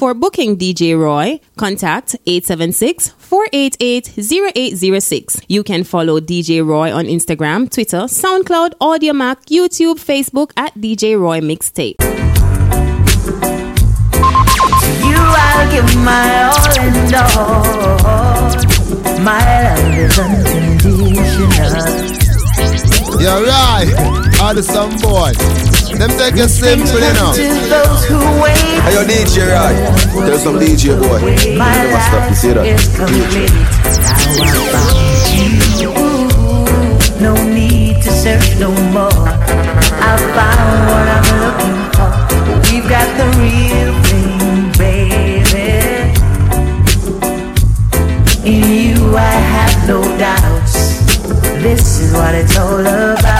For booking DJ Roy, contact 876-488-0806. You can follow DJ Roy on Instagram, Twitter, SoundCloud, Audiomack, YouTube, Facebook at DJ Roy Mixtape. You I'll give my all and all. My love is unconditional. You're right. All boy. Them take it simple, you know. Hey, yo, DJ, right? Tell some DJ, boy. You never stop, you see that? DJ. No need to search no more. I found what I'm looking for. We've got the real thing, baby. In you, I have no doubts. This is what it's all about.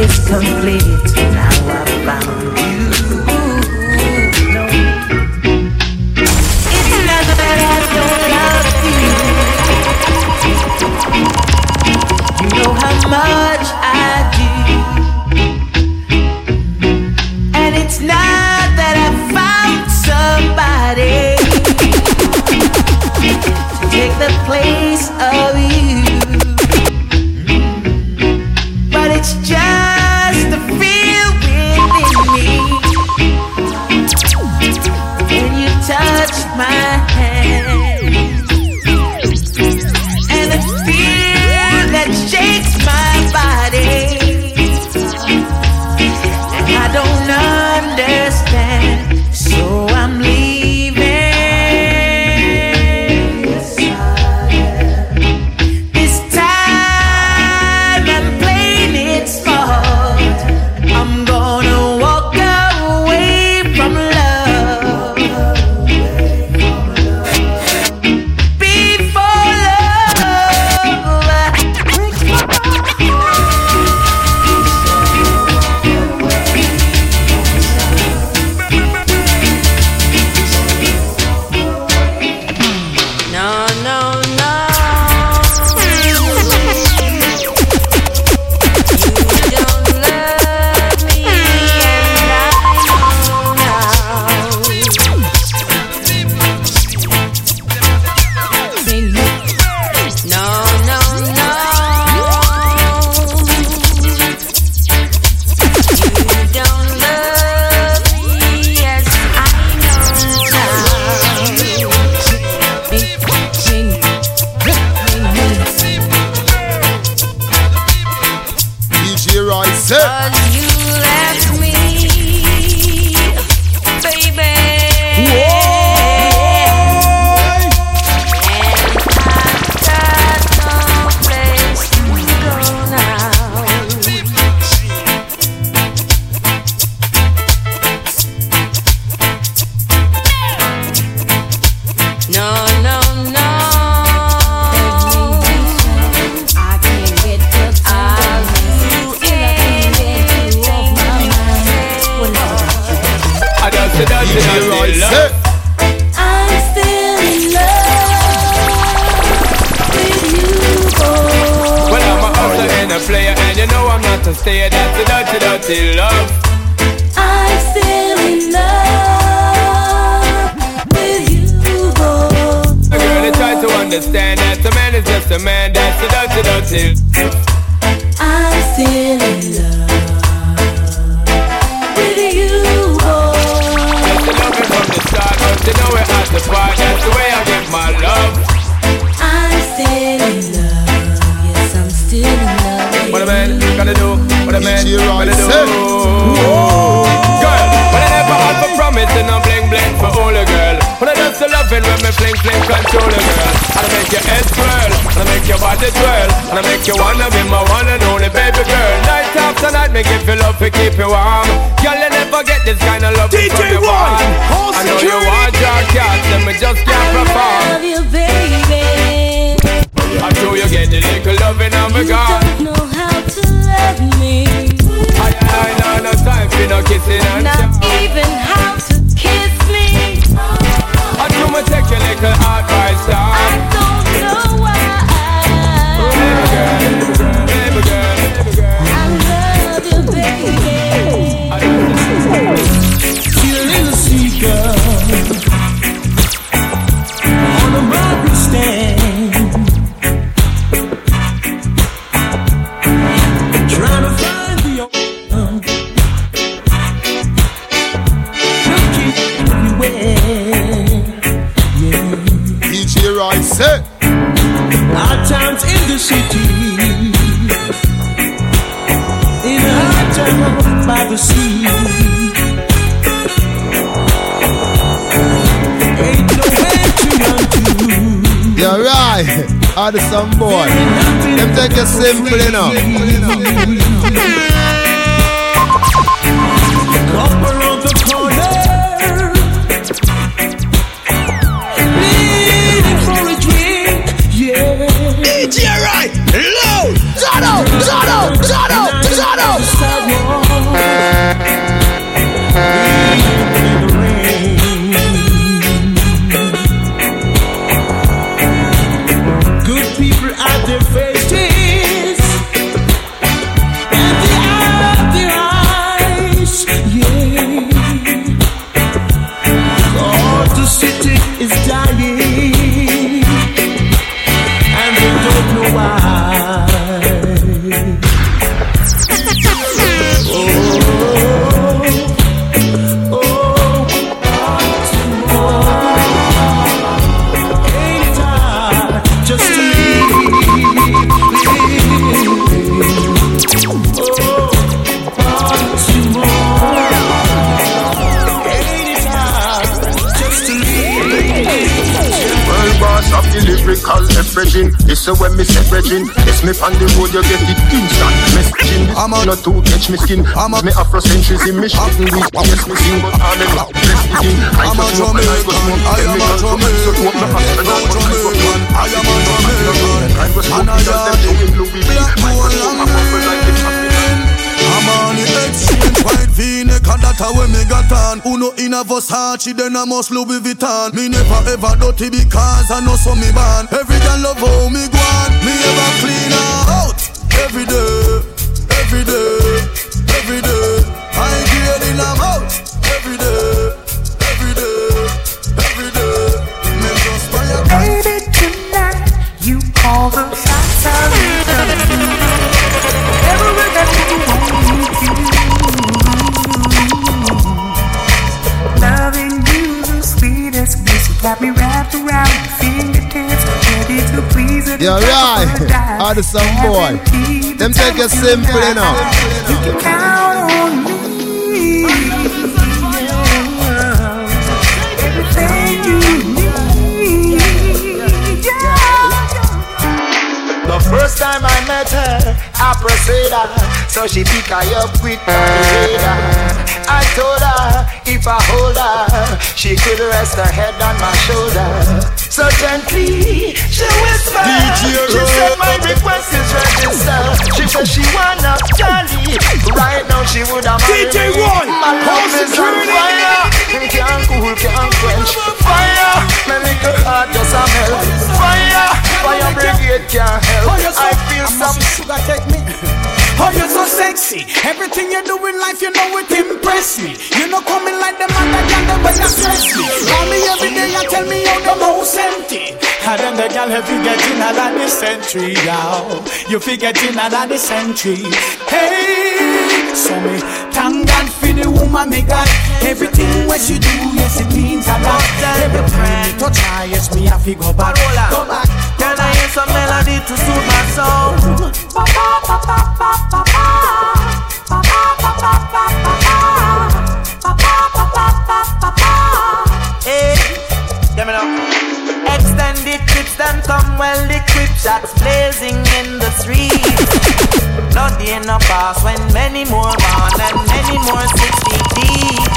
is complete. Some boy. Them take it simple enough. on the road, you get it instant messaging. I'm on a two catch me skin. I'm a me Afrocentrism, me shooting with yes me sing, but I'm a black dress the king. I I'm a and I go smoke. Jamaican, I am a So smoke my ass and I Jamaican. I am a Jamaican, I go smoke and I because them am doing Louis V. black I go boy smoke my bubble like it's happening. I'm on the exchange white V-neck and that a when me got on Who no in a Versace then I must Louis Vuitton Me never ever dirty because I know so me born Every girl love how me go on Me ever clean her out Every day, every day, right. The some boy. Them take it simple enough. You can count on me. Everything you need. Yeah. The first time I met her, I pursued her, so she pick her up quick on the radar. I told her if I hold her, she could rest her head on my shoulder. So gently, she whispered, she said my request is registered. She said she wanna Johnny. Right now she would have married DJ me. Roy, My love is on fire. Can't cool, can't quench. Fire, my little heart just a melt. Fire, fire brigade can't help. You're so, I feel some sugar take me. Oh, you're so sexy. Everything you do in life, you know it impress me. You know coming like the man that can never stress me. Call me every day and tell me how the most empty. And then the girl have you getting out of the century, yo. You figure getting out of the century. Hey, so me thank God for the woman me got. Everything what she do, yes it means a lot. Every time me touch her, yes me have to go back, go back some melody to soothe my soul. Hey, give me now. Extended clips, them come well equipped, shots blazing in the streets. Bloody in the past when many more gone and many more six feet deep.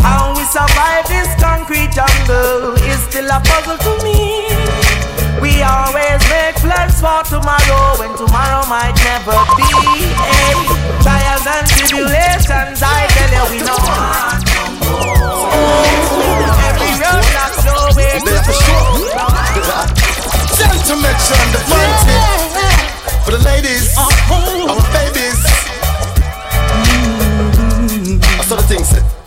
How we survive this concrete jungle is still a puzzle to me. We always make plans for tomorrow when tomorrow might never be. Hey, trials and tribulations, I tell you, we know. Every road way There for sure. Gentlemen, on the front For the ladies, uh-huh. our babies. I saw the thing said.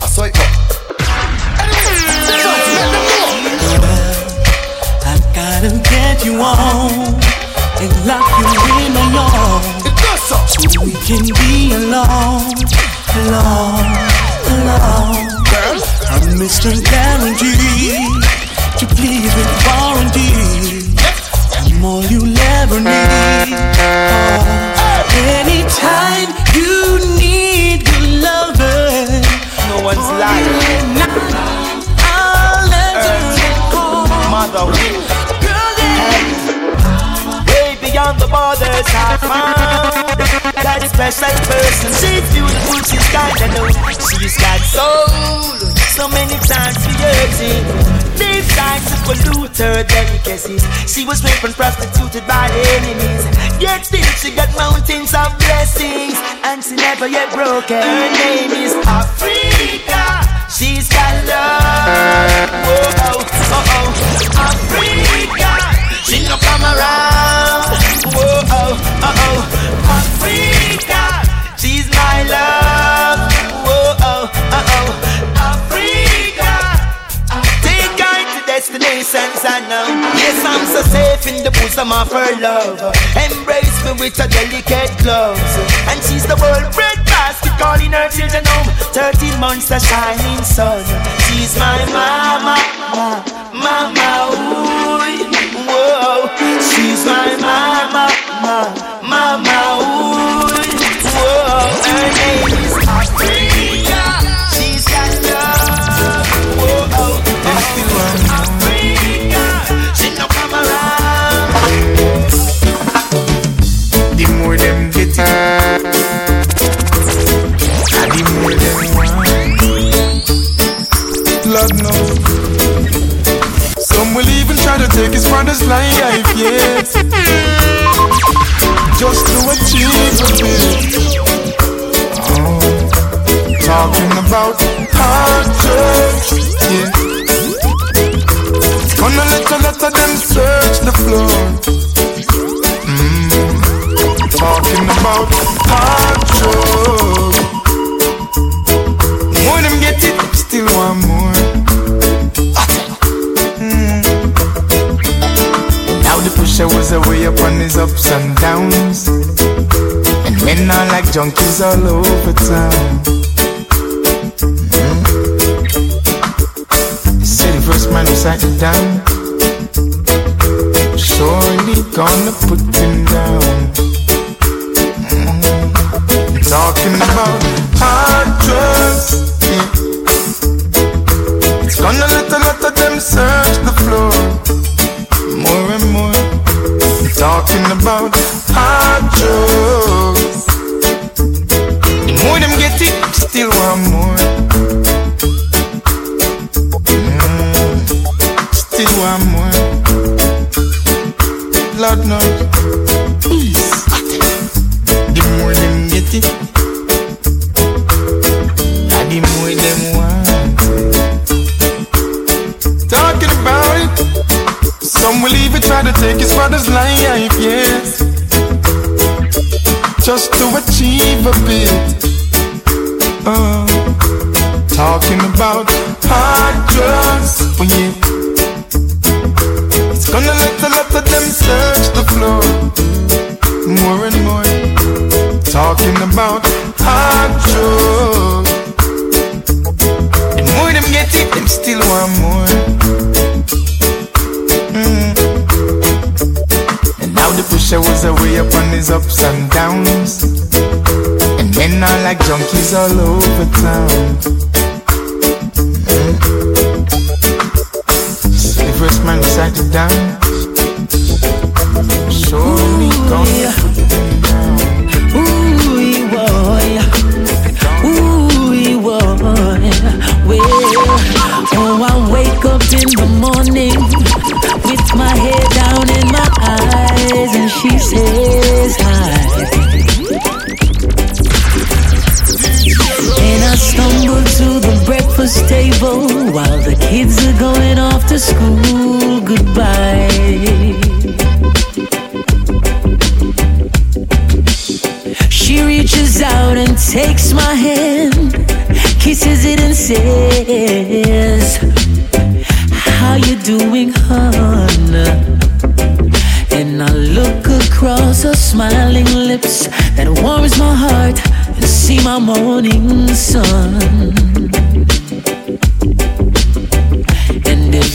You on and lock you in alone. So. We can be alone, alone, alone. I'm Mr. Guarantee to please with warranty. I'm all you'll ever need. Oh, anytime you need good loving, No one's lying. I'll answer your call. Mother, Girl, yeah. way beyond the borders, I found that special person. She's beautiful, she's kinda new. She's got soul. So many times she hurts it. They've tried to pollute her delicacies. She was raped and prostituted by enemies. Yet still she got mountains of blessings. And she never yet broken. Her name is Africa. She's got love. Whoa, oh, oh, oh. Africa. She no come around. Whoa, oh, oh, oh. Africa. She's my love. Whoa, oh, oh, oh. Africa. Take to destinations I know. Yes, I'm so safe in the bosom of her love. Embrace me with her delicate gloves. And she's the world bread basket calling her children home. 13 months the shining sun. She's my mama, mama, ooh, She's my mama, ma- mama, ooh, whoa. Her name is Africa. She's got love, whoa, oh, oh. Africa. She no come around. The more them get it, the more them want. Lord knows. To take his father's life, yes. Just to achieve a bit. Oh, talking about hard drugs, yeah. Gonna let a lot of them search the floor. Mm, talking about hard drugs. More them get it, still want more. Pusher was away up on his ups and downs. And men are like junkies all over town. Mm. The first man who sat down. Surely gonna put him down. Talking about hard drugs. Yeah. It's gonna let a lot of them search the floor. More and more. Talking about hard drugs. The more them get it, still want more. Still want more. Lord knows. Peace. The more them get it, the more them want it, some will even try to take his father's life, yes, just to achieve a bit. Oh, talking about hard drugs, oh yeah. It's gonna let a lot of them search the floor more and more. Talking about hard drugs. The more them get it, them still want more. Now the pusher was away up on his ups and downs. And men are like junkies all over town. Mm. The first man decided down. stable while the kids are going off to school. Goodbye. She reaches out and takes my hand, kisses it and says, How you doing, hon? And I look across her smiling lips that warms my heart and see my morning sun.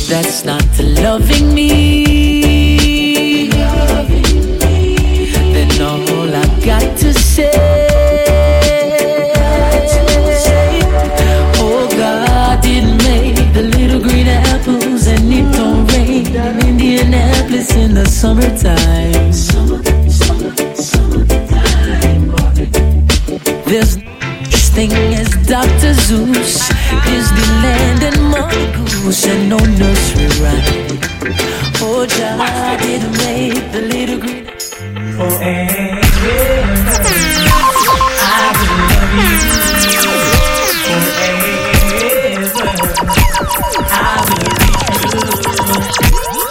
that's not loving me, loving me. then all I've got to say. In the summertime. Summer, summer, summertime There's such thing as Dr. Seuss, Disneyland, and Mongoose wasn't no nursery rhyme. Oh, Jah didn't make the little green. Oh, and I will love you forever. I will be true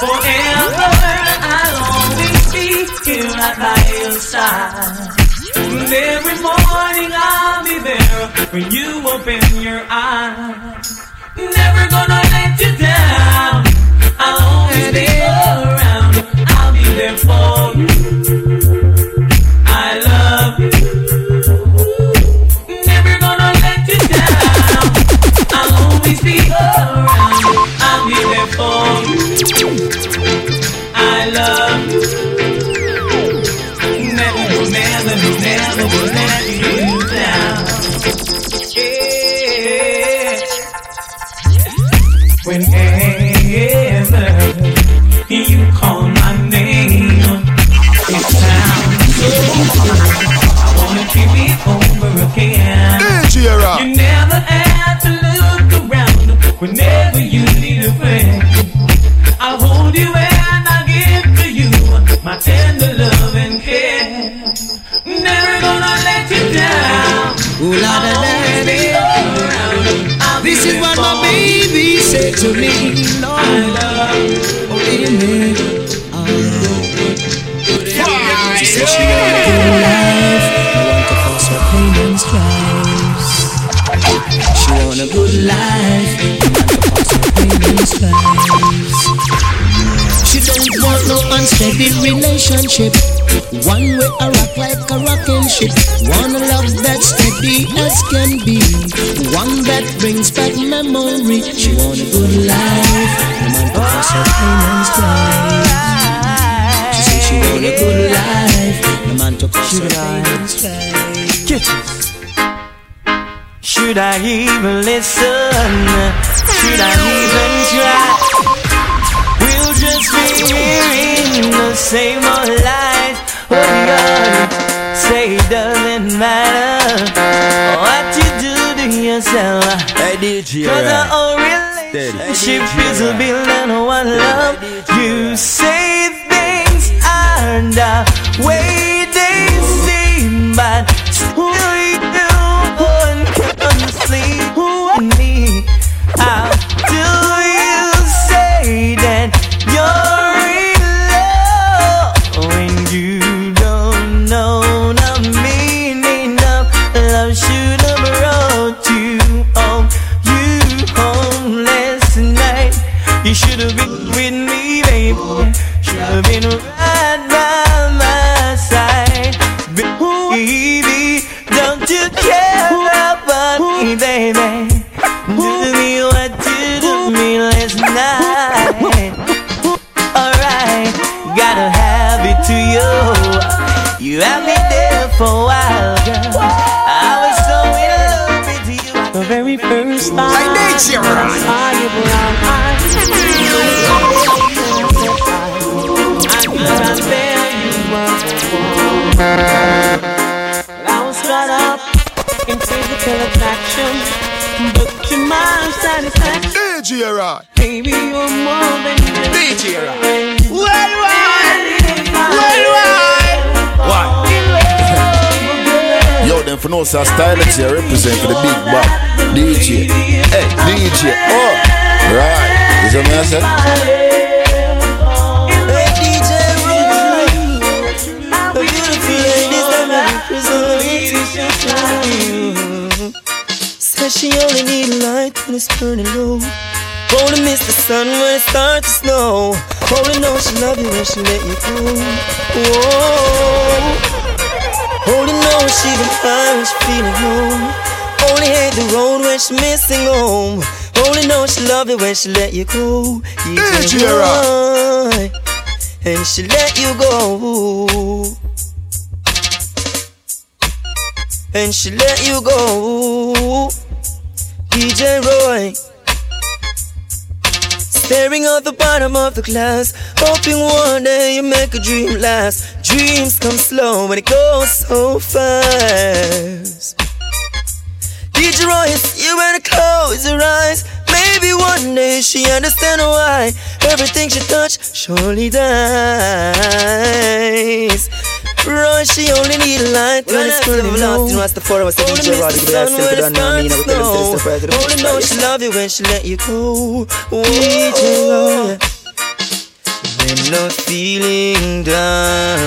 forever. I'll always be here right by your side. Every morning I'll be there when you open your eyes. brings back memory. She want a good life, no man but cost her pain and strife. She say she want a good life, no man to cost her pain and strife. Should I even listen? That me I said? Hey, DJ Roy, a beautiful lady that represents you. Says she only need light when it's burning low. Only miss the sun when it starts to snow. Only know she love you when she let you go. Whoa. Only know she been fine when she feeling low. Only hate the road when she missing home. Only know she love you when she let you go. DJ Roy, and she let you go. And she let you go. DJ Roy. Staring at the bottom of the glass, hoping one day you make a dream last. Dreams come slow and it goes so fast. She understand why everything she touch surely dies. Roy, she only need a light when it's burning low. Only miss the sun when it starts to snow. Only know she love you when she let you go. DJ Roy, when you're feeling down.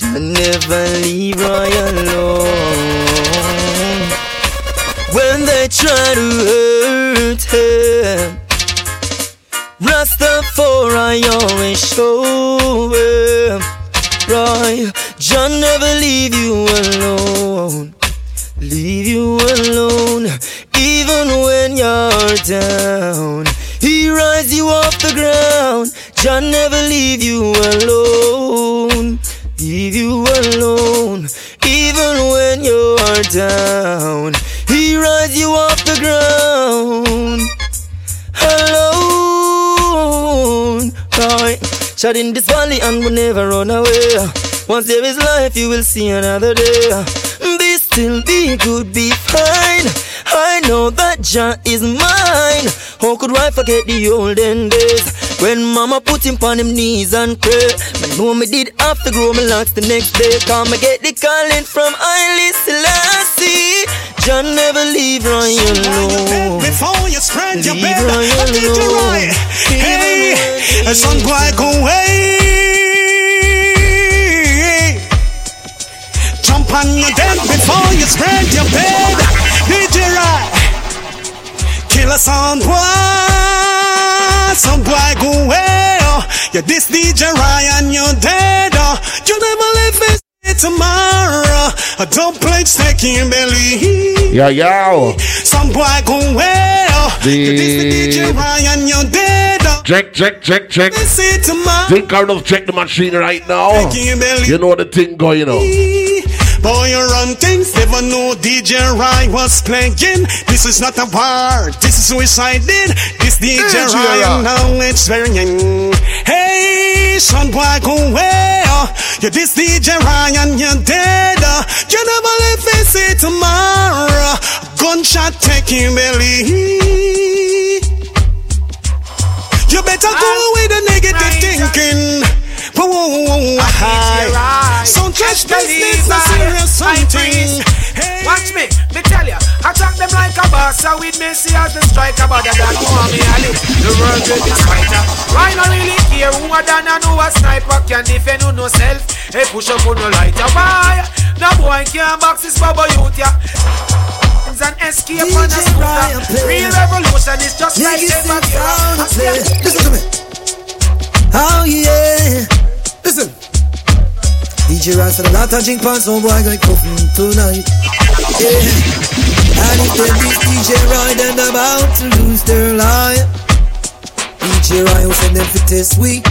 You never leave Roy alone try to hurt him. Rastafari always show him. Roy, John never leave you alone. Leave you alone, even when you're down. He rise you off the ground. John never leave you alone. Leave you alone, even when you're down. You off the ground alone. Right, shot in this valley and will never run away. Once there is life, you will see another day. Be still, be good, be fine. I know that Jah is mine. How could I forget the olden days when Mama put him on him knees and pray? Man, know me did have to grow my locks the next day. Come and get the calling from Haile Selassie. Jah never leave Roy alone. Before you spread your bed, I did you right. Hey, a son boy go away. Jump on your bed before you spread your bed. Did you right? Kill a son boy, son boy go away. Oh, you this DJ Ryan, you're dead. Uh, oh, you never live it tomorrow. I don't play in belly. Yo, yo. Some boy go away. Oh, you this DJ Ryan, you're dead. Oh, check, check, check, check. this. Think I don't check the machine right now. Steak in belly. You know the thing going on. Boy, you run things, never know DJ Ryan was playing. This is not a war, this is suicide. This DJ DJ Ryan Ryan. now it's very. Hey, son boy, go away. You this DJ Ryan, you're dead. You never live to see tomorrow. Gunshot taking belly. You better go with the negative thinking. Whoa, whoa, high. Some trash business, no serious something. Hey. Watch me, me tell ya. Attack them like a boss, so with me see as the striker, but I don't me Ali. The world greatest fighter. Why not really care who a done and who a sniper can defend who no self? Hey, push up on no lighter. Why? No boy can't box this bubble youth, ya. It's an escape on a scooter. Real revolution is just like ever. Listen to me. Oh yeah. Listen. DJ Ron said a lot of drink pants, so boy going cooking tonight. Yeah. And if they beat DJ Roy, then they're about to lose their life. DJ Roy will send them for test week.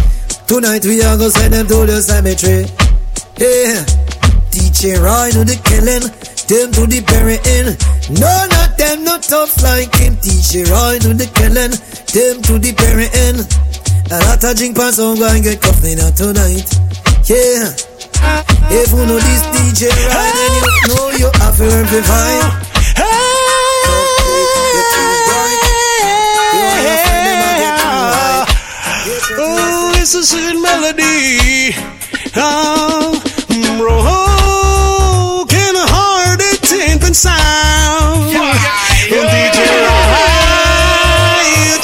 Tonight we are gonna send them to the cemetery. Yeah. DJ Roy do the killing, them do the burying. None of them not tough like him. DJ Roy do the killing, them do the burying. A lot of drink pants, so I'm going to get coffee now tonight. Yeah. If you know this DJ right, then you know you have to learn to find. Oh, it's a sweet melody. Oh, broken hearted timpani sound. And DJ Rai,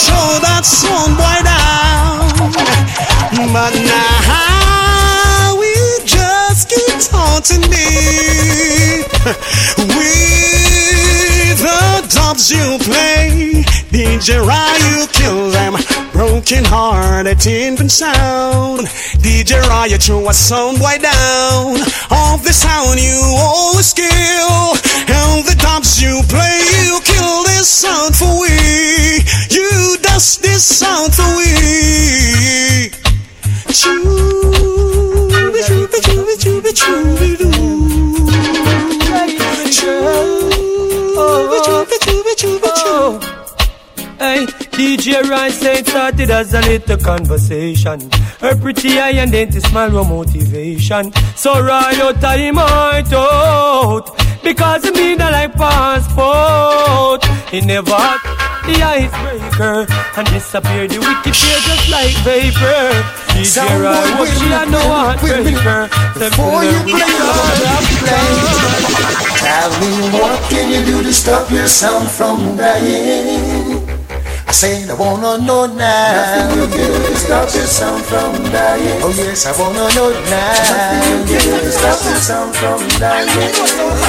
show that song boy down. But now we just keep taunting me with the dubs you play. DJ Rai, you kill them. Broken hearted timpani sound. DJ Rai, you throw a sound way down. Off the sound you always kill. And the dubs you play, you kill this sound for we. You dust this sound for we. Chooby, chooby, chooby, chooby, chooby, doo. Chooby, chooby, chooby, chooby, choo. Hey, DJ Ryan say it started as a little conversation. Her pretty eye and then smile were motivation. So right out time out out. Because it mean I like passport. He never had the icebreaker and disappeared the wicked fear just like vapor. DJ Ryan, what she had no heartbreaker. Before you play love, play. Tell me what can you do to stop your sound from dying? Said I wanna know now. Nothing you do to stop your sound from dying. Oh yes, I wanna know now. Nothing you do to stop your sound from dying.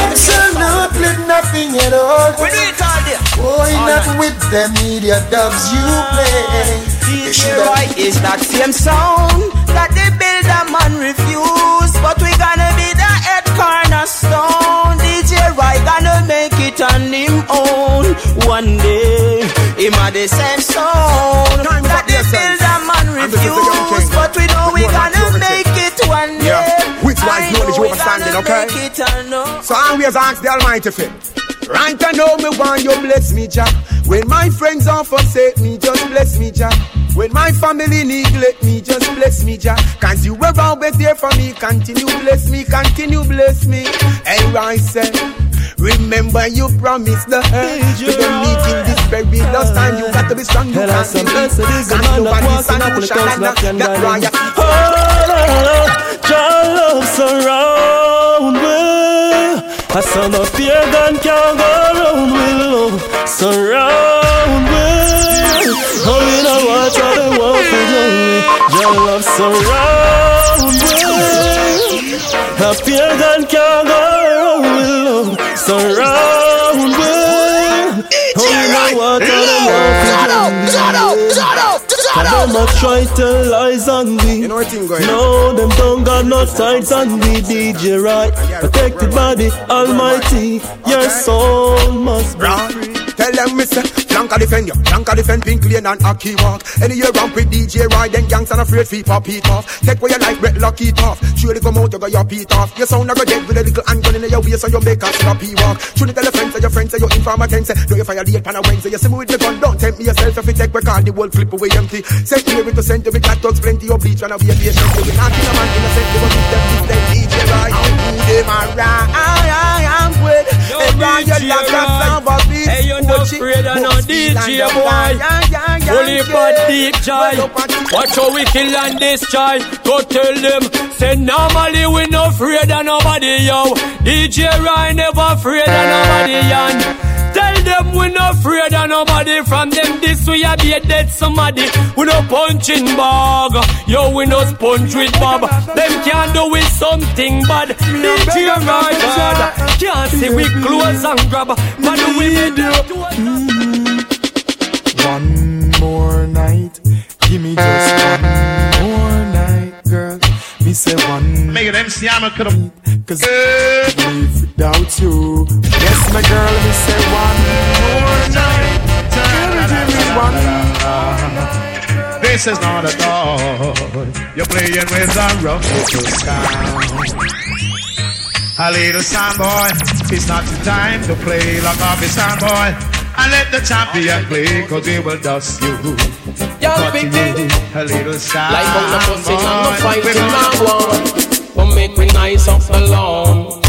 Absolutely nothing at all. We do it all day. Boy, not with the media dubs you ah, play. DJ Roy is that same sound that the builder man refuse, but we gonna be the head cornerstone. DJ Roy gonna make it on him own one day. Him a the same sound that the builder man refuse, but we know we gonna make it one day. Yeah. Which wise knowledge you understanding, okay? Make it or no. So I always ask the Almighty fit. Right I know me want you bless me, Jah. When my friends all forsake me, just bless me, Jah. When my family neglect me, just bless me, Jah. Cause you were always there for me. Continue bless me, continue bless me. And I said, remember you promised the earth to the meek in this very last time. You got to be strong, you can't be weak. the Can't man do that what walks this in and up who the shall coast not get diamond. right. Oh, Jah love surround me. Oh, a son of pagan can't go around with love surround me. Oh, you know what I don't want to do. Jah love surround me. A pagan can't go with love surround me. Oh, you know what I don't want to do me. And them a try tell lies on me. You know what thing going No, them don't got no sides on me, DJ right. Protected by the Almighty. Your soul must be free. Tell them, Mister, Blanca defend you. Blanca defend Pink Lane and Aki Walk. Any year round with DJ Ride, then gangs and afraid feet pop it off. Take where you like, red lock it off. Surely come out, you got your beat off. Your sound a go dead with a little handgun in your waist, so you make stop he walk. Should tell your friends, say your friends, say you inform a ten, say, do you fire late pan a Wednesday? You see me with the gun, don't tempt me yourself if you take record, the whole clip away empty. Clear it to send you with cat dogs, plenty of bleach, and a be a patient. You will not kill a man innocent, you will them this, then DJ Ride. Who them around? I am with. And now you lock up some of these. Hey, you're not afraid of no DJ boy. Fully bad deep joy. Watch how we kill and destroy. Go tell them. Say normally we no afraid of nobody, yo. DJ Ryan never afraid of nobody, yan. Tell them we no afraid of nobody From them this we a be a dead somebody We no punching bag Yo we no sponge with bob Them can't do with something bad DJ right bad Can't see we close and grab But we do One more night, give me just one more night, girl. Me say one. Make it MC Hammer could have. Cause live without you. Yes, my girl, me say one more night. Girl, give me one. This is not a toy. You're playing with a rough little sound. A little sound boy, it's not the time to play like a big sound boy. And let the champion play, cause we will dust you. Yo, big you, a little sound Like on the pussy, I'm boy. not fighting my war But make not nice up the lawn.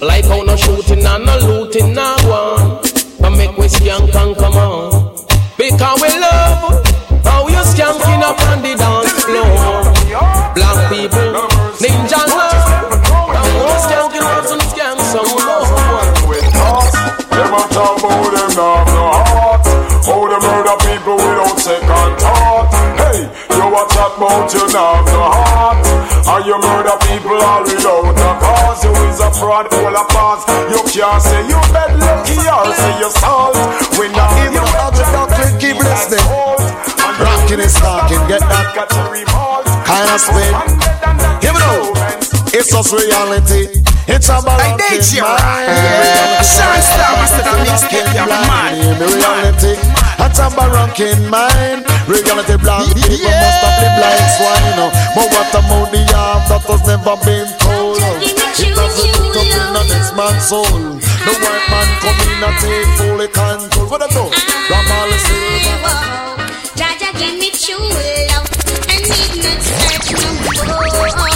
Like how no shooting and no looting no one. But make we skank and come on. Because we love how you skanking up on the How them murder people without second thought. Hey, you a chat about you now have no heart? And you murder people all without a cause? You is a fraud, full of past You can't say you bed lucky or say you salt. When not even doctrine keep listening. i'm Rocking and stalking, get that kind of spin Give it up. It's just reality It's about I did you right. Yeah. Sean Star Master that mix keep you mad. reality. That's a barocking mind. Reality blind people must have been blind swine. But what about the arm that has never been told? It doesn't look up in the next man's soul. The white man come in and take fully control. What I do? From all the silver. Jaja give me true love and need not search no more.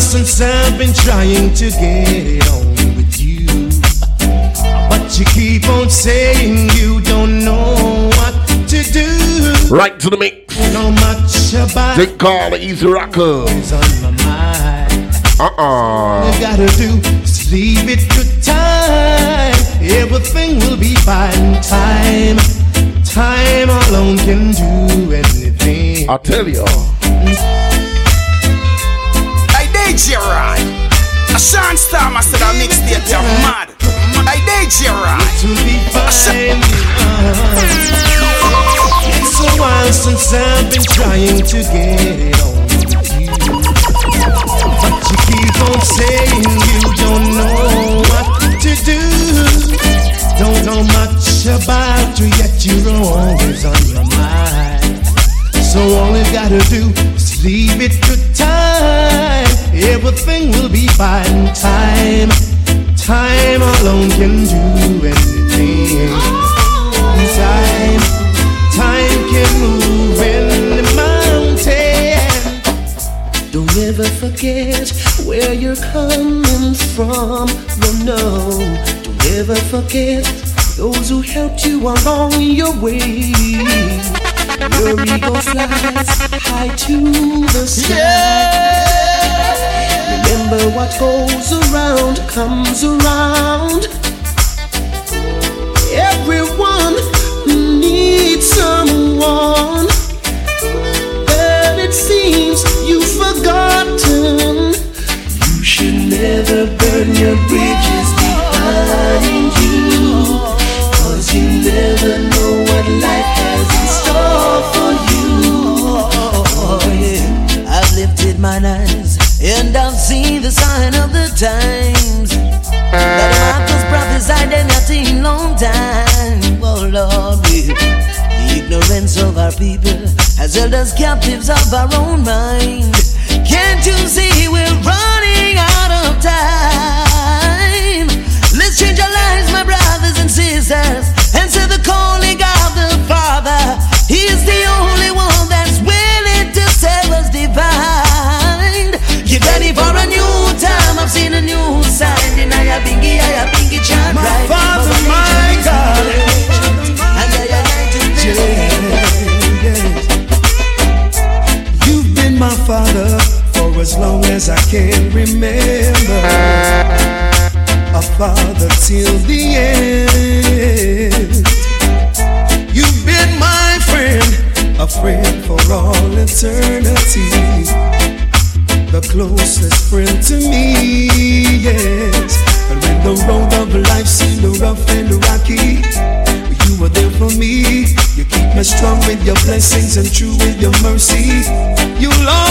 since I've been trying to get on with you. But you keep on saying you don't know what to do. Right to the mix. Know much about They call it Easy Rocker. Uh-uh. you gotta do is leave it to time. Everything will be fine. Time, time alone can do anything. I'll tell you. I you right. A Sean Star Master that mix it you mad. I right. It will be fine. It's a while since I've been trying to get on you. But you keep on saying you don't know what to do. Don't know much about you, yet you're always on my mind. So all you gotta do is leave it to time. Everything will be fine. Time, time alone can do anything. Time, time can move any mountain. Don't ever forget where you're coming from. No, no. Don't ever forget those who helped you along your way. Your ego flies high to the sky. Remember what goes around comes around. Captives of our till the end. You've been my friend, a friend for all eternity. The closest friend to me, yes. But when the road of life seemed rough and rocky, you were there for me. You keep me strong with your blessings and true with your mercy. You'll always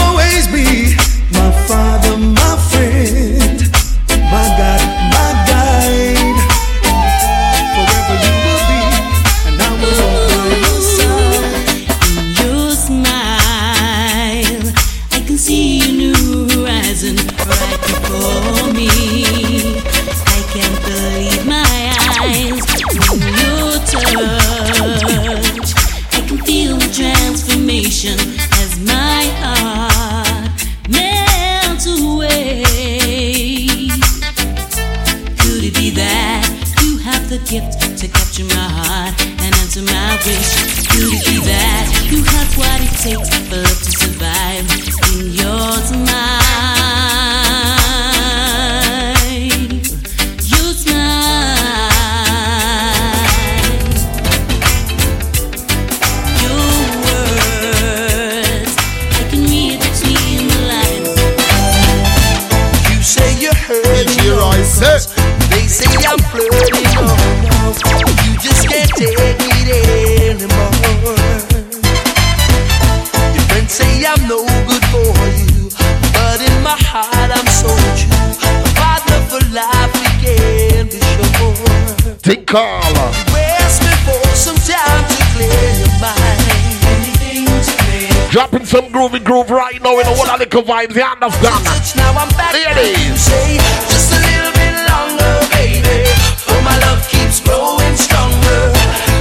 Dropping some groovy groove right now in the one of the vibes, you understand? Now I'm back. Just a little bit longer, baby. For my love keeps growing stronger.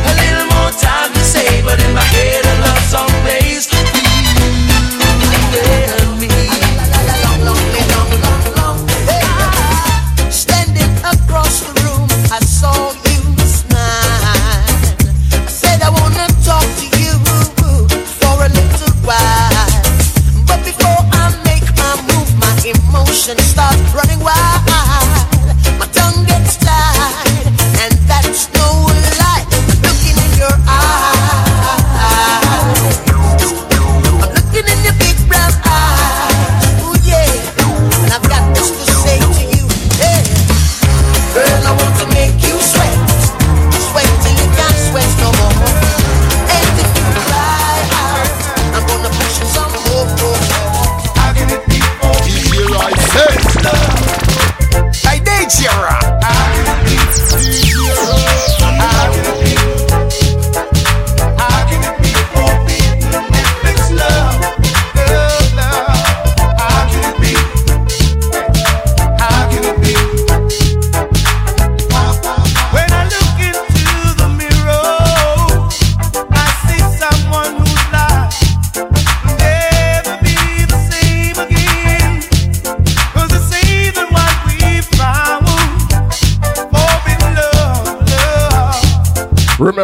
A little more time to say, but in my head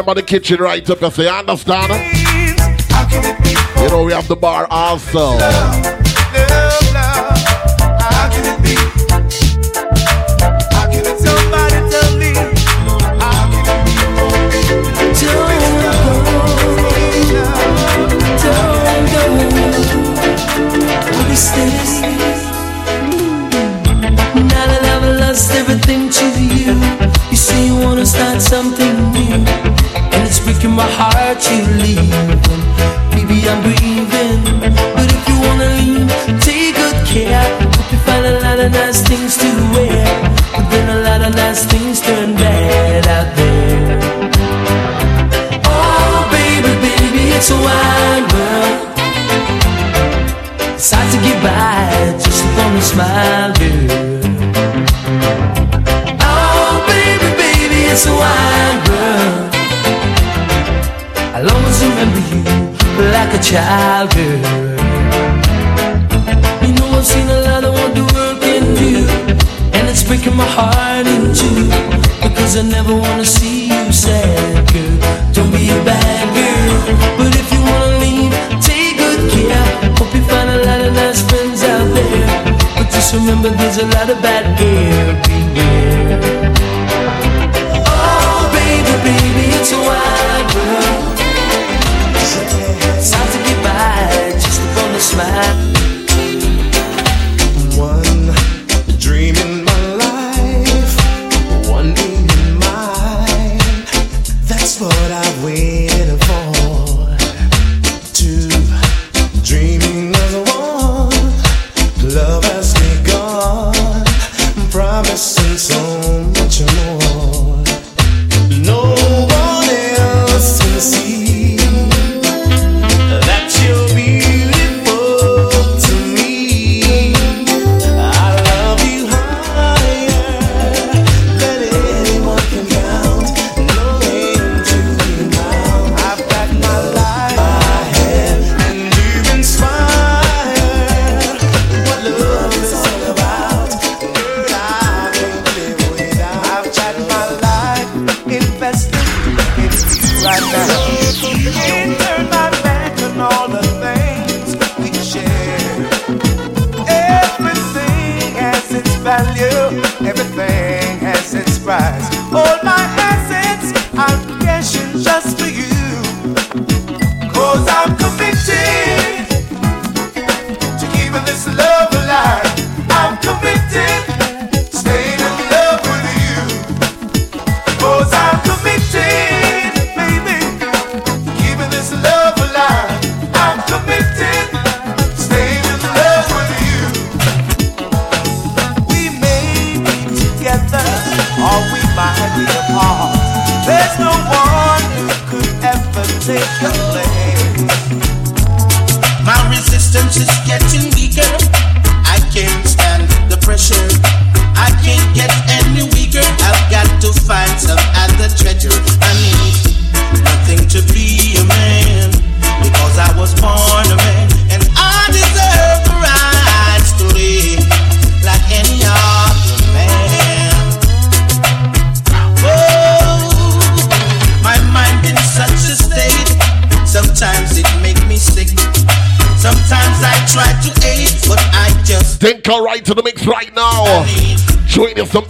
Remember the kitchen right up, you understand? You know we have the bar also. Be? Now that I've lost everything to you, you say you wanna start something my heart you leave. Baby, I'm grieving, but if you wanna leave, take good care. Hope you find a lot of nice things to wear, but then a lot of nice things turn bad out there. Oh, baby, baby, it's a wide world. It's hard to get by just upon a smile, girl. Oh, baby, baby, it's a wide world. Like a child, girl. You know I've seen a lot of what the world can do, and it's breaking my heart in two. Because I never wanna see you sad, girl. Don't be a bad girl, but if you wanna leave, take good care. Hope you find a lot of nice friends out there. But just remember, there's a lot of bad air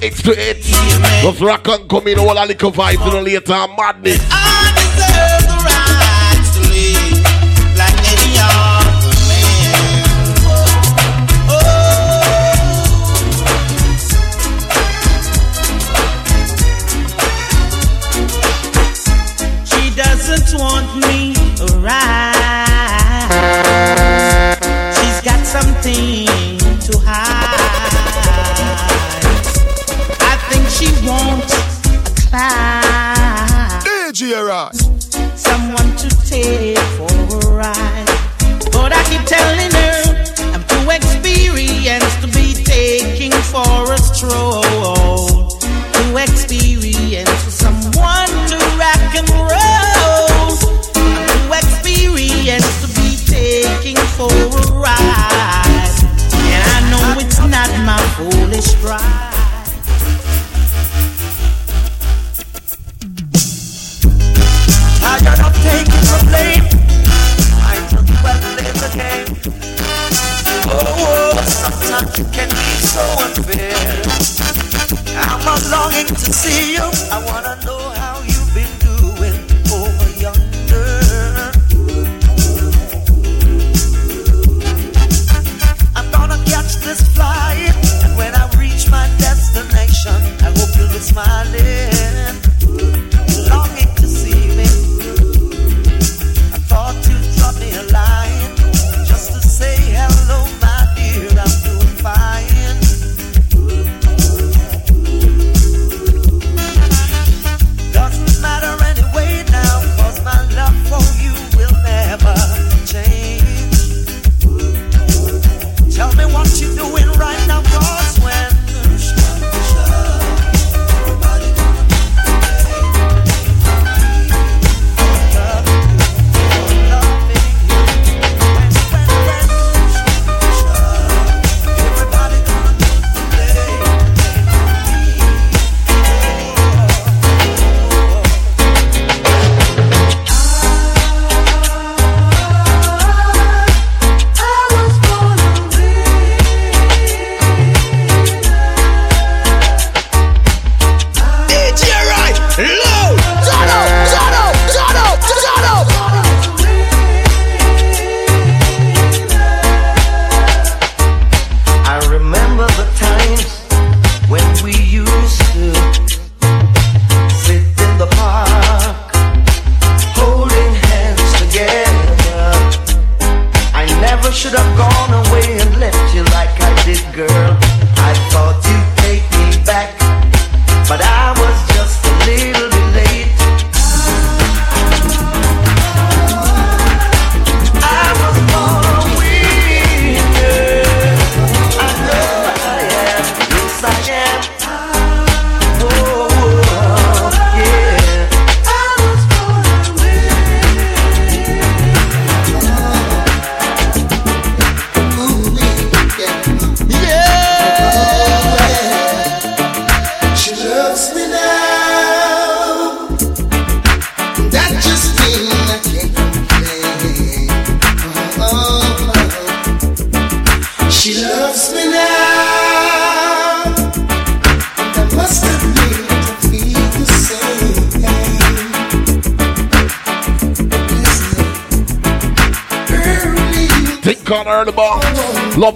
X to it. Just come in all a little vibes in the later madness. I deserve the right.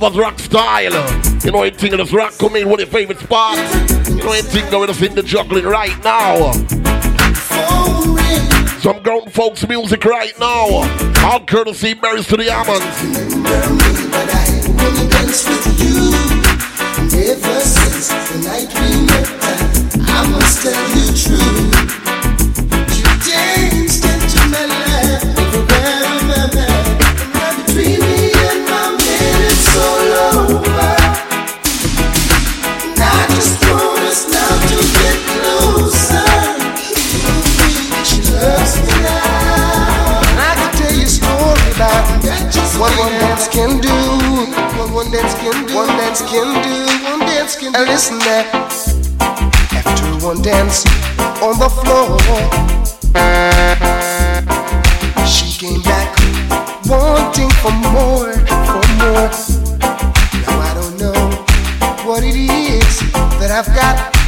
Love rock style. You know anything that's rock come in, what your favorite spot? You know anything going that's in the juggling right now? Some grown folks music right now. All courtesy berries to the almonds. Ever since the night we met, I must tell you true. one dance can do, one dance can do, one dance can do. And listen there, after one dance on the floor, she came back wanting for more, for more. Now I don't know what it is that I've got.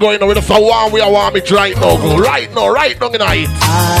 going on with us, for one. We are warm it right now, go. Right now, right now, tonight.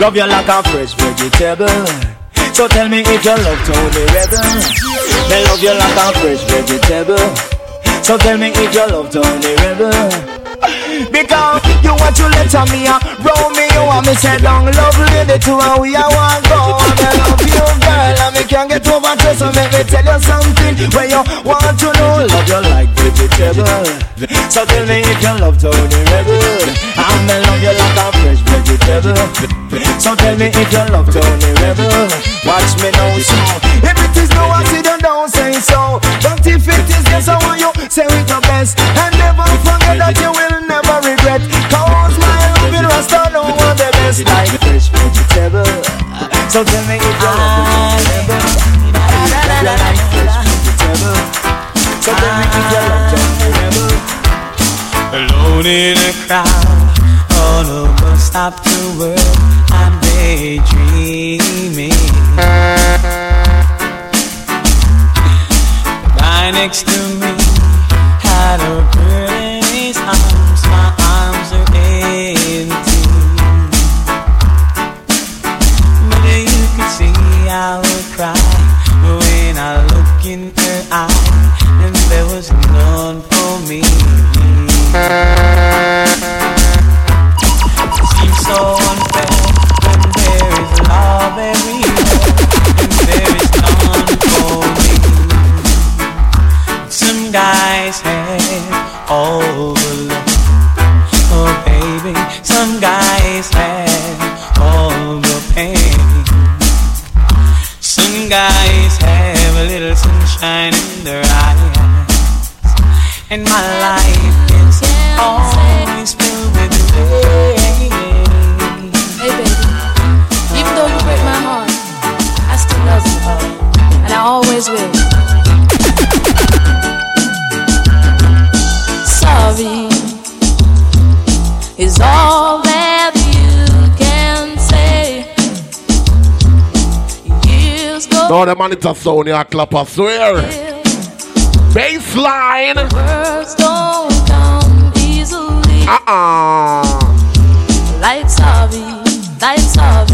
Love you like a fresh vegetable. So tell me if you love Tony Rebel. They love you like a fresh vegetable. So tell me if you love Tony Rebel. Because you want to let me a roll me You want me say down love lady to and we a want go. And I love you girl and me can't get over to So make me tell you something. Where you want to know Love you like vegetable. So tell me if you love Tony Rebel I'm me love you like a fresh vegetable. So tell me if you love Tony Rebel Watch me now so. If it is no accident don't say so. But if it is yes I want you say it your best. And never forget that you will never regret. Cause my loving rasta know what the best. Like fresh vegetable. So tell me if you love me like So tell me if you love Tony Rebel Alone in a crowd On a bus stop to work. I'm daydreaming next to me. Had a Years the man it's a sound, clap, I swear. Baseline. Words don't come easily. Uh-uh. Like sorry. Forgive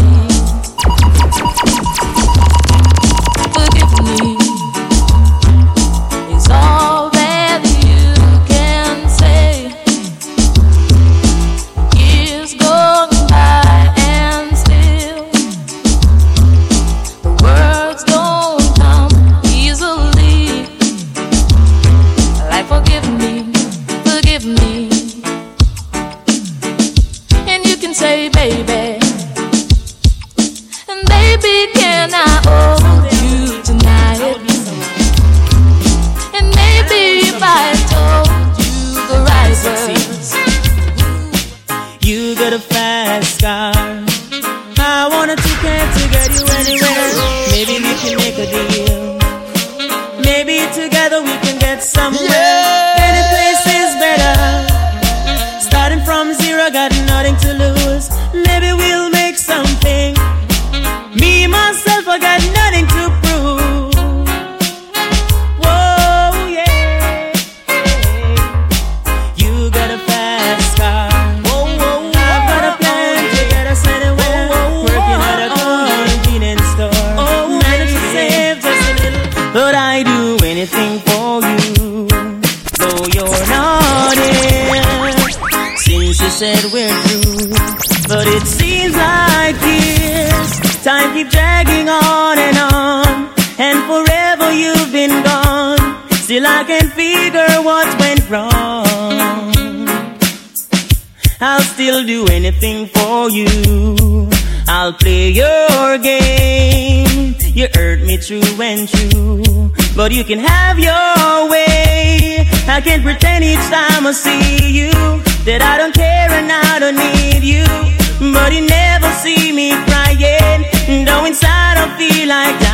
But you never see me crying. Though inside I feel like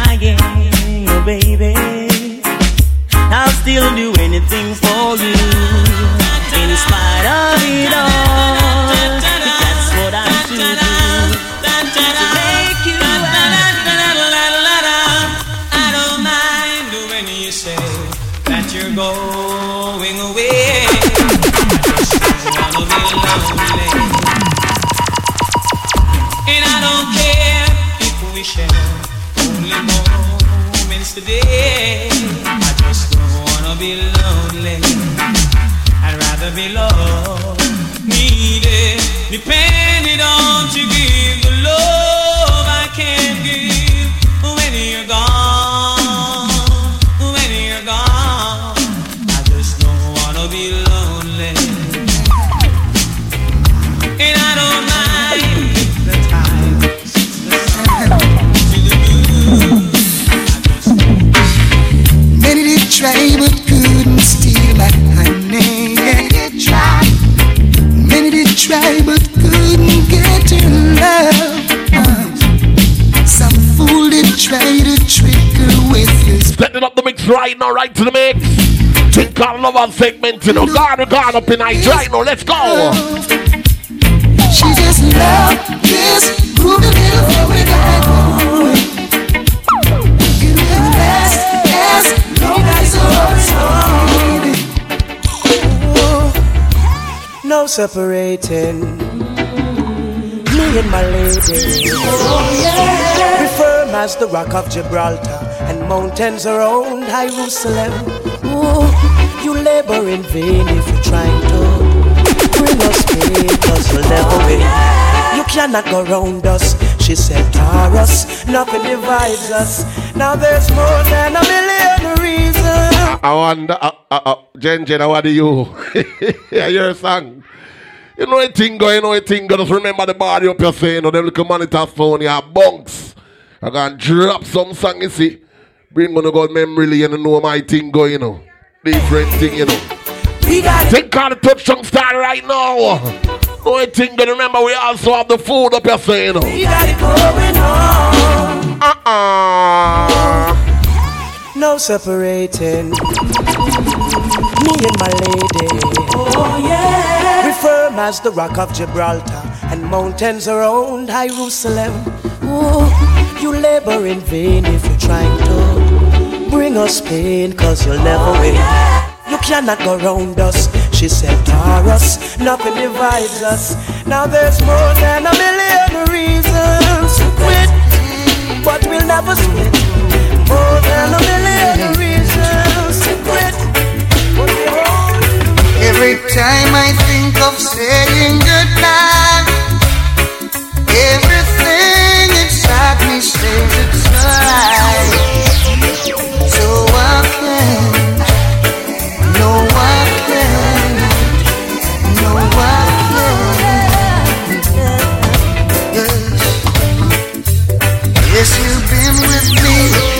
mix right now, right to the mix. Think on love and segment, you know. God, we God up in night right now. Let's go. She just loved this groovy little fairy guy. It will last as long as No separating me and my lady. We firm as the rock of Gibraltar, and mountains around Jerusalem. Ooh, you labor in vain if you're trying to bring us pain, cause you'll never win. You cannot go round us. She said, Taurus, nothing divides us. Now there's more than a million reasons. I wonder, uh, uh, uh, Jen Jen, what do you? Hear a song. You know a thing go, you know a thing go. Just remember the body up your saying, you know, them little monitor phone, you have bunks. I can drop some song, you see. Bring on the God memory, lane, you know my thing go, you know. Different thing, you know. We got Think on the touch song style right now. No a thing go, remember we also have the food up your saying, you know. We got it going on. Uh-uh. No separating me and my lady. Oh yeah. We firm as the rock of Gibraltar and mountains around Jerusalem. Ooh, you labor in vain if you're trying to bring us pain, cause you'll never win. You cannot go round us. She said, Taurus, nothing divides us. Now there's more than a million reasons to quit, but we'll never split. More than a million reasons to quit. Every time I think of saying goodbye, everything inside me says it's alright. Yes, yes you've been with me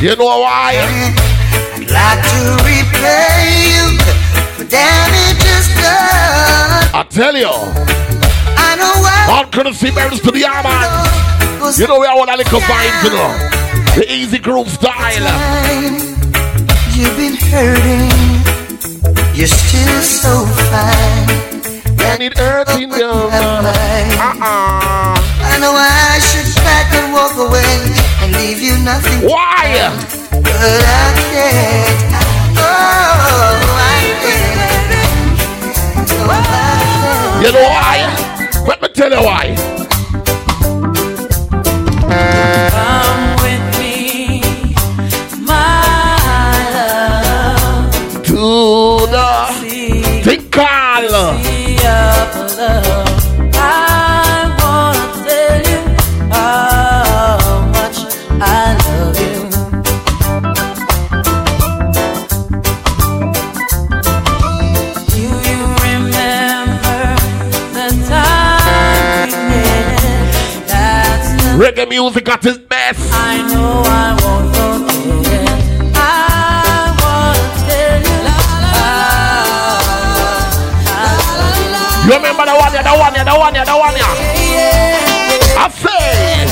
You know why? I'd like to repay you for damages done. I tell you. I know what All courtesy bears to the armor. You know we are of the vibes, you know. The easy groove style. you've been hurting. You're still so fine. And it hurts in your Uh-uh. I know I should pack and walk away leave you nothing. Why? But I can't. Oh, I can't. Oh, I can't. You know why? Let me tell you why. Reggae music at its best. I know I won't forget. I wanna tell you. You remember the one, yeah, the one, yeah, the one, yeah, the one, yeah. I say.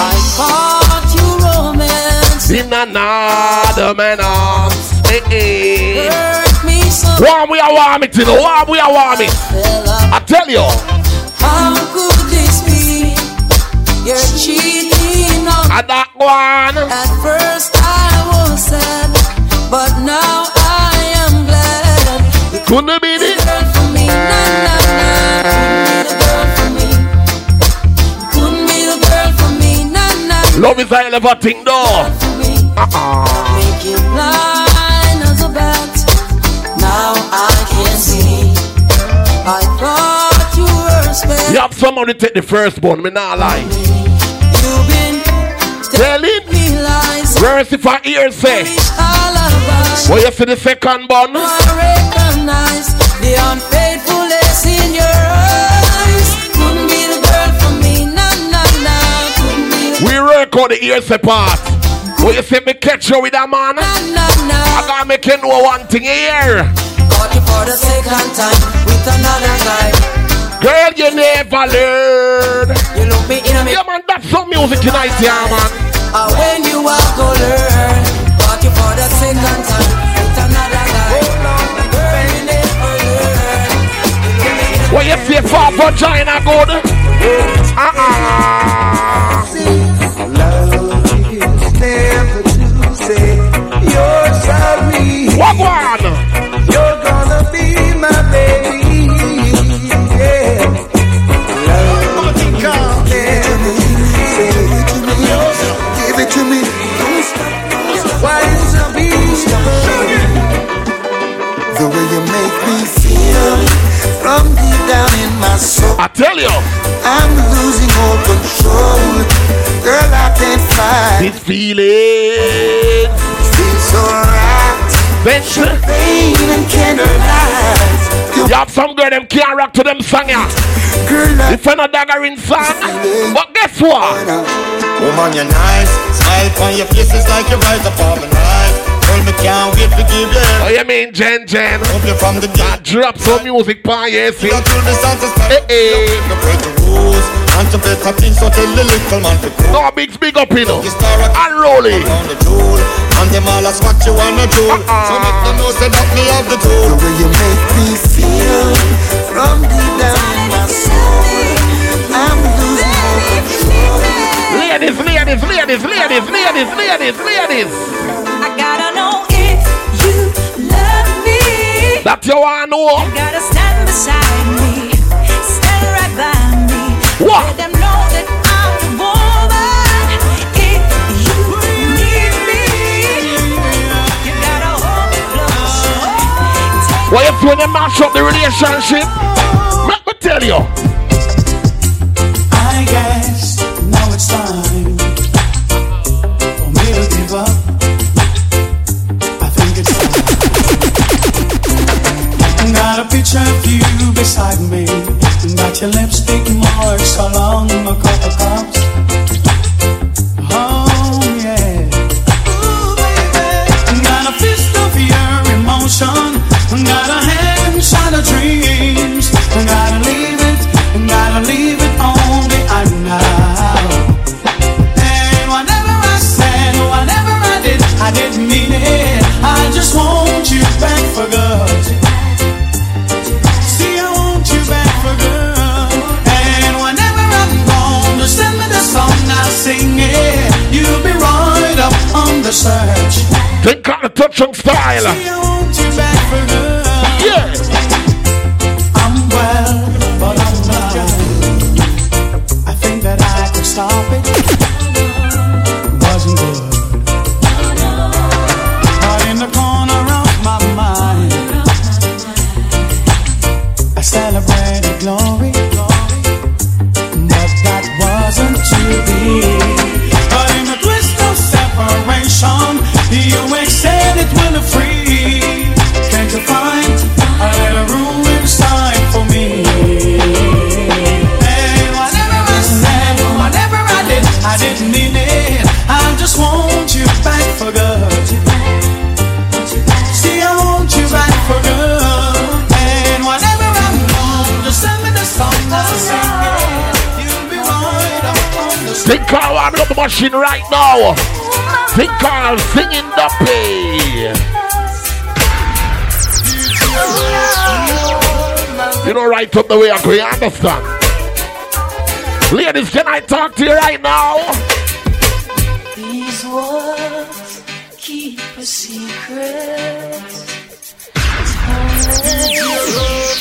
I caught you romance. In another man arms. Eh, hey, eh. hey. Hurt me so. Warm we are warm it, you know. Warm we are warm it. I tell you. You're cheating And that one. At first I was sad, but now I am glad. Couldn't be the girl for me, nah, nah, nah. Couldn't be the girl for me, nah, nah. Love is a hell of a thing, though. Uh-uh. Make you blind You have somebody take the first one, me not lie. You've been telling me lies. Verse if I hear say. Well, you see the second one? I recognize the unfaithfulness in your eyes. Couldn't be the girl for me, nah, nah, nah. We on the ears apart. Well, you see me catch you with a man? I gotta make you know one thing here. You for the second time with another guy. Girl, you never learn. You look me in a Yeah, man, that's some music tonight, yeah, man. Uh, when you are go learn. Caught you for the second time with another guy. Girl, you never learn. What you say for vagina good? Uh-uh. never to say you're sorry. What one? Tell you, I'm losing all control. Girl, I can't fight. This feeling feels so right. Bench. Pain and candlelight. You have some girl them can't rock to them song ya. Girl, if you're not daggering song, but guess what? Woman, you're nice. Smile on your face is like you're right upon my life. Girl, me can't wait to give you. Oh, you mean Jen Jen? Hope you from the I drop some music pan, yes. You through the sounds of eh, eh. Hey, hey. You break the rules. And to better things, so tell the little man to cool. No big big up, you know. You start a And rolling. on the jewel. And them all ask what you wanna do. Uh-uh. So make them know say that me have the tool. The way you make me feel from deep down in my soul. I'm losing all control. Ladies, ladies, ladies, ladies, ladies, ladies, ladies. I gotta know you wanna know. You gotta stand beside me, stand right by me. What? Let them know that I'm the woman. If you need me, you gotta hold me close. What if when you mash up the relationship? Let me tell you. Got a picture of you beside me. and Got your lipstick marks along my cup cups. Search. Think on the touch and style. See, I want you back for good. Yeah. Just want you back for good. See, I want you back for good. And whatever I'm gone, just send me the song I'll. You'll be right up on the Think Carl warming up the machine right now. Think Carl singing the. You know right up the way I you understand? Ladies, can I talk to you right now?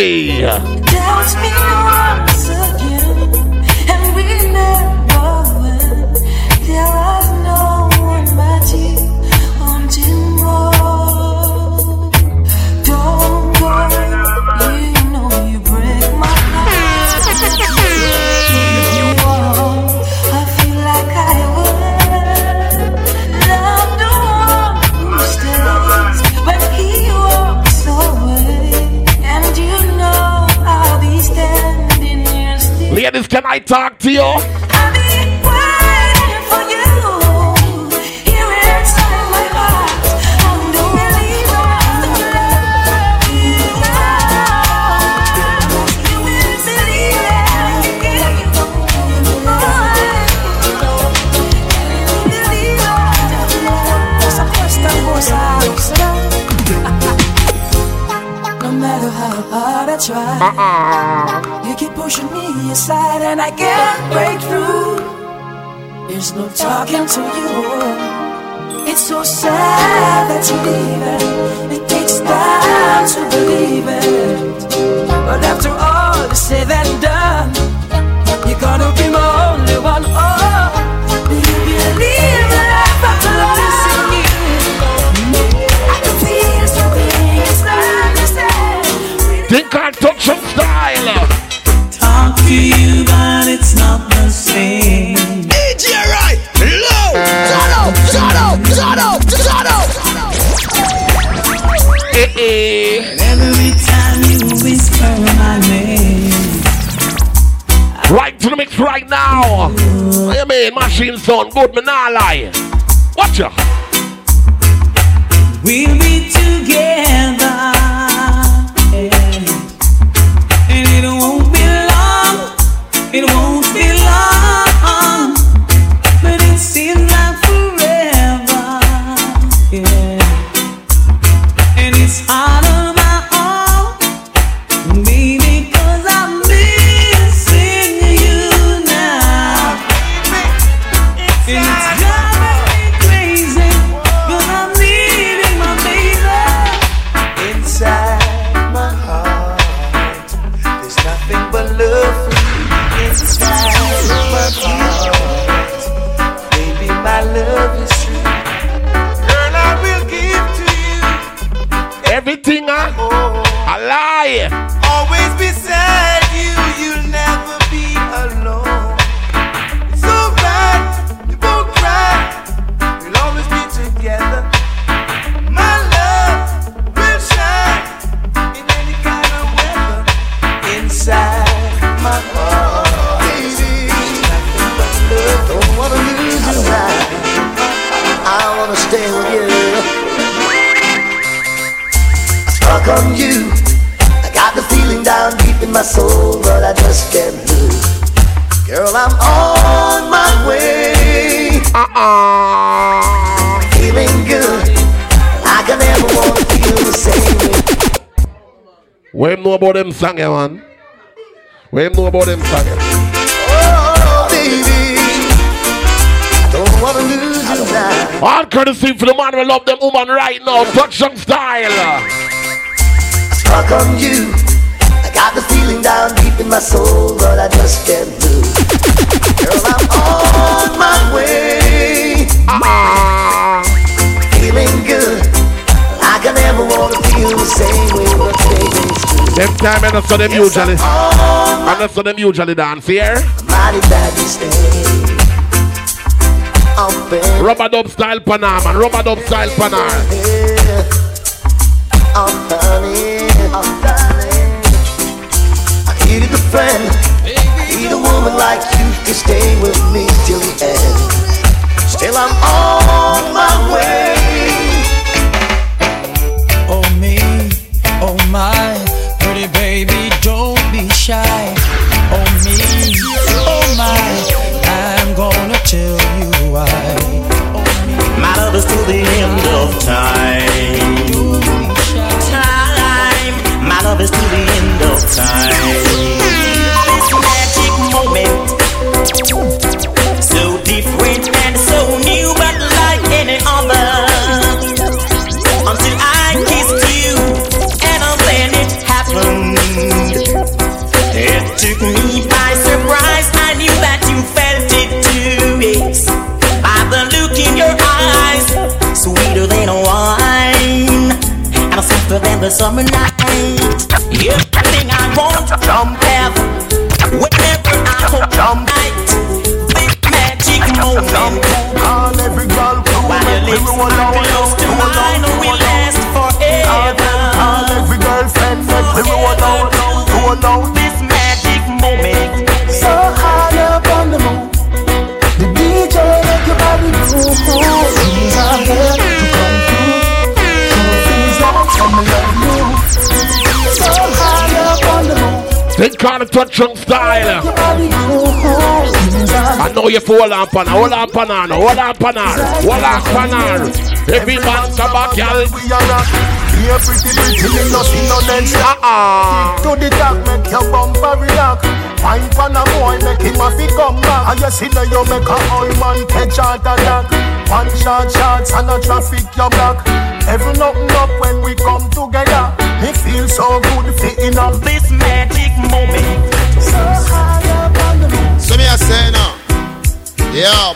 Singing can I talk to you? I'll pushing me aside, and I can't break through. There's no talking to you. It's so sad that you're leaving. It takes time to believe it. But after all is said and done, you're gonna be my only one. Oh, do you believe that I've got to listen you? I can feel something inside. Think I touch some style. Talk to you, but it's not the same. DJ right, low. Eh, eh. Every time you whisper my name, Right to the mix right now. What you mean? Machine sound good, me nah lie. Watch ya. we'll be together. It won't On you. I got the feeling down deep in my soul, but I just can't move. Girl, I'm on my way. Uh-uh. Feeling good. Like I never want to feel the same way. What him know about them song, yeah, man? What him know about them song, yeah? Oh, baby. I don't want to lose you now. All courtesy for the man who love them woman right now. Touch some style. Stuck on you. I got the feeling down deep in my soul, but I just can't move. Girl, I'm on my way. Uh-uh. Feeling good. Like I never want to feel the same way, but baby. Them time know so them usually. I know so them usually dance here. Mighty bad. Oh, baby. Rub-a-dub style panar, man. Rub-a-dub style panar. Needed a friend. I need a woman like you to stay with me till the end. Still, I'm on my way. Oh me, oh my, pretty baby, don't be shy. Oh me, oh my, I'm gonna tell you why. My love is to the end of time. Time. My love is to the end time. Magic moment. So different and so new, but like any other. Until I kissed you, and then it happened. It took me by surprise. I knew that you felt it too. Yes. By the look in your eyes, sweeter than wine, and softer than the summer night. Everything I want from heaven, whenever I hold jump night. This magic moment. Call every girl While your lips are close to mine, will last forever. Call every girlfriend, make Call it touch on style. I know you for hold on pan hold on pan hold on pan hold on pan. Every man come back, y'all. Here pretty pretty, me no see no dance. Uh-uh. To the top, make your bumper relax. Wine pan a boy, make him a fi come back. And you see now you make a old man catch heart attack. One shot shots and a traffic you block. Every nothing up when we come together. Me feel so good fitting up this magic moment. so high up on the moon. So me I say now, yeah.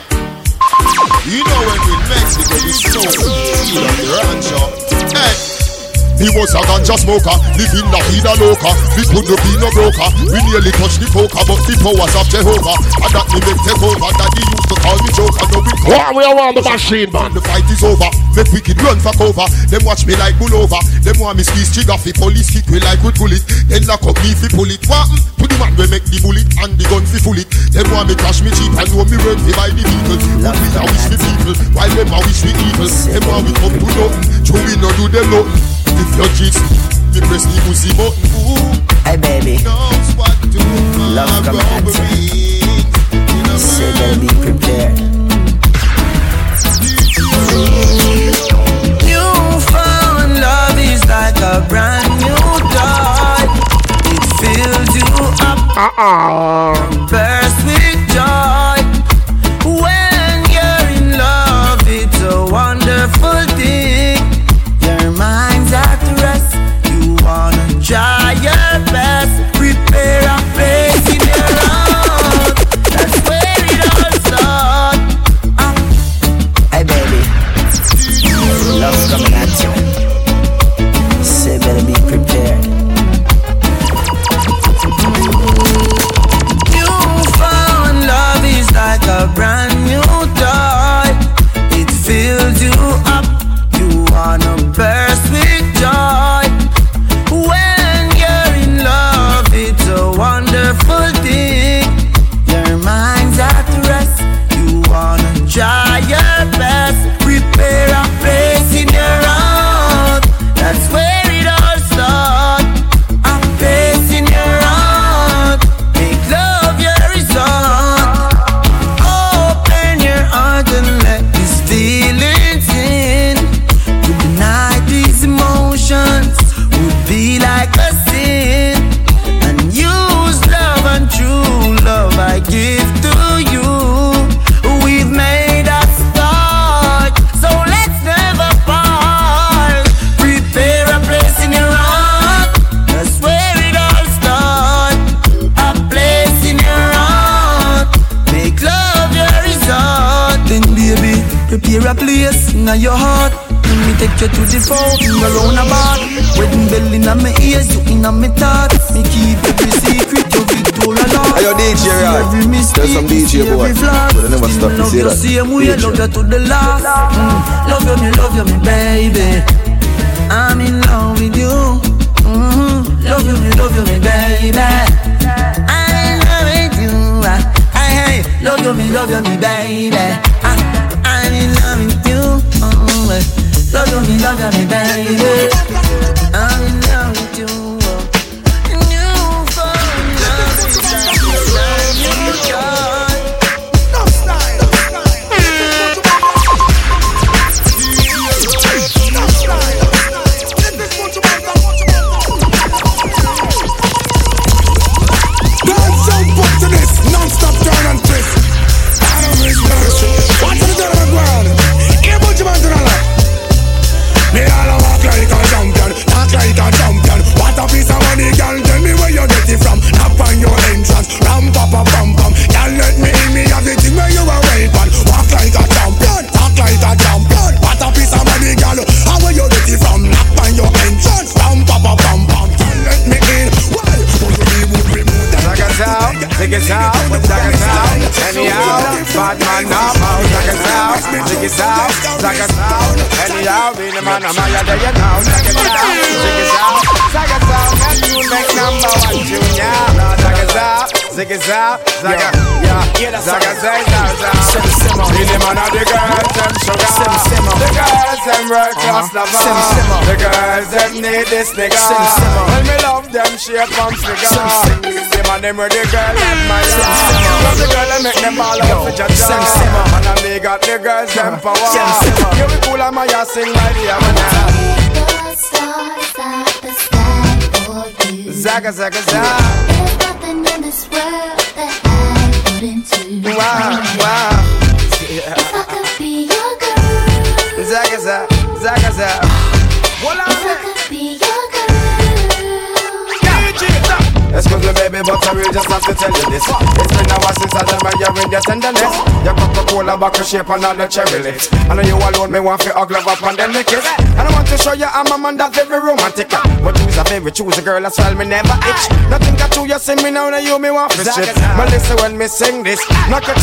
You know when we Mexico, we so feel of the rancho. Hey. He was a ganja smoker, living la vida loca. We couldn't be no broker. We nearly touched the poker, but the powers of Jehovah. And that me make take over. Daddy used to call me joker. Now we. What we around the machine, man? The fight is over. Make wicked run for cover. Them watch me like bull over. Them want me squeeze trigger fi police kick me like with bullet. Then lock up me fi pull it. What? To the man we make the bullet and the gun fi full it. Them want me crash me cheap and know me run fi buy the vehicle. But me a wish fi people while them a wish fi evil. Them want me come to nothing. So we no do them nothing. If your cheeks, me press the pussy button. Ooh, Hey baby, knows what to love coming at you. So better be prepared. Newfound love is like a brand new toy. It fills you up, Uh-uh. burst with joy. Try your best. Prepare a place in your heart. That's where it all starts. Uh. Hey baby, love's coming at you. So better be prepared. Newfound love is like a brand new toy. It fills you up. You wanna burst take you to the phone, around about. Wedding bell in my ears, you in my thoughts. Me keep every secret, your victory Oh la la. Hey, yo, DJ, right? Every mistake, There's some DJ boy. every flaw. But I never stop to Love you same way, DJ. love you to the last. Mm. Love you, me, love you, me, baby. I'm in love with you. Mm. Love you, me, love you, me, baby. I'm in love with you. I love you, me, love you, me, baby. I, I'm in love with you. Oh, you, me, love me, baby. Out, zag it out. Anyhow, be the man, I'm out there, you know. Zag it out, zig it out, zag it out. And you make number one tune, yeah. Now zag it out, zig it out, zag it, yeah. Zag it, zag it out, zag it. Be the man of the girls, them sugar. The girls, them world class lover. The girls, them need this nigga. Well, me love them shape and figure. The man, them where the girl admire. Love the girl and make them all up for jaja. And I me got the girls, them power. You be cool, I'm a ya sing like the Amana. Zaga, zaga, zaga. Wow, wow. Zaga, zaga, zaga, zaga. Excuse me, baby, but I really just have to tell you this. It's been a while since I done my year in your tenderness. Your Coca-Cola bottle shape and all the cherry lips. I know you alone, me want to hug love up and then lick it. And I want to show you I'm a man that's very romantic. But you's a favorite, choose a girl as well, me never itch. Nothing got you, you see me now, now you me want to shit. But listen when me sing this, ticket.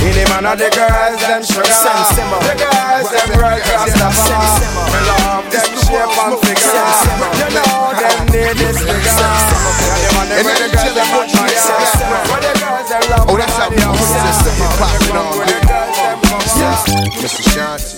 In the man of the girls, them sugar. The girls, them right across the bar. Mr. Shanti.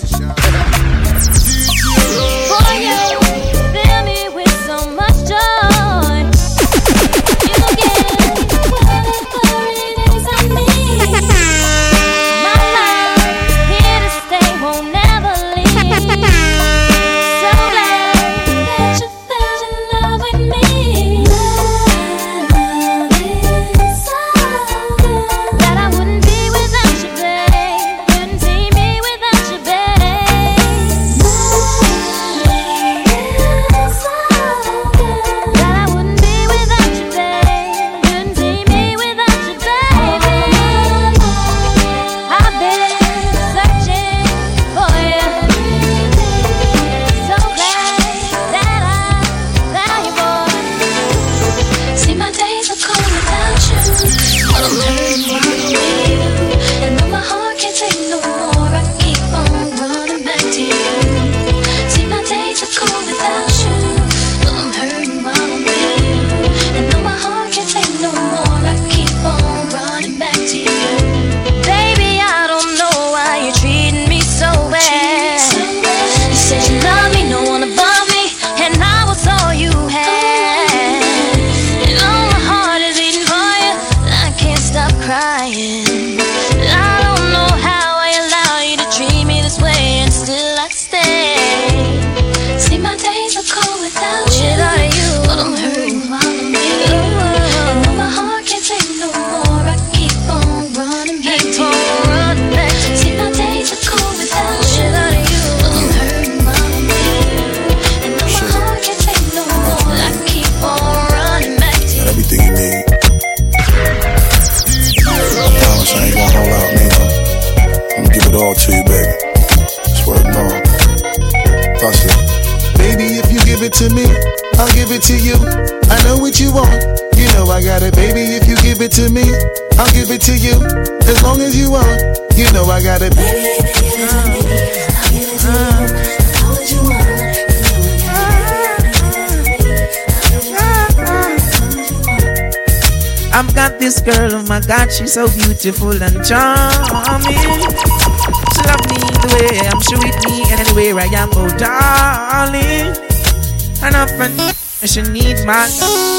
beautiful and charming. She love me the way I'm sure with me anywhere I am, oh darling. And often she needs my love.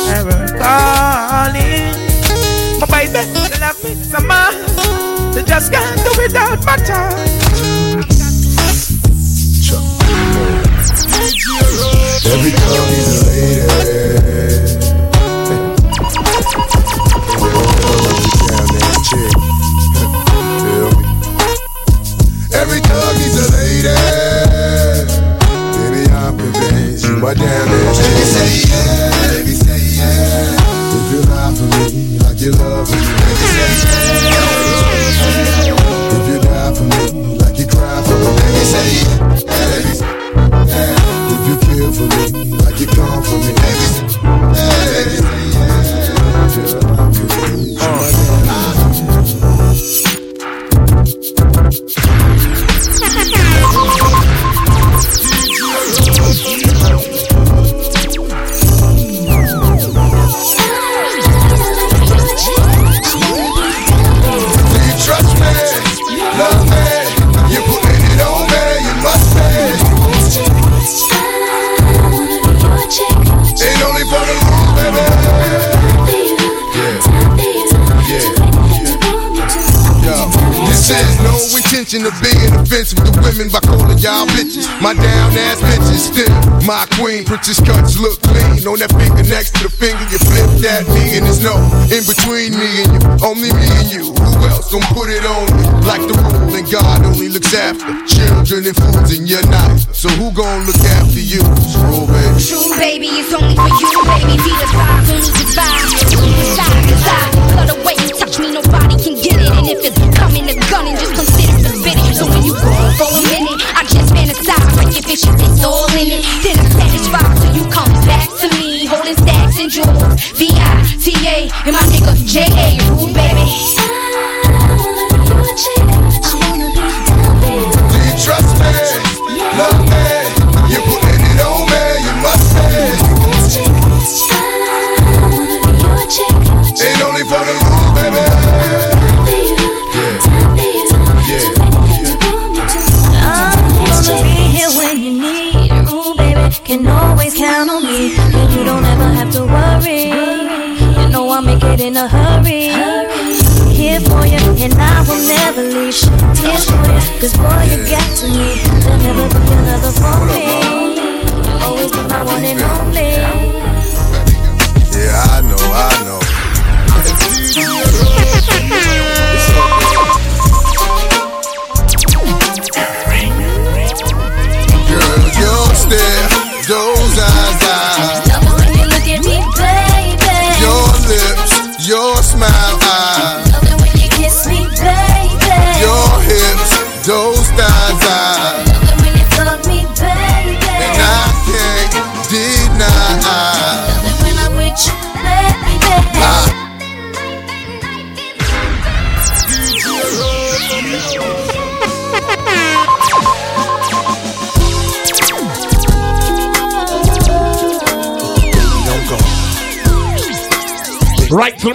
next to the finger, you flipped at me, and there's no in between me and you, only me and you. Who else don't put it on me? Like the rule, and God only looks after children and fools, and your knife. So who gonna look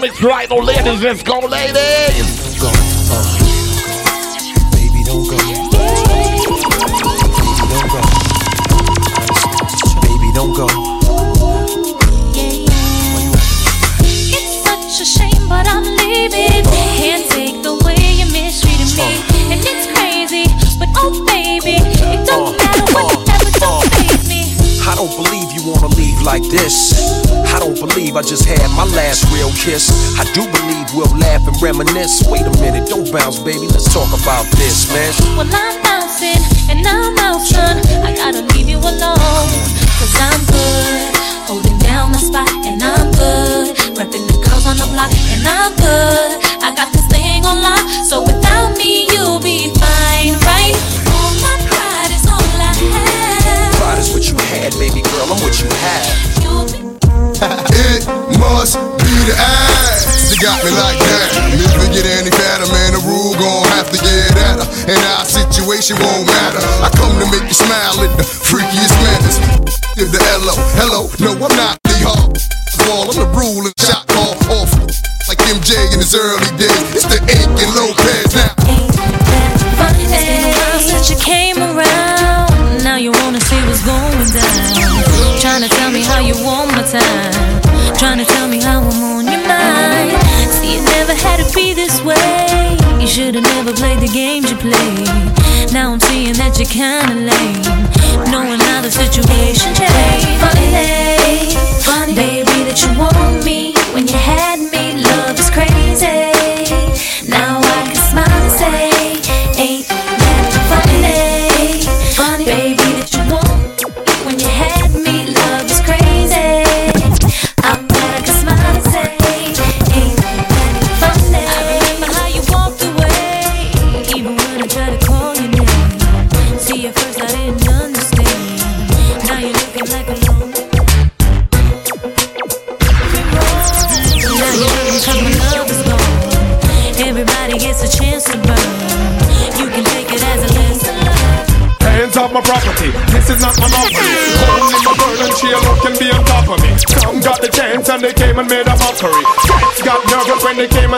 it's right, oh ladies, let's go, ladies. kiss. I do believe we'll laugh and reminisce. Wait a minute, don't bounce, baby. Let's talk about this, man. Well, I'm bouncing and I'm out, son. I gotta leave you alone. Cause I'm good. Holding down my spot and I'm good. Repping the girls on the block and I'm good. I got this thing on lock. So without me, you'll be fine, right? All my pride is all I have. Pride is what you had, baby girl. I'm what you have. It. must be the ass. You got me like that. If we get any better, man, the rule gon' have to get at her. And our situation won't matter. I come to make you smile at the freakiest manners. Is the hello, hello, no, I'm not the hard. Ball, I'm the rule and shot call off. Like MJ in his early days. It's the ink and Lopez now. Ain't that funny since you came around. Should've never played the games you played. Now I'm seeing that you're kinda lame. Knowing how the situation changed. Funny, funny, baby, that you want me when you had me. Love is crazy.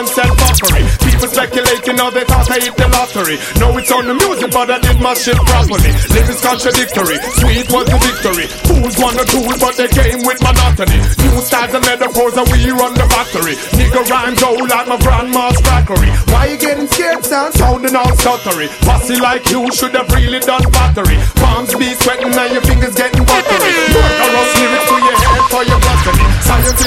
Fuckery. People speculating now they thought I hit the lottery. No, it's on the music, but I did my shit properly. Lyrics contradictory, sweet was the victory. Fools wanna tool, but they came with monotony. New styles and metaphors and we run the factory. Nigga rhymes old like my grandma's crackery. Why you getting scared, son? Sounding all stuttery. Pussy like you should have really done battery. Palms be sweating and your fingers getting buttery.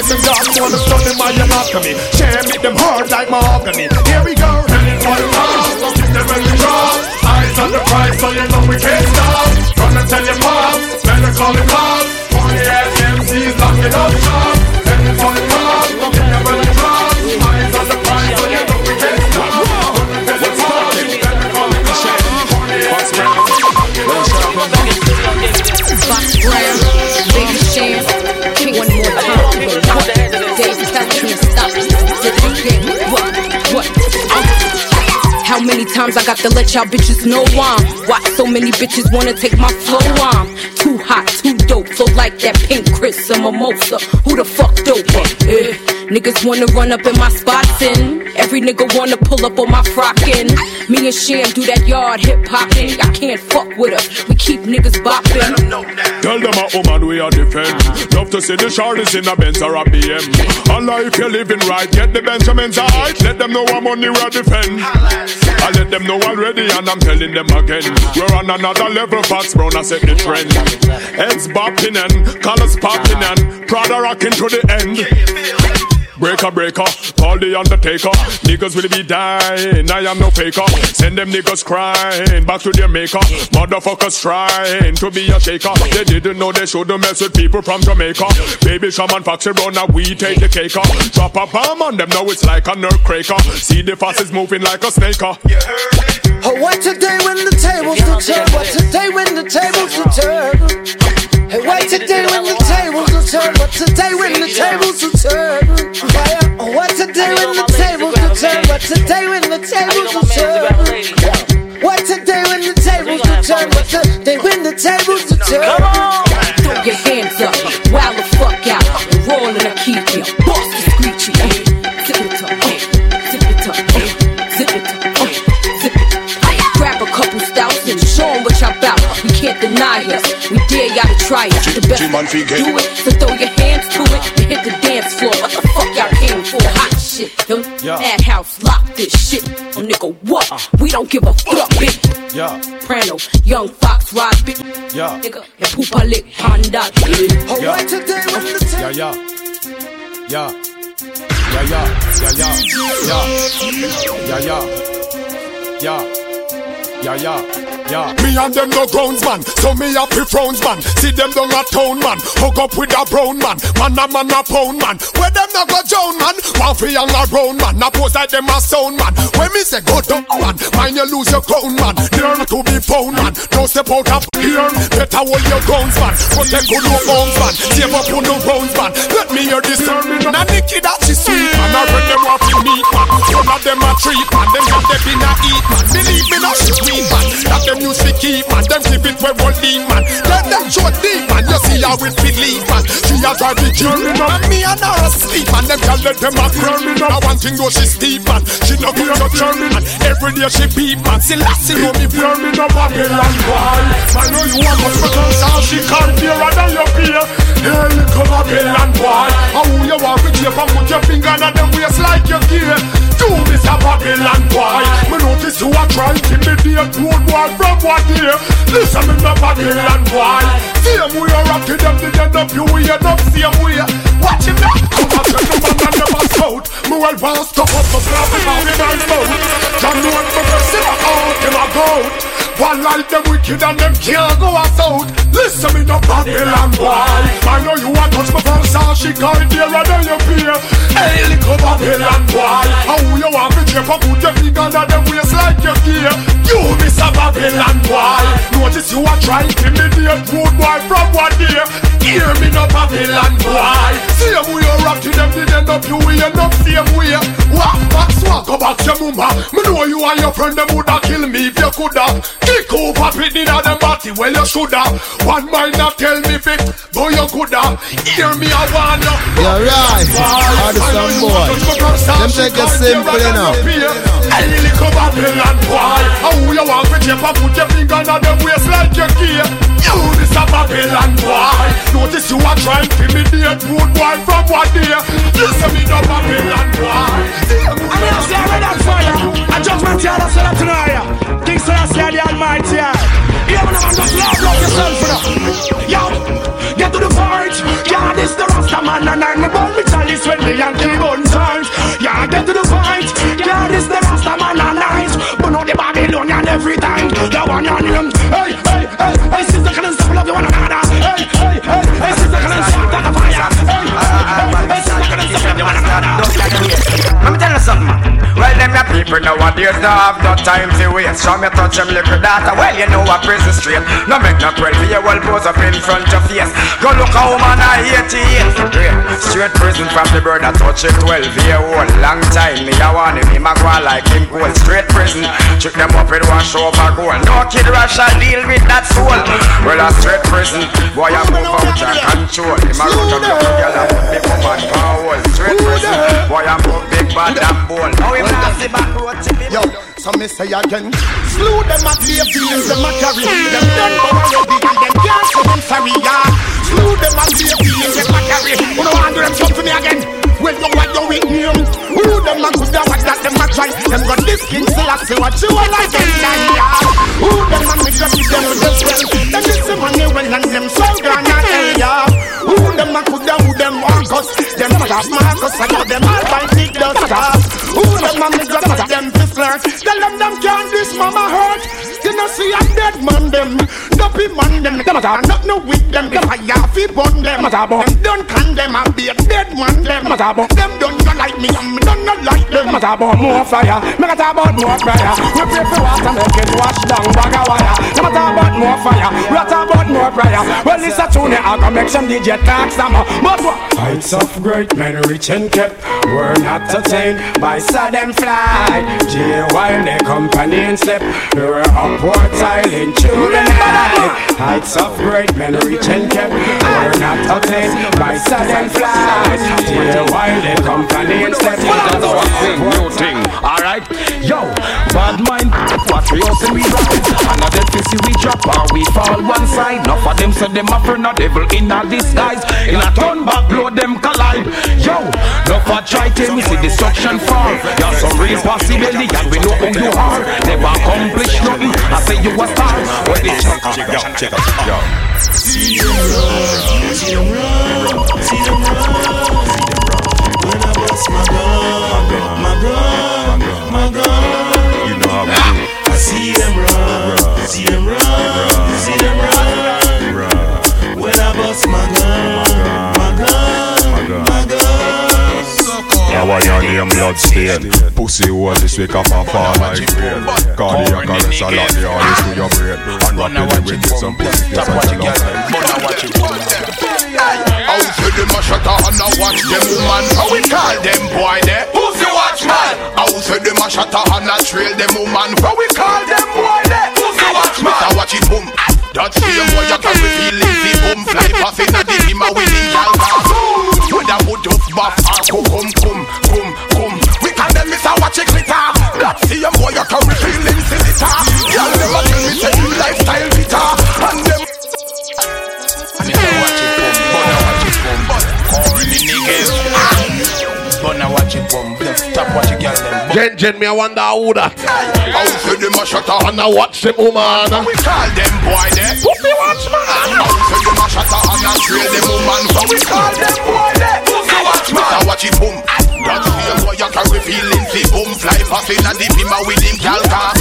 Scientists and docs wanna study my anatomy. Share me them hard like mahogany. Here we go. Heading for the top, so keep them to drop. Eyes on the prize, so you know we can't stop. Gonna tell your mom, better call him off. Many times I got to let y'all bitches know I'm Why so many bitches wanna take my flow I'm too hot, too dope, so like that pink Chris and mimosa Who the fuck dope? Eh. Niggas wanna run up in my spots and every nigga wanna pull up on my frockin'. Me and Sham do that yard hip hopping. I can't fuck with us, we keep niggas bopping. Tell them a woman we are defend. Uh-huh. Love to see the shorties in a Benz or a BM. Allah, if you're living right, get the Benjamins alright. Let them know I'm money we are defend. I let them know already and I'm telling them again. We're on another level, Fox Brown, I set the trend. Heads bopping and colors popping uh-huh. and Prada rocking to the end. Breaker, breaker, call the undertaker. Niggas will be dying, I am no faker. Send them niggas crying back to their maker. Motherfuckers trying to be a shaker. They didn't know they shouldn't mess with people from Jamaica. Baby Shaman Foxy Brown, now we take the cake off. Drop a bomb on them, now it's like a nerve cracker. See the fast is moving like a snake. uh. Oh, what today when the tables will turn? What today when the tables will turn? Hey, what today when the tables will turn? What today when the tables will turn? Fire. Oh, what today when the tables will turn? What today when the tables will turn? What today when the tables will turn? What today when the tables will turn? Throw your hands up, wild the fuck out, roll in a key, boss try it. The best G-Man way to Fige. do it, so throw your hands to it and hit the dance floor. What the fuck y'all came for? Hot shit, yo. Yeah. Madhouse, lock this shit. Oh nigga, what? Ah. We don't give a fuck, bitch. Yeah, Prano, young fox, ride bitch. yeah, Nigga, and poopa lick Honda. Oh, Yeah. what today when the yeah, yeah, yeah, yeah, yeah, yeah, yeah, yeah, yeah, yeah, yeah, yeah, yeah. Me and them no grounds man, so me a pre frowns man. See them down a town man, hook up with a brown man. Man a man a pound man, where them not go down man. One for young a brown man, na pose like them a sound man. When me say go down man, mind you lose your crown man. Learn to be pound man, don't step out of here. Better hold your guns man, protect good no bones man. Save up on no rounds man. Let me hear this. Na Nikki that she sweet man, I read them off in meat man. One of them a treat man, them got them in a eat man. Believe me you see keep man, them keep it where one lean man. Let them show deep man, you see how it believe man. She a drive the jeep, and me and her asleep man. Them can let them have man. Now one thing though she steep man, she no good no journey man. Every day she beep, man, see last you know me burn me no Babylon boy. Man, know you a must because how she can't hear and all your peer. Hey, little Babylon boy, how you want to tape and put your finger on them waist like you care. Do this a Babylon boy. Me notice you a trying to mediate road boy from year. Listen me no Babylon boy. Same way you rock to them, they end up you way up same way. Watch him now. Come on, tell them man them a scout. Me well want stop up my crap in my mouth. John know what me say out him a goat. One like them wicked and them can't go us out. Listen me no Babylon boy. I know you want touch first and she can't hear and then you fear. Hey, little Babylon boy. How you want to check up put your finger on them waist like your gear. You miss a Babylon boy. Notice you are trying to intimidate road boy from one day. Hear me no Babylon boy. Same way you rock to them, did end up you way end up same way. Walk back, swag back your mama. Me know you and your friend them woulda kill me if you coulda. Kick over pit in them body, well you shoulda. One mind not tell me fit, but you coulda. Hear me I wanna. You're right. How the some boy. Them take it simple enough. Hey, little Babylon boy How you want to chip and put your finger on them waist like your key You this a Babylon boy. Notice you are trying to intimidate road boy from one day? Listen me no Babylon boy. And you say I read that fire A judgment here that's what tonight King Selassie the Almighty Yeah, man, man, just love, love yourself, you Yo, get to the point. Yeah, this the Rasta man And I'm about me chalice when the Yankee gun times. Yeah, get to the point. Yeah, this the Rasta man and nice. But not the Babylonian every time. The one on him Hey, hey, hey, hey, sister, can you stop love you? One another Hey, hey, hey, hey, sister, can you stop the fire Hey, hey, hey, hey, sister, can you stop love you? One another Let me tell you something, man. Well, them your people nowadays don't have no time to waste. Show me touch them little data. Well, you know what prison straight. No make no quell for your well pose up in front of face. Go look a woman at 88. Yeah. Straight prison from the bird that touch it 12 year old. Long time me I want him, him a go like him cold. Straight prison. Check them up with one show up a goal. No kid rush shall deal with that soul. Well, a straight prison. Boy, I move out your control. Him a run up your girl and put me woman power. Straight prison. Boy, I move big bad and bold. Now him not see back road to me. Yo, so me say again. Slew them at the fields, them a carry. Them done but already and them can't say them sorry, yeah Slew them at the fields, them a carry. Who no want them come to me again Well, you what you with him. Who them a good, them what that them a try? Them got this king still a say what you a like yeah. Who them a make up with them with this well? Them is the money well and them so gone and hell, yeah Who them a good, who them want us Them have Marcus, I know them all fight big dust Who them a make up with them fi flirt? Tell them them can't this mama hurt. You know see a dead man them. Dopey man them. Them a not no with them. Them a yaffy bun them. Them don't condemn a be a dead man them. Them don't not like me and me don't not like them. Me talk about more fire, me talk about more prayer. We pray for water, make it wash down bag of wire. Me talk about more fire, we talk about more prayer. Well, this a tune, I can make some DJ talk some more. But what? Heights of great men rich and kept. Were not attained by sudden flight. Jail while their companions slept, they were upward tiling through the night. Heights of great men rich and kept were not attained by sudden flight. Jail while their companions slept. That's our thing, new thing. Alright? Yo, bad mind, what we say we ride. Another pussy we drop or we fall one side. Enough of them say them a friend of devil in a disguise. In a turn back, blow them collide. Yo, enough a try to me see destruction fall. You're some real possibility and we know who you are. Never accomplish nothing. I say you a star. Well, it's check out, check out, check out. Yo. See them run, see them run, see them run. When I bust my gun, my gun, my gun. You know blood stain. Pussy hole this week up and fall like rain Cardiac arrest a lot the honest to your brain. And rapidly with some pussy case and tell them Out with them a shut up and a watch them woman? How we call them boy there? Pussy watch man Out with them a shut up and a trail them woman? How we call them boy there? Pussy watch man I watch it boom. That same boy you carry feelings, the boom. Fly pass in a the him a winning car. Whether put up buff or come come come watch it glitter. That same boy you the litter. Gal them a tell me say lifestyle bitter, and them. And if I watch it boom, but I watch it boom, but corny niggas. But now watch it boom, stop watching gal them. Jen Jen, me I wonder who that. How say them a shut up And I watch them woman. We call them boy there. Pussy watch man. How say them a shut up and a trail them woman. So we call them boy there. Pussy watch man. Now watch it boom. That same boy you carry feelings. The boom fly past in and the pima with him gal car.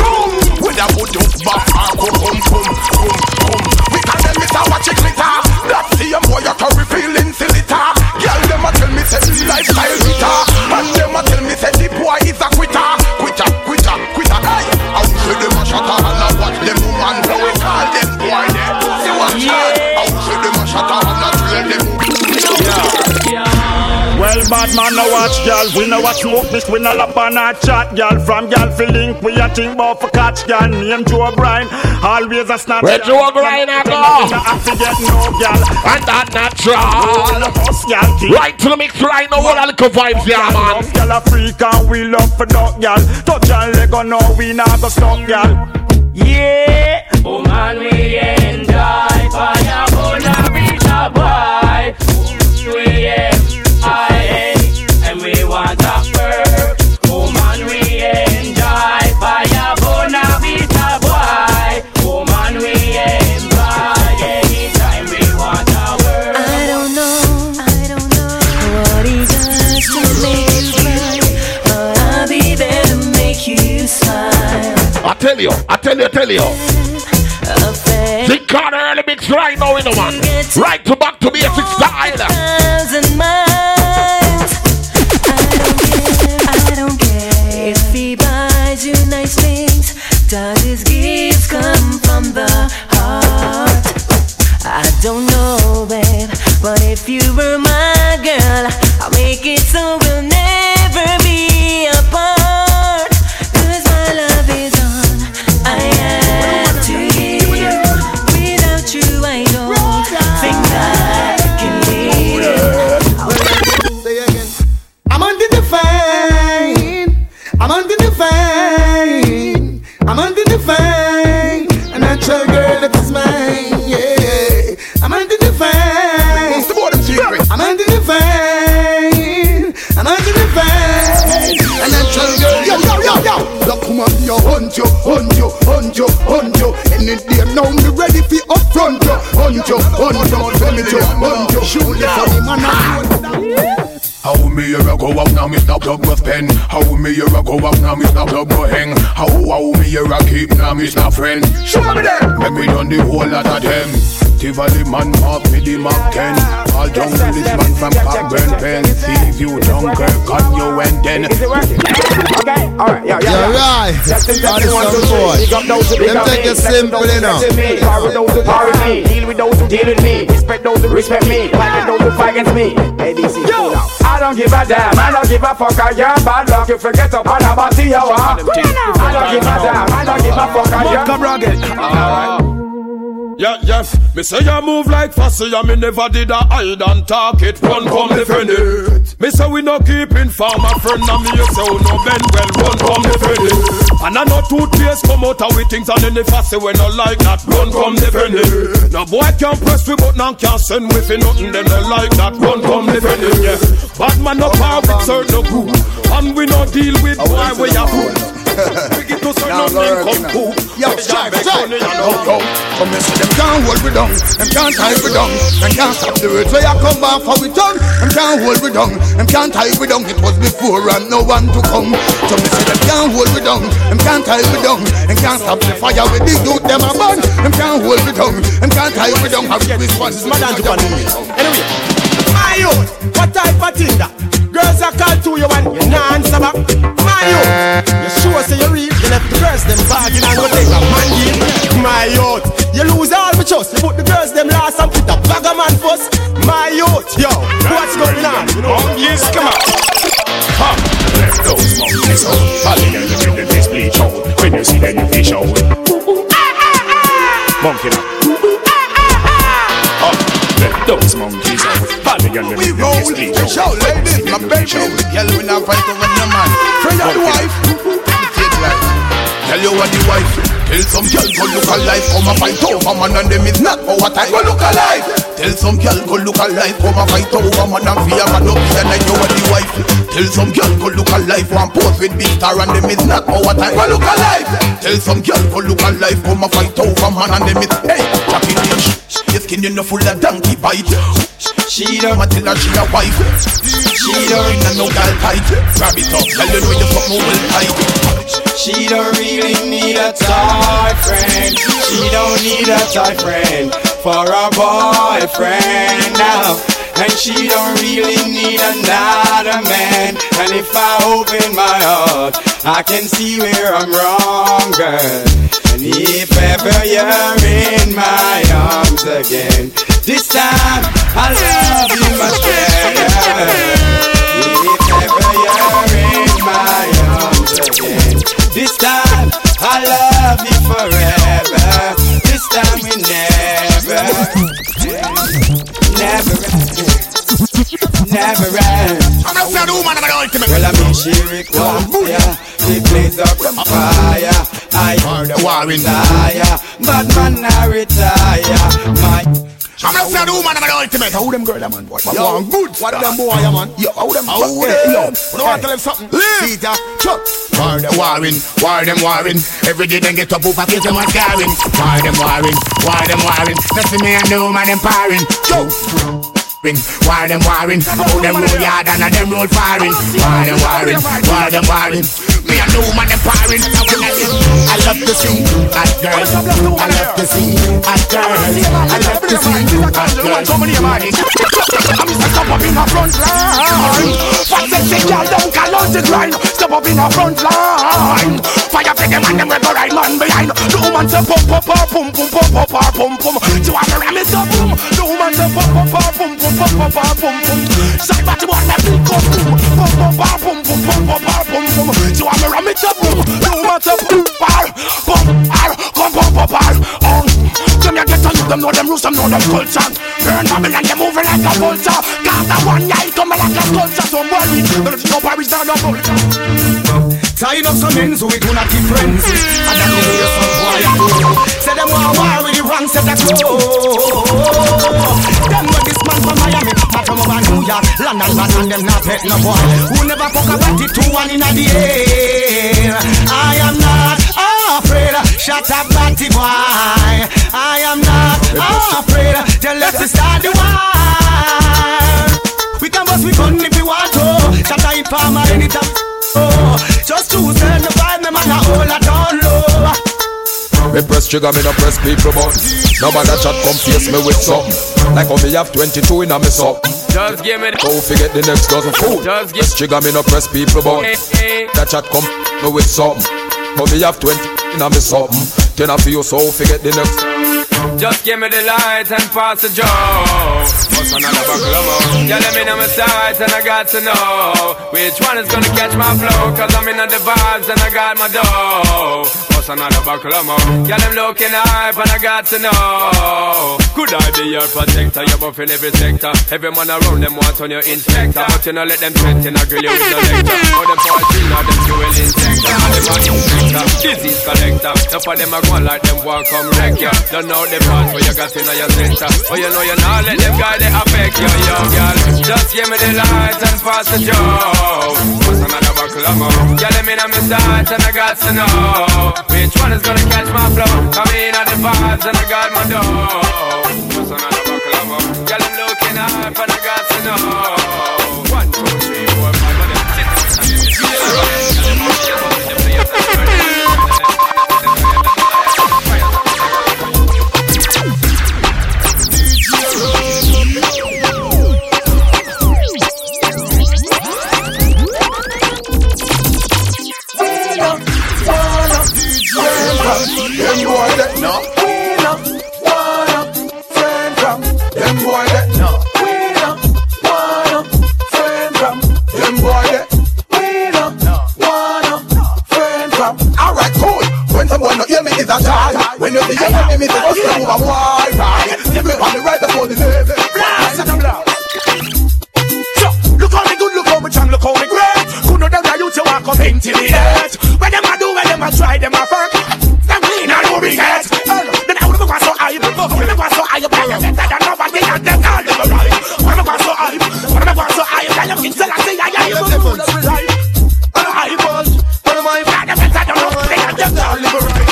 With a put up back or come come come come come. We call them Mr. Watch it glitter. That same boy you carry feelings. The litter. Girl them a tell me say lifestyle bad man, no watch, gal. We no watch smoke, this we no lap on a chat, gal. From gal fi link, we a think bout for catch, gal. Name Joe Grind, always a snatch. Where Joe Grind a go? I fi get no gal, and that natural. Us, gal, keep Right to the mix right now, all the little vibes, yeah, man. Gal a freak and we love for dog, gal. Touch and leg on, no, we not go stop, gal. Yeah, Oh man, we enjoy tell you, I tell you, I tell you. Think on early mix right now in the one. Right to back to basic style. Come hunt you, hunt you, hunt you, hunt you. Any day now, me ready for upfront you. Hunt you, hunt you, hunt you, hunt you. Shoot the funny man out. How me here a go out now, me stop up with pen. How me here a go out now, me stop up with hang. How how me here a keep now, me stop friend. Show me them. Make me done the whole lot of them. Tivoli man off me the Mac 10 All down to this man from Cockburn Pen See you Dunkirk on you and then Is it working? Okay, alright, yeah, yeah. You're right. Just in That is one, some two, three. boy. Big up those who big Them take me. it Bless simple, those you know. Power with those who power me. Deal with those who deal with me. Respect those who respect me. Fight with those who fight against me. ABC, cool out. I don't give a damn. I don't give a fuck. I am bad luck. If You forget up on about the hour. I don't give a damn. I don't give a fuck. I am. Come rugged. Yeah, yes. Me say you move like fussy, and me never did a hide and talk it. Run, come defend it. Me say we no keep inform a friend, and me you say we no bend well. Run, come defend it. And I know two toothpaste come out of we things, and any fussy we no like that. Run, come defend it. Now boy can't press we button and can send we for nothing. Them no like that. Run, come defend it. Yeah. Bad man no power with certain group, and we no deal with boy we a fool. We get to certain men come cool. Yo. Yo, yo. Come here, see them can't hold we down. Them can't tie we down. Them can't stop the words where you come back for we tongue. Them can't hold we down. Them can't tie we down. It was before and no one to come. So me say them can't hold we down. Them can't tie we down. Them can't stop the fire with the youth them a burn. Them can't hold we down. Them can't tie we down. Have. Madam Japan. Anyway, my youth, what type of thing that? Girls are called to you and you not answer back. My youth, you sure say you real, you left the girls them bargain and go take a man deal. My youth, you lose all my trust, you put the girls them last and put a bag of man first. My youth, yo, what's going on? Monkeys, come on. Come, let those monkeys out. In the middle, this out. When you see them, you fish out. Monkey now. Those monkeys out. Bad girl, them We roll, we out. shout, ladies, my baby. Girl, we not fight over no man. Friend the wife, take life. Tell you what the wife. Tell some girl go look alive, come a fight over man and them is not our time. Go look alive. Tell some girl go look alive, come a fight over man and fear man up here like you are the wife. Tell some girl go look alive, one pose with big star and them is not our time. Go look alive. Tell some girl go look alive, come a fight over man and them is hey, happy bitch. Your skin you know full of donkey bite. She don't tell her she a wife. She don't a no girl tight. Grab it up, tell you know you fuck me well tight. She don't really need a toy friend. She don't need a toy friend for a boyfriend now. And she don't really need another man. And if I open my heart, I can see where I'm wrong, girl. And if ever you're in my arms again, this time I love you much better. If ever you're in my arms again, this time I love you forever. This time we never, never end. I'm not saying woman, I'm an ultimate. Well, I mean, she require the blaze up from fire. I warring liar, but man, I retire. My I'm not saying woman, I'm an ultimate. How them girl, them man, boy? Yo, Yo, good. What them ah. boy, yeah, man? Yo, how them? How them? Yo, you want to tell them something? Peter, chuck. War them warring, war them warring. Every day them get up over face them and scarring. War them warring, war them warring. That's me and no man empowering. Yo. War them warring, how them roll yard and them roll firing. War them warring, war them warring. Me and no man empowering. I love to see hot girls. I love to see hot girls. I love to see hot girls. I'm step up in the front line. Fat sexy girl, don't call out the grind. Step up in the front line. Fire for them and them the right man behind. The woman say pum pum pum pum pum pum pum pum pum pum. You want to ram it up? boom. The woman say pum pum pum pum pum pum pum pum pum pum. Side back to what that beat come boom. Pum pum pum pum pum pum pum pum pum. You want to ram it up? boom. The woman say pum pum pum pum pum pum pum. Them ya get you, them know them rules, them know them culture. Burn Babylon, they moving like a vulture. Got that one guy coming like a culture. Don't worry, don't you know Paris down the vulture. Tying up some ends with one of the friends And then they hear some boy Say them want war with the wrong set of clothes from from over New York London man and them not pet no boy. Who never fuck about it two one in the air I am not afraid Shut up batty boy. I am not afraid Tell us to start the war. We can bust we gun if we want to. Shut up in palm or anytime. Oh, just choose turn the vibe, me man a hold it down. Me press trigger, me no press people but Nobody chat come face me with something Like how me have 22 in a me something Just give me the Go forget the next dozen food Just give Press trigger, me no press people but That chat come me with something But me have 20 in a me something Then I feel so forget the next Just give me the light and pass the joe. What's another of? Yeah, let me know my sights and I got to know which one is gonna catch my flow. Cause I'm in the vibes and I got my dough. What's another buckle of more? Yeah, them looking hype and I got to know. Could I be your protector? You're buff in every sector. Every man around them want on your inspector. But you know, let them threaten, I grill you with no lecture. Or them party, now them fuel injector. And them are inspector, disease collector. Enough of them are going like them walk come wreck ya. Don't know the part where you got in your center. Oh, you know you not let them guy they affect you, yo, girl. Just give me the light and pass the joke. What's another buckle of more? Yeah, me know my sights and I got to know which one is gonna catch my flow. Come in at the vibes and I got my dough. What's another buckle of? Yeah, I'm looking up and I got to know. One, two, three, four, five, Central, them boy that no Queen up, one up, them boy that no Queen up, one up, them boy that Queen up, one up, Central Alright cool, when someone not hear me is a child When you see your enemy, it's a hustle over wide Give me on the right before the left Blast and Look how me good, look how me strong, look how me great. Who know them that you to walk up into the air? them a try, them a fuck, Them mean and lubricate. Then I would go so high, would go so high, but I said that nobody can them all them right. Would go so high, would go so high, I am king, so I say I am the devil. I'm high, but I'm high, but I said that nobody can them all them right.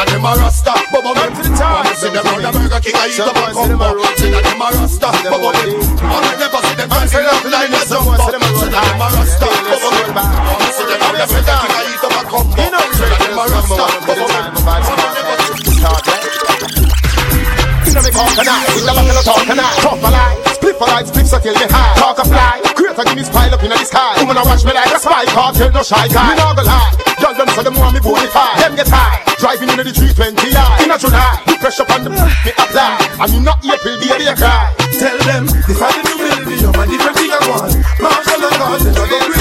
Them a rasta, bubble them to the top. See them round the Burger King, I eat up a combo. See that them a rasta, bubble them. I never see them dancing up like I eat up a them a them. A a a a a shy guy. Me nah go lie, girl them so them want me bonify. Them get high, driving inna the 320i. Inna July, the pressure on the me apply. And you not April, baby, they cry. Tell them, this is the new millennium, a different thing I want. Marshall and God, And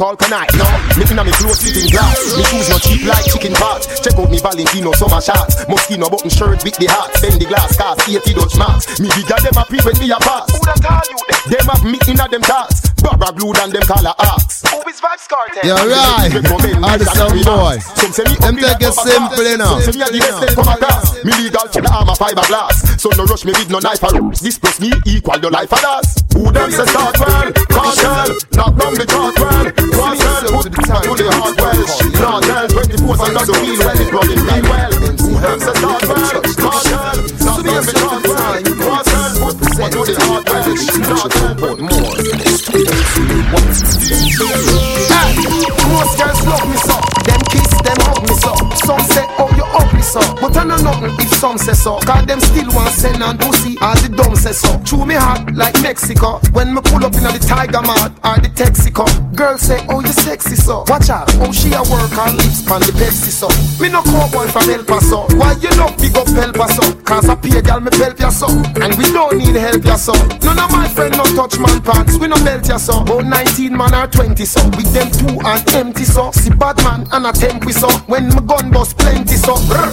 the Inna me call tonight, no. Me inna me clothes fitting glass. Me shoes no cheap like chicken parts. Check out me Valentino summer shots. Moschino button shirt with the heart. Bend the glass cast, 80 Dutch marks. Me bigger them a pre when me a pass. Who that call you them? Them have me inna them thoughts. Barbara blue than them call a ox. Who is Vybz Kartel? Yeah, right. All the some boy. Some say me Them take it simple, you know. Some say me a the best them come across. Me legal for the armor fiberglass. So no rush me with no knife or This plus me equal your life for us. Who them say start well? Kartel. Knock down the chart well. Kartel. Put the time to the hard well. Kartel. 24 under the wheel well. It running me well. Who them say start well? Kartel. Knock down the chart well. Kartel. Put the time to the hard well. Kartel. Put more. Hey, most girls love me so. Them kiss, them hug me so. Some say, so. But I know nothing if some say so. Cause them still want send and pussy. All the dumb say so. Chew me hot like Mexico. When me pull up in the Tiger Mart or the Texaco. Girls say, oh you sexy so. Watch out, oh she a work her lips pan the Pepsi so. Me no cowboy from El Paso. Why you not big up El Paso? Cause I pay girl me help ya so. And we don't need help ya so. None of my friend no touch man pants. We no belt ya so. About 19 man or 20 so. With them two and empty so. See bad man and a tempi so. When my gun bust plenty so. Brr,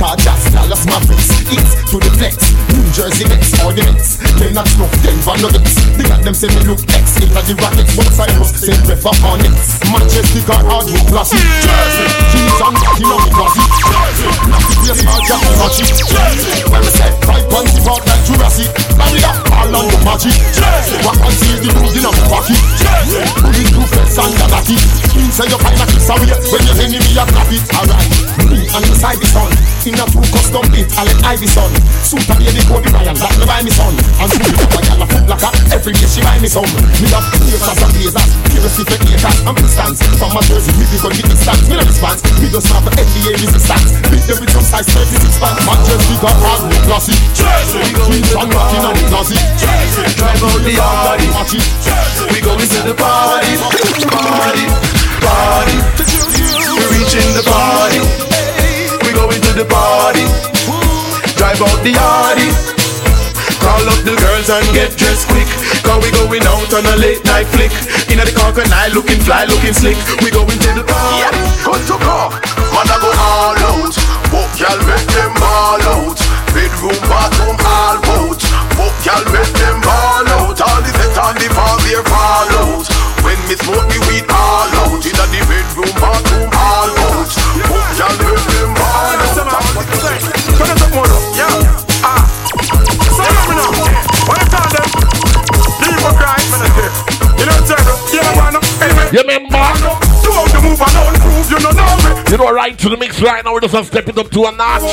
Utah Jazz, Dallas Mavericks East to the flex, New Jersey Nets, all the Mets Them not snuff, Denver Nuggets. They got them say me look X, inna the Rockets. But Cyrus, say ref up on it. Manchester car hardwood glossy Jersey, jeans and cocky now me glossy Jersey, natty place all jack and matchy Jersey, when me say five pants part like Jurassic Barrier, all on the magic. Jersey, walk and see the rules in a pocket Jersey, bullet two feds and a batty Mean say you find a kiss away when your enemy a grab it. Alright, me and the side the sun In a true custom bit, Allen Iverson Super baby Kobe Bryant, that me buy me son And two up a gal a foot locker Every day she buy me some Me love placers and blazers Seriously for haters and pistons From my jersey, me on the distance Me no response, me just have a NBA resistance Beat them with some size 36 pants Manchester got hard, classy Jersey, jeans and rocking and classy Jersey, drive out the yard Watch we going to the party Party, party We reaching the party We the party. Drive out the yardie. Call up the girls and get dressed quick. Cause we going out on a late night flick. Inna the crocodile looking fly, looking slick. We going to the party. Yeah. Good to go. Man I go all out. Book y'all make them all out. Bedroom, bathroom, all out Book y'all make them all out. All the set on the farm, they fall out. When me smoke the weed all You remember? How you move and don't prove you don't know me. You know, right to the mix right now, we're just step it up to a notch.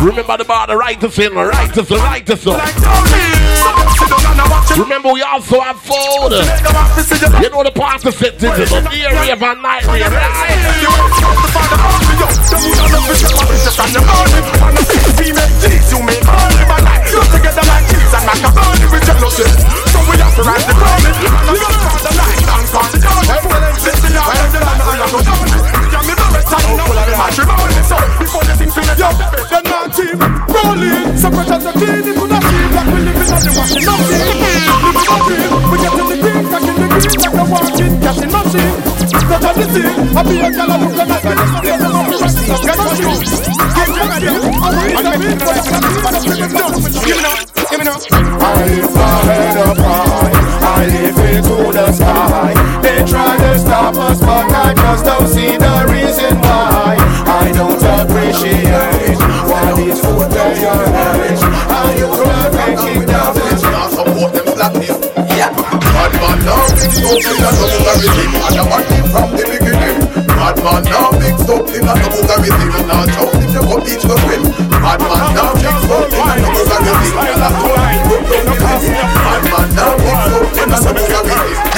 Remember the bar, the right to sin, right to sin, right to sin. Remember, we also have food. You know the party set this is a day rave and night So we have to ride the pony To the the the the land and I go the the So before the Yo, the in the get in the in the green like a walking catching machine I be I come to the. I I lift it the sky. They try to stop us, but I just don't see the reason why. I don't appreciate what is food they are having. How you gonna make something the everything. And the one thing from the beginning. Bad man now big something and the everything. And now jump if you go beach go swim. Bad man now big something and the everything. And you don't Bad man now big something and the everything.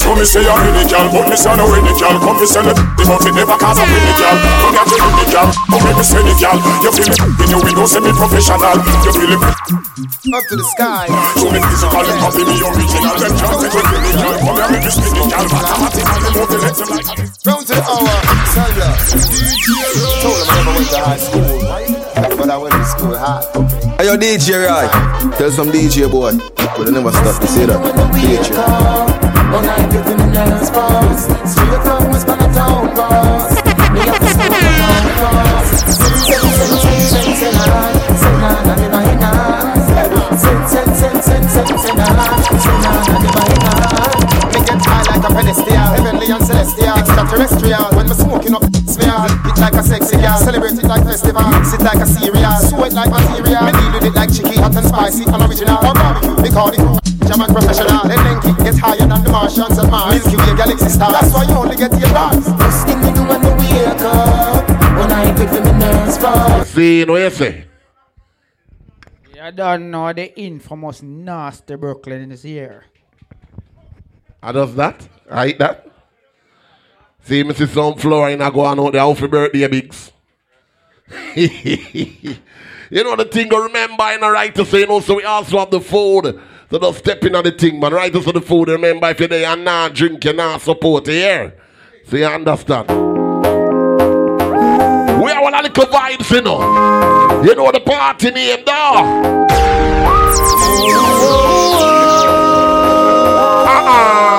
So me say I'm in the gal, but me say no in the gal. Come me say the but it never cause I'm in the gal. Come get you in the gal, me say the gal. You feel it in your window, say me professional. You feel it up to the sky. So me physical and copy me original. Then can't take it in the gal. Come here make me spin the gal. Mathematical, the motivate them like Round to the hour, Sandra. Told him I never went to high school, but I went to school high. Hey, yo, DJ, right? Tell some DJ boy. But I never stop to say that. DJ. When I get in the dance boss Straight from West Town and celestial, extraterrestrial. When me smoking up, smear it like a sexy girl, celebrate it like festival, mix it like a cereal, sweat like material. Me deal with it like chicky, hot and spicy and original. Or barbecue, me call it German professional. Then Lenky get higher than the Martians and Mars. Milky Way galaxy star. That's why you only get your bars. First thing me do when me wake up When I get in the dance boss See, what you say? You don't know the infamous nasty Brooklyn is here. I does that. I eat that. See, me see some floor in a go on out there for birthday bigs. you know the thing to remember in the right to say, you know, so we also have the food. So don't step in on the thing, man. Right to the food. Remember if you're there and not drink, you're not support here. So you understand. We are one of the vibes, you know. You know the party name, though. Ladies,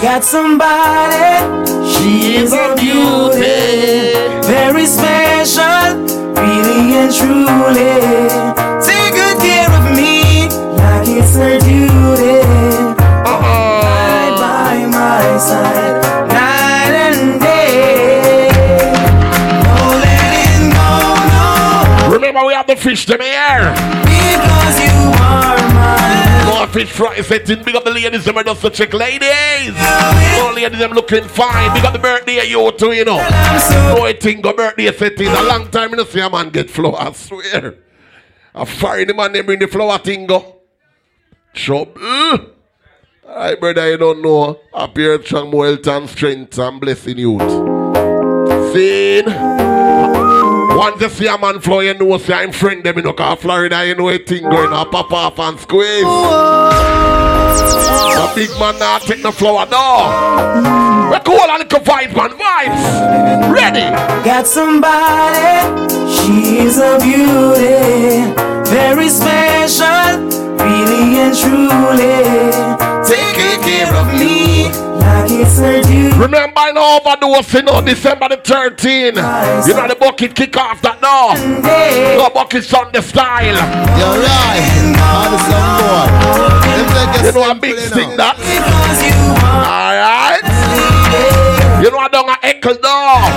Got somebody, she is a beauty, very special, really and truly. Take good care of me, like it's her duty. Right by my side, night and day. No letting go, no, Remember, we have the fish them here. because you are fish fry setting. Big up the ladies, them are just to check ladies. All ladies, them looking fine. Big up the birthday, of you too, you know. No, I think a birthday setting. A long time, you know, see a man get flow, I swear. A foreign man, they bring the flower thing go. Trouble. Alright, brother, you don't know. Appear strong, more health and strength and blessing youth. Seen? Once you see a man flow, you know, say I'm friend them, you know, Florida, you know, a thing going up, pop off and squeeze. A big man not take no flower, no. We cool and little vibes, man, vibes. Ready? Got somebody, she's a beauty, very special, really and truly. Taking care of me like it's her duty. Remember, I know overdose, you know, December the 13th. You know, the bucket kick off that now. No bucket Sunday style. You're right. Madison boy. You know, a big stick that. Alright. You know, I don't have echo dog.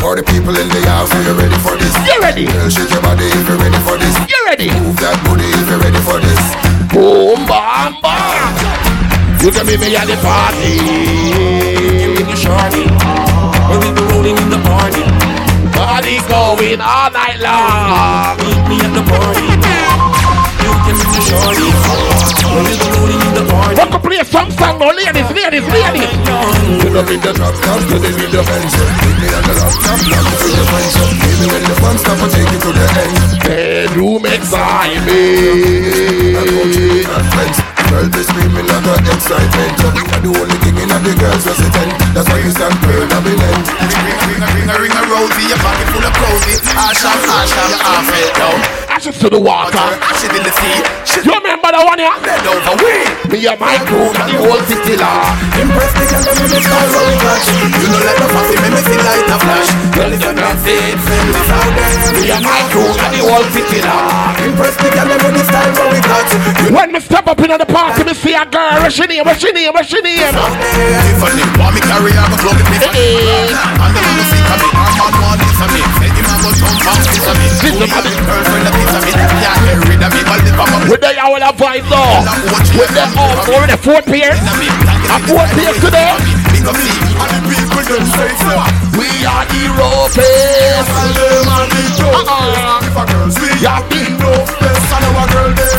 Party people in the house, are you ready for this? You ready? Girl, shake your body if you're ready for this. You ready? Move that booty if you're ready for this. Boom, bam, bam. You can meet me at the party. In the shorty, where we be rolling in the party. Party going all night long. Meet me at the party. What to play some song now, ladies, ladies, ladies. You know me the drop top, you the video hands up. Meet me on the laptop, knock it with your friends. Give me when the fun stop and take you to the end. Bedroom excitement. And go to the. Girl be screaming like a excitement You're the only thing in the girls resident That's why you stand permanent Ring a ring a ring a rosy, your body full of cozy. Asham, asham, your arm fell down. Ashes to the water. Ashes in the sea. You remember the one, yeah? Bend over, we. Me and my crew, and the whole city law. Impress the girl, in the so we touch. You know like the fussy, me me see light a flash. Girl, not see it, send this out there. Me and my crew, and the whole city law. Impress the girl, in the so we touch. When me step up in the party, me see a girl. What's your name? What's your name? What's your name? Tiffany, want me carry her, go club the eh, eh. Tiffany. And the man see come in, her man want this of me. Say the and of a of get of the come. With the of vibe though. With the all four, the four pairs. A four pairs today. Big up me, and the people them say so. We are the ropers. Uh-uh. If a girl sweet, Yeah, big no best, and our girl them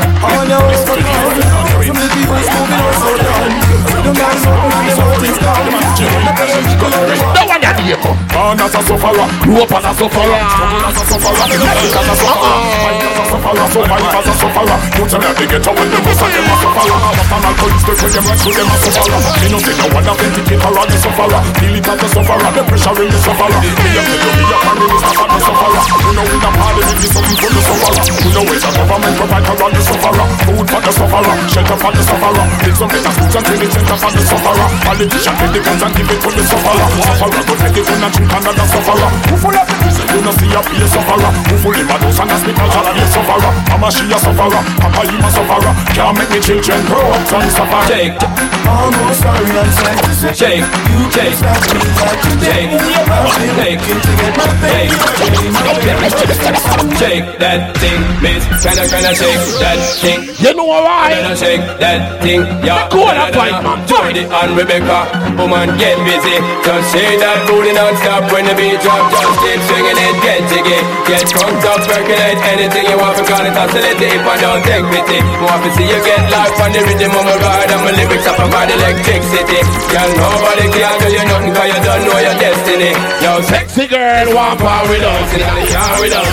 a survive as a tell me a a a the as the sufferer, the pressure the a you, a the we the know a government the sufferer. Food for the shelter for the the. Politician the guns and give it to the go take it and. Full of the you know see a be a sufferer. Who full of those and hospital and be a sufferer. Mama she a sufferer, Papa him a sufferer. Can't make me children grow up and suffer. Shake, almost sorry and say, shake, you shake, shake, shake, shake, shake that thing, miss. Can I, can I shake that thing? You know why? I shake that thing? Yeah, Go on, up, fight, man. Jordy and Rebecca, woman, get busy. Just shake that booty non-stop when the beat drop. Just keep swinging it, get jiggy. Get drunk up, percolate anything you want. Because it's oscillate if I don't take pity. Want to see you get life on the rhythm of my ride. And my lyrics up about electricity. Girl, nobody can do you nothing cause you don't know your destiny. Yo, Sexy girl, want power with us. in the car with us,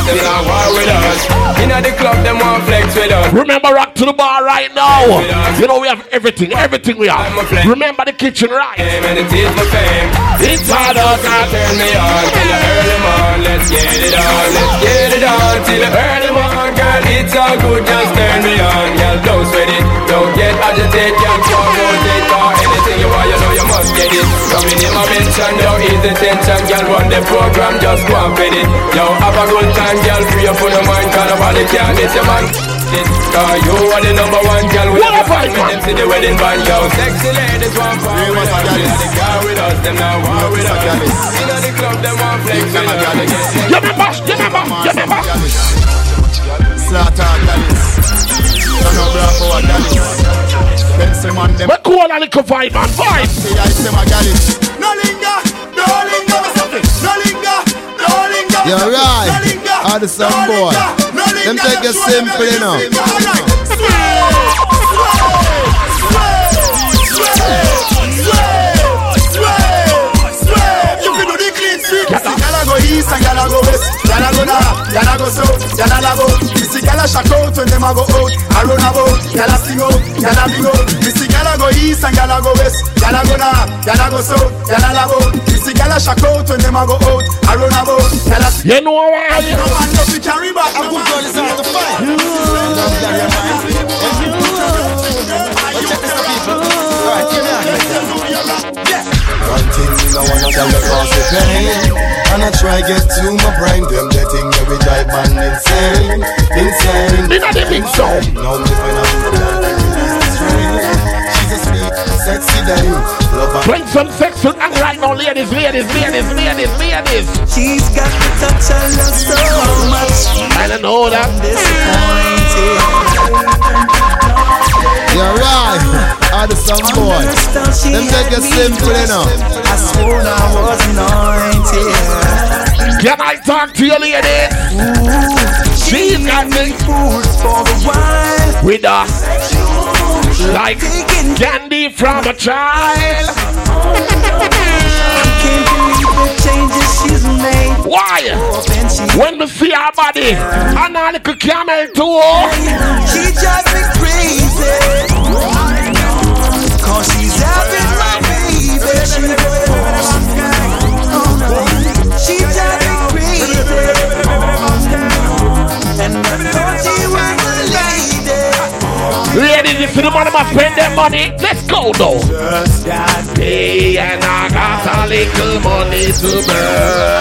war with us. In the club, them want flex with us. Remember, rock to the bar right now. You know, we have everything, everything we have. Remember the kitchen right. Fame and it is my fame. It's hard now turn me on early morn. Let's get it on, let's get it on till early morn, girl. It's all good, just turn me on, girl. Don't sweat it, don't get agitated, girl. Don't rotate for anything you want, you know you must get it. Coming in my mention, don't ease the tension, girl. Run the program, just go and fit it. Yo, have a good time, girl. Free up on your mind, cause nobody can miss your man. Cause you are the number one girl with the fight with them to the wedding band, yo. Sexy ladies want fun with us. You know the car with us, them now war with us. You know the club, them want flex with us. You remember, you remember, you remember. Slaughter Dallas. Son of Bravo Dallas. Benson man them. We cool a little vibe, man. Vibe. See I say my Dallas. No linger, no linger, no linger, no linger. You're right. All the some boy. Them take it simple, you know. You can do the clean sweep. See, a go east and gyal a go west. Gyal a go north, gyal a go south, gyal a love out. You see, gyal a shock out when them a go out. A run about, gyal a sing out, gyal a big out. You see, gyal a go east and gyal a go west. Gyal a go north, gyal a go south, gyal a love out. You see, gyal a shock out when them a go out. A run about, gyal a You know why? no man no fi carry back. A good girl is hard to find. One thing me no wanna tell the cause the pain And I try get to my brain Them the thing that we drive man insane Insane They not the big sound. Now me when I'm She's a sweet, sexy dame Love her Bring some sex to and right now, ladies, ladies, ladies, ladies, ladies. She's got the touch I love so much. I don't know that. Disappointed. You're right. All the some boy. Them take it simple, know. I swore I was anointed. Can I talk to you, ladies? She's got me food for the wild. with us like candy from a child. Can't believe the changes she's made. Why? When we see her body, and a little camel too. She drives me crazy. Cause she's having my baby. Ladies, you money must spend their money. Let's go though. Just got paid and I got a little money to burn.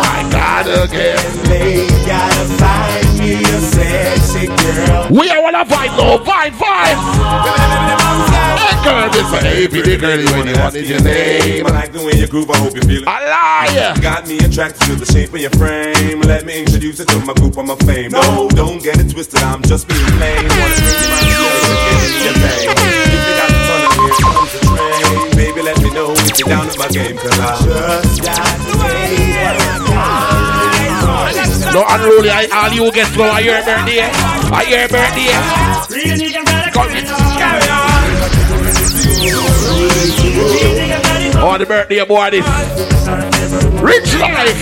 I gotta get paid, gotta find me a sexy girl. We are wanna vibe now, vibe, vibe. Hey girl, this a hey, pretty girl, when you want your name. I like the way you groove, I hope you feel it. I lie. You got me attracted to the shape of your frame. Let me introduce you to my group, I'm a fame. No, don't get it twisted, I'm just being plain. Wanna take you around the globe and your thing. If you got the fun of here comes the train. Baby, let me know if you're down to my game, cause I just got No, unruly, I, all you get slow. I your birthday. I your birthday. Come in. Oh, the birthday boy, this. Rich life.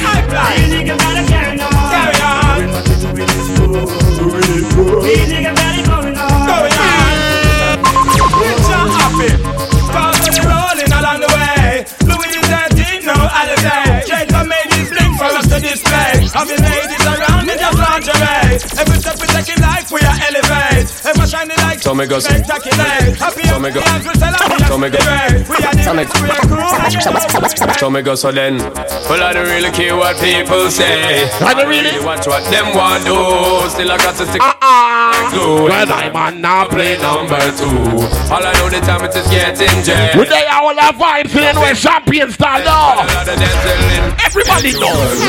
Display. Have the ladies around in just lingerie. Every step we take in life, we are elevate. Ever shining like So me go- spectacular. Happy So me go- and we celebrate So me go- the way. We are the So me- best, we are cool. So me go so then Well I don't really care what people say I don't really watch what them want do Still I got to stick uh-uh. Glue Well, I'm on now play number two. All I know the time it is getting jet With the all our vibes in where champion style now. Everybody knows.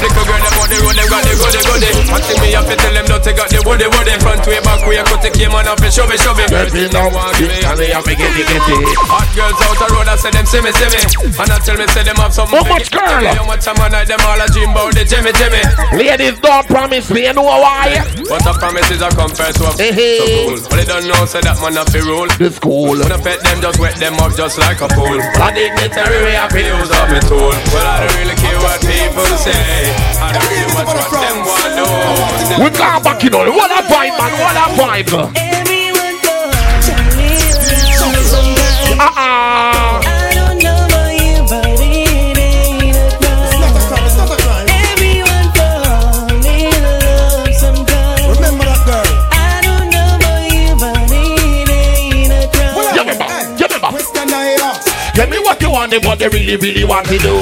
Flick a girl, them body, road, them got the goody goody. Thing me to tell them, don't take out the woody woody. Front way, back way, cut the came on off and shove it, shove it. Dirty now, this can they have to get it, get it. Hot girls out the road, I say them see me, see me. And I tell me, say them have something. How much girl? How much time I night, them all a dream about the Jimmy, Jimmy. Ladies, don't promise me, you know why? But the promises are compared to a Hey, hey. so cool. But they don't know, say that man have to rule. This cool. When I pet them, just wet them up just like a pool. I dignitary way I feel Use up my tool. Well, I don't really care what people say. I don't really watch what them want do. We come back, you know. What a vibe, man. What a vibe. Uh-uh. Want, and what they really, really want to do.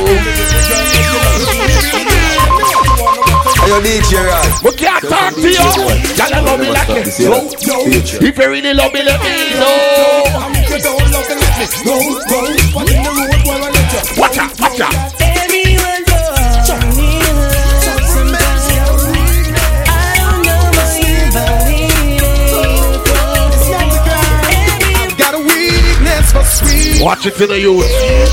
Hey, yo, DJ. We can't talk to you. Y'all love me like it. No, no. If you really love me, let me know. You don't love the Watch it to the youth.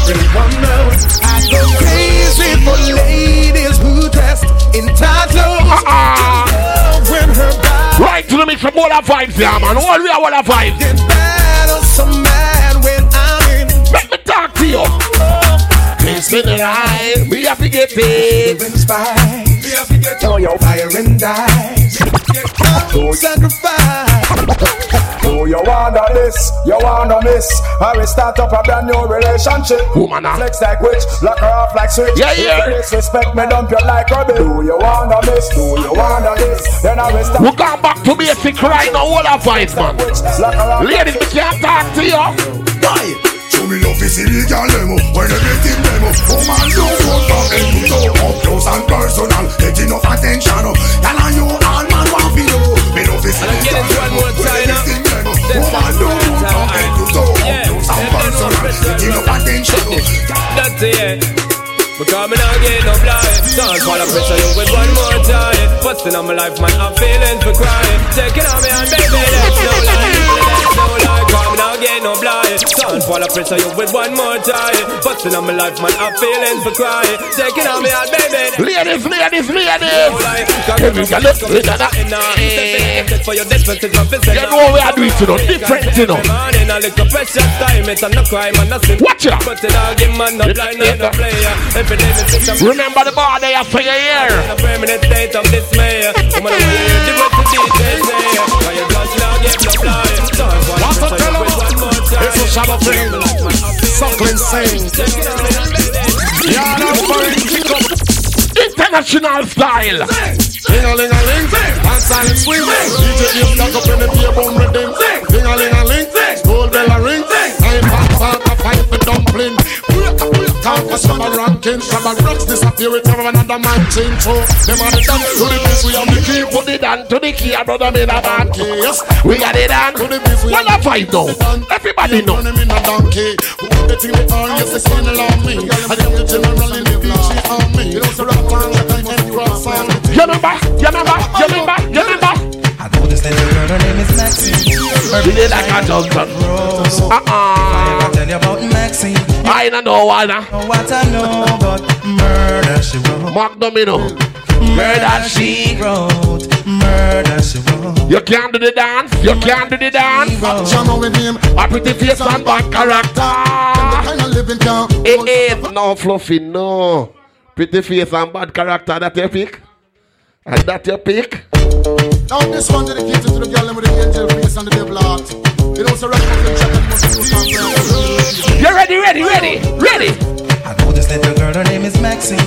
Everyone knows I go crazy for ladies who dress in tight clothes. Uh-uh. When her body Right to the mix of all our vibes, yeah, man. All we are, all our vibes. gets bad or so mad when I'm in. Let me talk to you. Please be the line. We have to get it. We have to your fire and die. Don't sacrifice. Do you wanna this? You wanna miss? I will start up a brand new relationship. Woman, ah. Flex like witch, lock her off like switch. Yeah, yeah. Disrespect me, dump you like rubbish. Do you wanna miss? Do you wanna this? Then I will start. We come back to basic right now. All our vibes, man. Lock her. Ladies, we can't talk to you. Why? Show me love is illegal demo When everything demo Woman you want from head to toe Up close and personal Get enough attention Tell on you all man want for you Me love is And I get it one more time now. Everything demo Woman you want from head to toe Up close and personal Get enough attention That's it. Because me not get no blind. Don't fall pressure you with one more time. Busting on my life, man, I'm feeling for crying. Taking on me and baby, that's no lie. That's no lie, come now get no blind. Don't fall of pressure you with one more time. Busting on my life, man, I'm feeling for crying. Taking on me and baby. Ladies, ladies, ladies. Every girl look good at that. You know we are doing it, you different, you know. Morning, a little precious time, it's a no crime and nothing. Watch it. But it all give man no blind and no player. Every day me sit and Remember the bar there for your ear. No What's up, tell. It's a shadow thing. Suckling sing. Yeah. Kick up. International style. Ding a ling a ling, and silent swing. DJ is stuck up in the beer bum rhythm. Ding a ling a ling, school bell a ring. I'm back back a fight for dumpling. Time for some ranking, some rocks disappear with another man change. So them are the dance to the beat, we have the key. Put it down to the key, brother, me a man. Yes, We got it on. to the beat, we What a fight though. Everybody know. Running in a donkey. Who the thing they are, yes, they can't allow me. I am the general in the beach, on me. You know, so rock man, like I can cross on the You remember? You remember? You remember? You remember? I know this little girl, her name is Maxine. Her You did like a Johnson. Rose. Uh-uh. uh-uh. I tell you about Maxine. I don't know why now. Uh. Know what I know about murder she wrote. Mark Domino. Murder she wrote. Murder she wrote. You can't do the dance. You can't do the dance. Jam with him. A pretty face and bad character. Kind of living down. It ain't no fluffy, no. Pretty face and bad character. That your pick? And that your pick? Now this one dedicated to the girl with the angel face and the devil heart. You know, so rock and check must do something. Ready, ready, ready, ready? I know this little girl, her name is Maxine.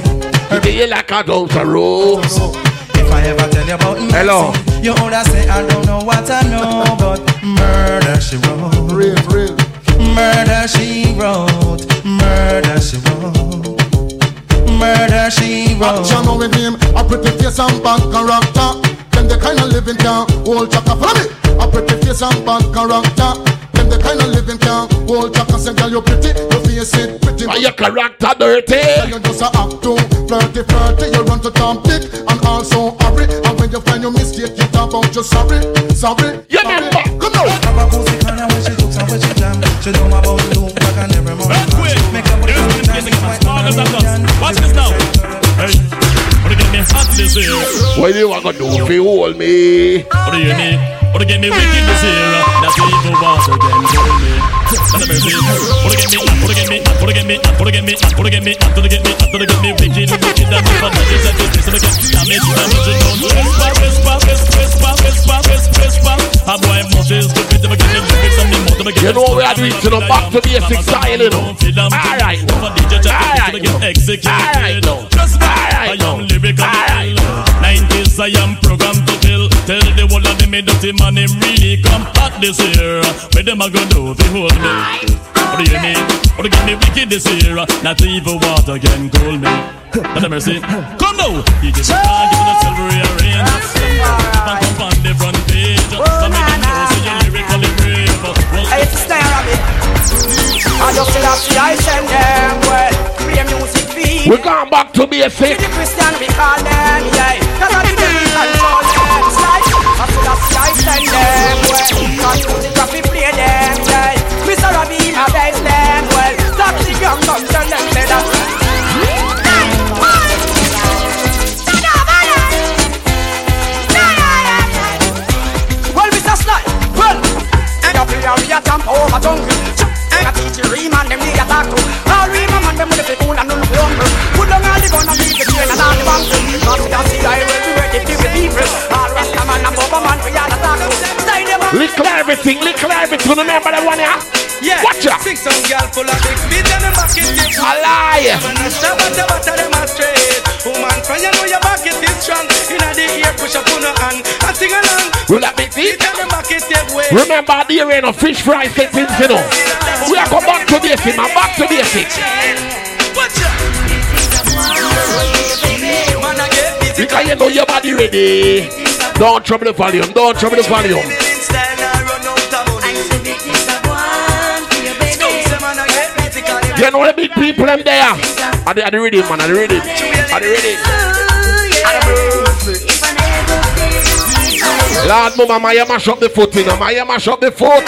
You be like a down the road. If I ever tell you about Maxine, Hello. you older say I don't know what I know about murder she wrote. Real, real. Murder she wrote. Murder she wrote. Murder she wrote. Jam with him. A pretty face and bad character. Them the kind of living can hold chaka. Follow me. A pretty face and bad character. Them the kind of living can hold chaka. Say, girl, you pretty. Your face it pretty. Why your character dirty? Girl, you just a act too flirty, flirty. You run to Tom Dick and also Harry. And when you find your mistake, you talk about you sorry, sorry. You remember? Come on. Have a pussy kind of when she looks and when she jam. She know about the look back and every morning. Make up with the Watch this now. Hey, what do you get me hot this year? What you want to do if you hold me? What do you mean? What do you get me wicked this year? That's evil once again. Kill me. That's a mercy. What do you get me? What do you get me? What do you get me? What do you get me? What do you get me? What do you get me? What do you get me? Wicked, wicked, if I touch it, that is this again. Damage, damage, don't whisper, whisper, whisper, whisper, whisper, whisper. A boy must is stupid. If I get You know we are doing to the back to basic style, you know. Alright. Alright. Alright. no. I am lyrically ill. 90s I am programmed to kill. Tell the whole of them me dirty man him really come hot this year. Where them a go do if hold me? What do you mean? What do you give me wicked this year? Not even water can cool me. Not a mercy. Come now. You give me time, give me the silver earring. Back up on the front page. Some of them know say you're lyrically brave. Well, Hey, it's Snare. I just say that see I send them well. Play music feed. We're going back to basic. See the Christian we call them, yeah. Cause I devil control them. It's like, I say that see I send them well. Cause music have to play them, yeah. Mr. Robbie, my best them well. Talk to the young guns, tell them a camp over jungle. I teach you ream and them need a talk to. All ream and man them with the cool and none hunger. Put down all the gun and Stay them up. Lick everything, lick everything. Remember that one, yeah? Yeah. Watch out. Sing some girl full of big feet and them back it is. A lie. Man, a stab at the batter them a straight. Woman, from you know your back it is strong. Inna the ear push up on her hand and sing along. Will that be feet? and them back it take way. Remember the rain of fish fry settings, you know. We are come back to basic, man. Back to basic. Because you know your body ready. Don't trouble the volume. Don't trouble the volume. You know big people them there. Are they, are they ready, man? Are they ready? Are you ready? Lord, mama, Maya mash up the foot, you know. Maya mash up the foot.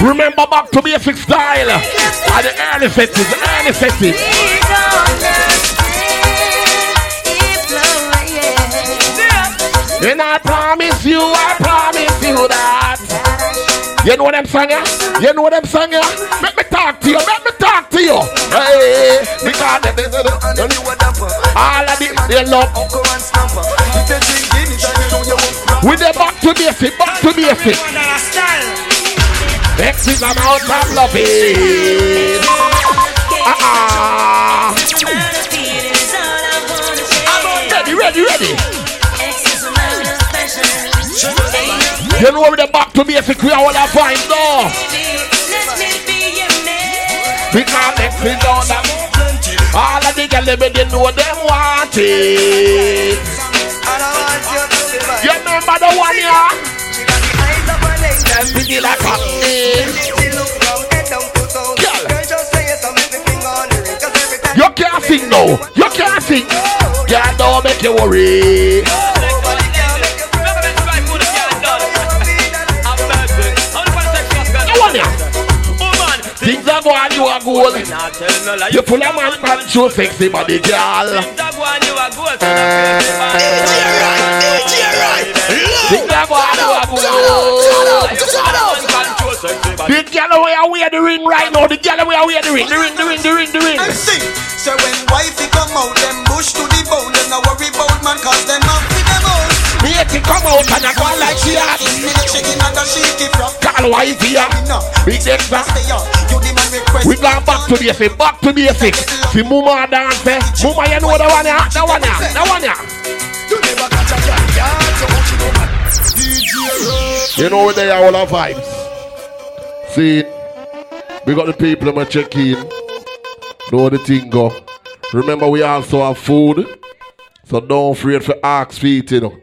Remember back to basic style. At the early settings, early settings. And I promise you, I promise you that. You know what them song, yeah? You know what them song, yeah? Let me talk to you, let me talk to you. Hey, because they, all of the, they love. With the back to basic, back to basic. X is amount of loving. Uh-uh. Ready, ready, ready. You know the back to basic, we are all a find though. Because X is on them. All of the girls, they know them want it. You remember the one here? Pretty like a You can't sing no. You can't sing. Girl, don't make you worry. Are you are good. You full of man, man, show sexy body, girl. Things are going, you are good. The girl where I wear the ring right now. The girl where I wear the ring. The ring, the ring, the ring, the ring. I see. So when wifey come out, them bush to the bone. Them no worry about man, cause them up with them own. Me it come out and I go like she has. Shaking and the shaky from. Call wife here. Big. You the man request. We gone back to basic, back to basic. See Muma dance, eh? Muma, you know the one ya, the one ya, the one ya. You never catch a girl, girl, so what you know, man. DJ You know where they are all our vibes. See, we got the people who check in. Know the thing go. Remember, we also have food. So don't afraid for ask feet, you know.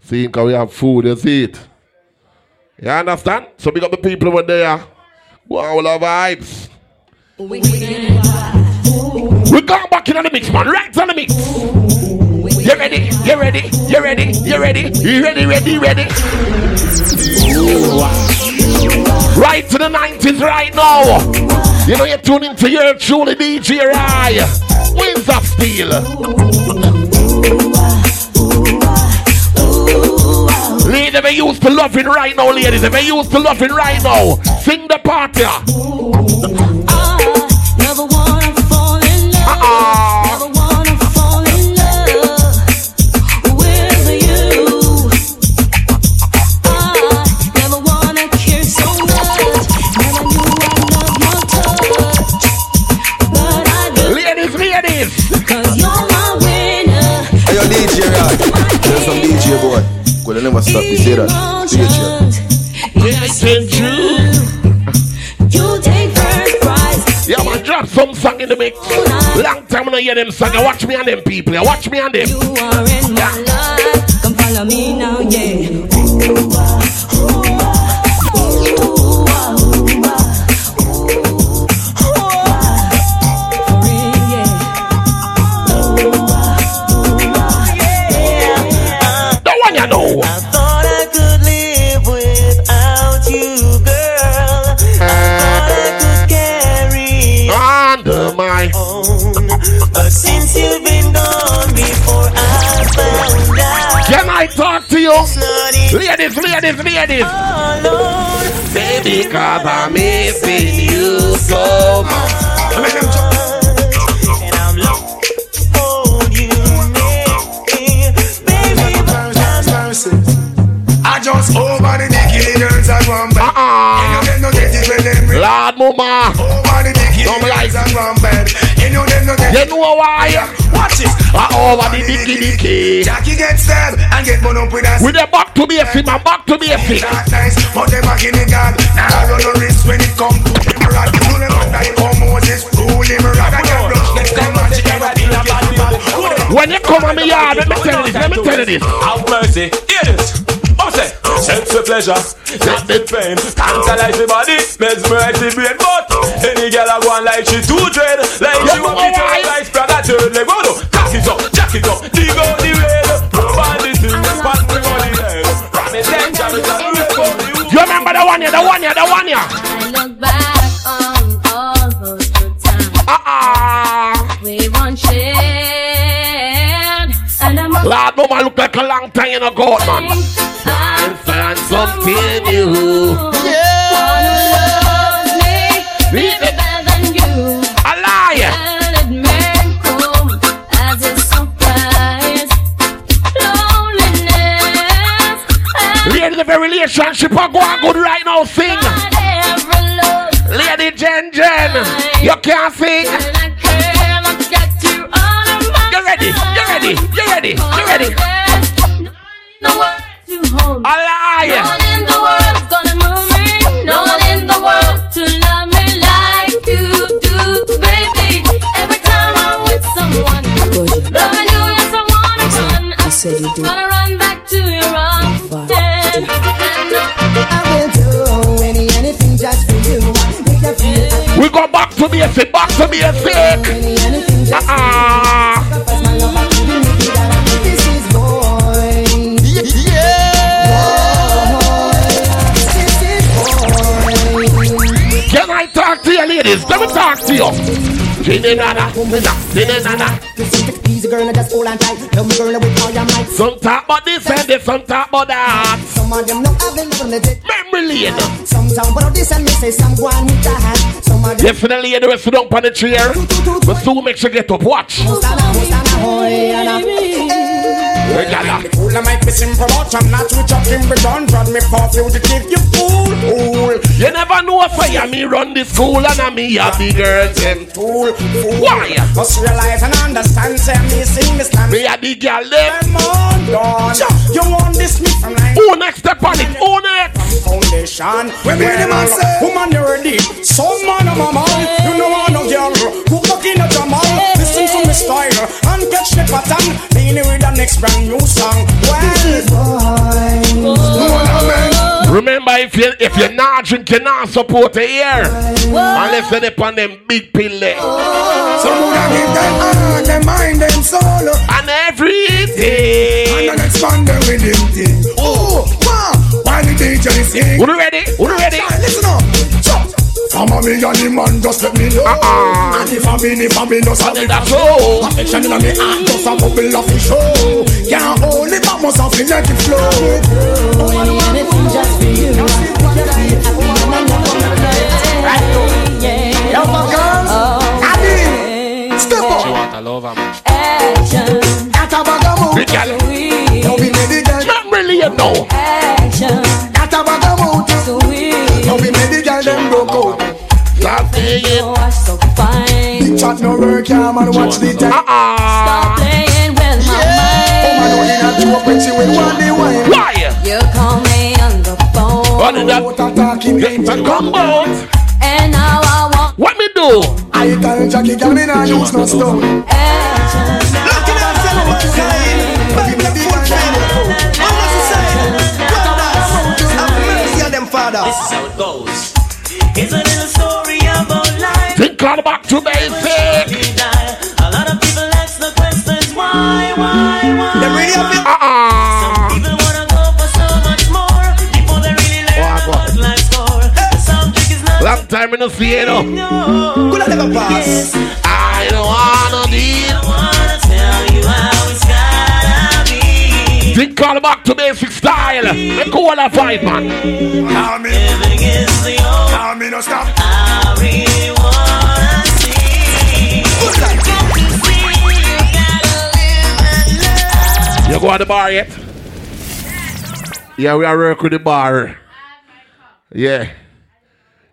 See, because we have food, you see it. You understand? So we got the people over there. Who are all our vibes. We going back in on the mix, man. Right on the mix. You ready? You ready? You ready? You ready? You ready? Ready? Ready? Right to the 90s right now. You know you're tuning to your truly DJ Rai. Winds of Steel. Ladies, they used to loving right now, ladies. They used to loving right now. Sing the party. Uh-huh. Never wanna fall in love. Uh-uh. Never wanna fall in love with you. I never wanna care so much. Never knew I loved your touch, but I do. Ladies, ladies. Cause you're my winner. Hey, yo, DJ Rod. There's some DJ boy. Could never stop. You see that? DJ. Listen true. You take first prize. Yeah, man, drop some song in the mix. Long time I don't hear them song. I watch me and them people. I watch me and them. You are in my life. Come follow me now, yeah. Since you've been gone before I found out. Can I talk to you? Ladies, ladies, ladies. Oh, Baby, cause I'm missing you so much. Lord, mama. Over the dicky Don't like girls and one bed. You know them no get You know why? Watch this. I over the dicky dicky. Jackie get stabbed and get bun up with us. With the back to basic, man, back to basic. Not nice, but them a give me God. Now run no risk when it come to him rod. You never die for Moses. Rule him rod. I can blush next time and she can be a bad man. When you come on me yard, let me tell you this, let me tell you this. Have mercy. Hear this. Say? Sense of pleasure, not the pain. Tantalize the body, mesmerize the brain. But any girl I want like she too dread, like she want me to like Sprague third leg. Oh no, cock it up, jack it up, dig out the rail. Rub on the thing, pat me on the head. Ram it down, jam it up You remember the one here, the one here, the one here. Lord, no man look like a long time in a goat, man. And find something new. Loves me, better than you. A liar. And it may come as a Lady, the very relationship are going good right now. Sing. Lady Jen Jen, you can't sing. Ready? You ready? A liar. No one in the world's gonna move me. No one in the world to love me like you do, baby. Every time I'm with someone, loving you is I wanna run. I said you do. Wanna run back to your arms. Yeah. I will do any anything just for you. Make you feel We go back to basic, back to basic. Uh-uh. Ladies? Let me talk to you. Nana, nana. Girl. Love me girl with all your might. Some talk about this and this, some talk about that. Some of them love and the dick. Memory talk of them Definitely the rest sit down on the chair. But soon make sure get up. Watch. Hey, gala. Fool, I might be simple, but I'm not with your Kimber John. Drag me for fugitive, you fool, fool. You never know if I am me run the school and I'm me a big girl them. Fool, fool. Why? Must realize and understand, say me sing this time. Me a big girl them. Them on, done. You want this me from like Who next step on it? Who next? foundation. When me the man say, woman you ready? Some man of my man, you know I no girl. Who fucking a drama? Listen to me style and catch the pattern. Lean with the next brand new song. Well, Remember, if you if you're not drinking, you're not support the ear. Unless you're upon them big pill there. So would I give them heart, them mind, them soul, and everything. And then expand them with them thing. Oh, wow, why the DJ sing? Who ready? Who ready? Listen up. Chop. Some of me and the man just let me know. Uh-uh. And if I mean if I mean no solid that's all. Affection in me heart just a bubble of the show. Can't hold it but must have to let it flow. anything just for you. Yo, my girls, I need step up. She want a lover, man. Action, That a bag of mood. Big girl. Don't be made the girl. Not really, you know. action, That a bag of mood. sweet. Don't be made the girl them broke. Stop saying. You are so fine. Big chat no work, yeah man. Watch the time. Uh-uh. Stop playing with my mind. Oh man, oh, only that joke when she want the wine. Why? You call me on the phone, What that? Out a talking Get to come out. and now I want What me do? I tell Jackie, girl, me nah use no stone. action. All back to basic. A lot of people ask the questions why, why, why? Them really have it. Uh-uh. Some people wanna go for so much more before they really learn Walk, about life's score. The subject is not Long time in the see, no. Could I never pass? Yes, I don't wanna deal. I wanna tell you how it's gotta be. Think all back to basic style. Make all a fight, man. Me, Living is the only call me, no stop. I really go at the bar yet? Yeah, we are working the bar. Yeah.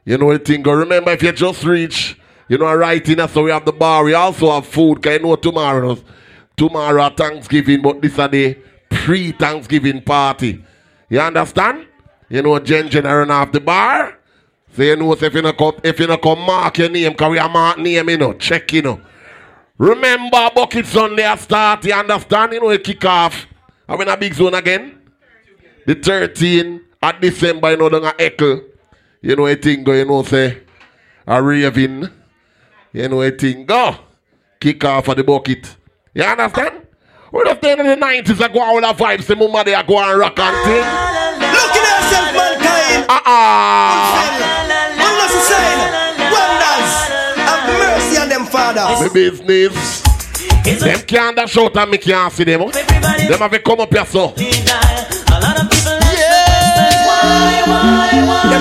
You know the thing, go remember if you just reach, you know, right in so we have the bar. We also have food, cause you know tomorrow, tomorrow Thanksgiving, but this is the pre-Thanksgiving party. You understand? You know, Jen Jen run off the bar. So you know, if you not come, if you not come mark your name, cause we are mark name, you know, check, you know. Remember Bucket Sunday I start, you understand? You know, it kick off. We in a big zone again? The 13 at December, you know, down a Echo. You know a thing go, you know, say, a raving. You know a thing go. Kick off of the bucket. You understand? We're just in the 90s, I go out with the vibes, the mama they go and rock and thing. Look at yourself, mankind. Uh-uh. Unnecessary. Them, Father. My business. Them can't dash out and me can't see them. Them have to come up here so.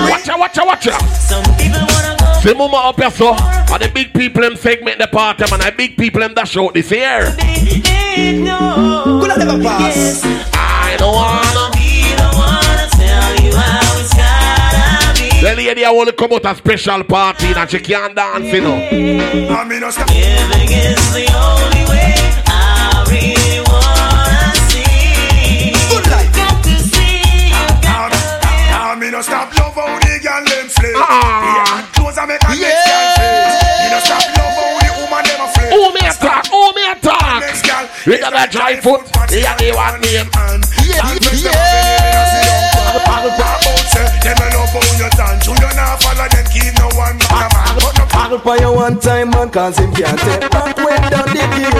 Watch out, watch out, watch out. See mama up here so. And the big people them segment the party man. The big people them dash out this year. Could I never pass? I don't wanna. The lady I want to come out a special party and she can't dance, you know. I mean, no. Giving is the only way I really wanna see. Good life. Got to see. I mean, no stop love how the girl them slay. Ah. Yeah, clothes I make a next girl face. Me no stop love how the woman them a flay. Who me attack? Who me attack? Next girl, We got a dry foot. He and the one name. Yeah, yeah. Dance. You don't follow them keep no one man a man. But no Haggle for you one time, man, cause him can't take back when down the deal.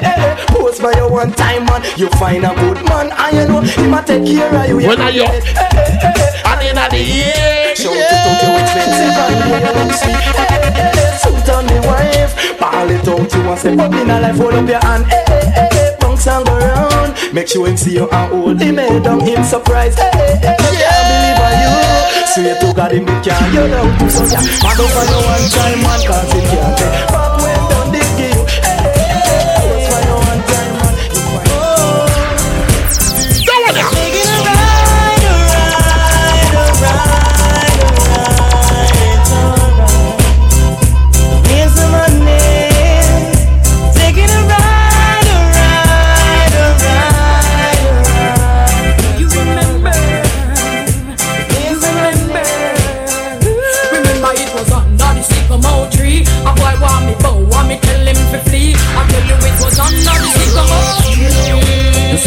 Hey, pose for you one time, man. You find a good man, and you know him a take care of you. When are you? Hey, hey, hey, And in the year. Shout it out, you expensive and you don't see. Hey, hey, hey, suit on the wife, ball it out, you want say, pop in a life, hold up your hand. Hey, hey, hey, bounce and go round. Make sure him see you and hold him head down, him surprise. Hey, hey, hey, can't believe on you. Swear to God, him the can you down to so yeah. Haggle for you one time, man, cause him can't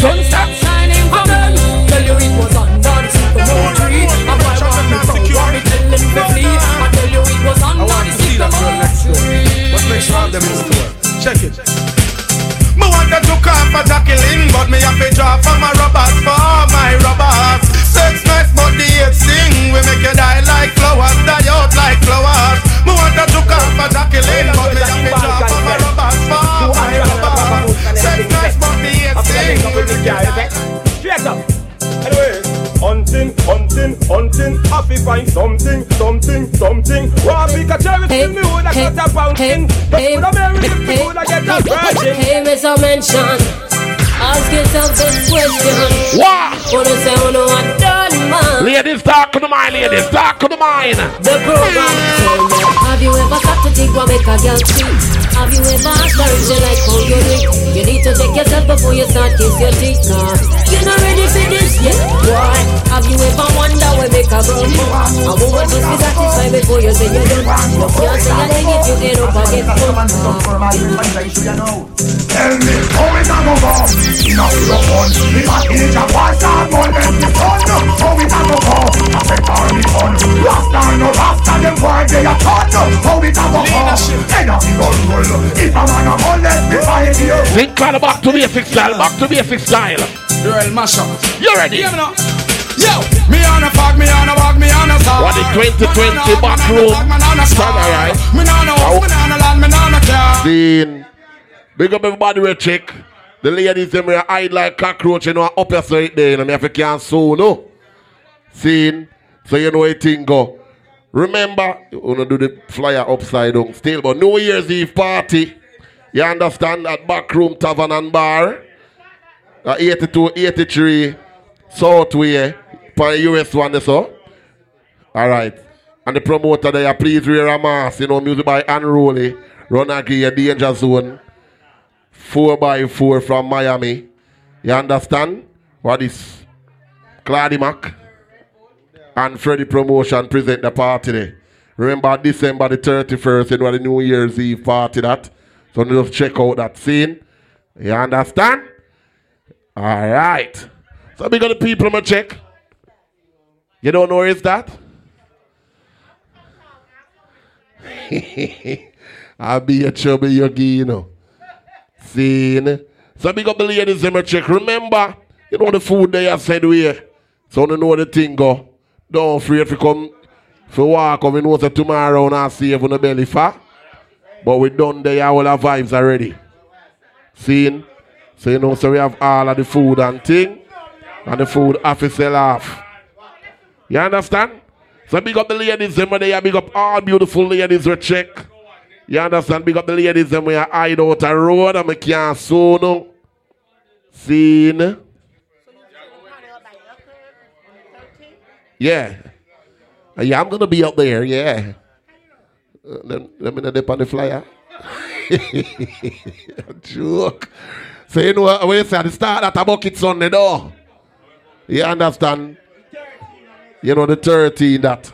sun stopped shining for them Tell you it was under the sycamore tree A boy want me bow, want me tell him to flee I tell you it was under the sycamore tree Let's make sure all them in store. Check it. Me want to took off a Jacqueline, but me have to draw for my robbers, for my robbers. Sex nice, but the hate sting. We make you die like flowers, die out like flowers. Me want to took off a Jacqueline, but me have to draw for my robbers, for my robbers. Sex nice, but the hate sting. We make. Straight up. Anyway, hunting, hunting, hunting. Happy find something, something, something. Want pick a cherry, Hey, hey, me woulda hey, get a bouncing. hey, Woulda marry me, me woulda get a virgin. Hey, Mr. Mention Ask yourself this question What? Wanna say you know I done man Ladies, talk to the mind, ladies, talk to the mind. The program hmm. Tell Have you ever thought to think what make a girl sweet? Have you ever asked her if she like how you lick? You need to check yourself before you start kiss your teeth Cause you're not ready for this yet Boy, have you ever wonder what make a girl move? A woman must be satisfied before you say you're done. You can't say a thing if you get up and get fucked Tell me how it a go go In a your fun If I finish a war start gun Let me fun How it a go go I say for fun Rasta no Rasta Them boy they a fun How it a go go Head of the roll If a man a gun Let me you Think kind of back to basic style, back to basic style. Girl, mash up. You ready? Me now. Yo, me on a fog, me on a walk, me on a star. What the 2020 back room? Stand alright. Me on a walk, me on a land, me on a car. Scene. Big up everybody we check. The ladies them we hide like cockroach, you know, up your right there, know, me have to can so no. Scene. So you know thing go. Remember, you wanna do the flyer upside down still, but New Year's Eve party. You understand that backroom tavern and bar. Uh, 82, 83 Southway, for US one, so. Alright. And the promoter there, please wear a mask, you know, music by Unruly, Run Agree, Danger Zone, 4x4 from Miami. You understand? What is Claudia Mac and Freddie Promotion present the party there. Remember December the 31st, you know, the New Year's Eve party that. So just check out that scene. You understand? Alright. So big of the people I'm gonna check. You don't know where is that? I'll be a chubby yogi, you know. Seen. So big up the ladies my check. Remember, you know the food they have said we. So you know the thing go. Don't afraid to come for walk. We know that tomorrow and I see on the belly fat. But we done there all our vibes already. Seen? So you know, so we have all of the food and thing. And the food sell off. You understand? So big up the ladies them there, big up all beautiful ladies we check. You understand? Big up the ladies them we are hide out a road and we can't no. Yeah. Uh, Yeah, I'm gonna be up there, yeah. Uh, let, let me know dip on the flyer. Joke. So you know what say at the start that a on the door. You understand? You know the 13 that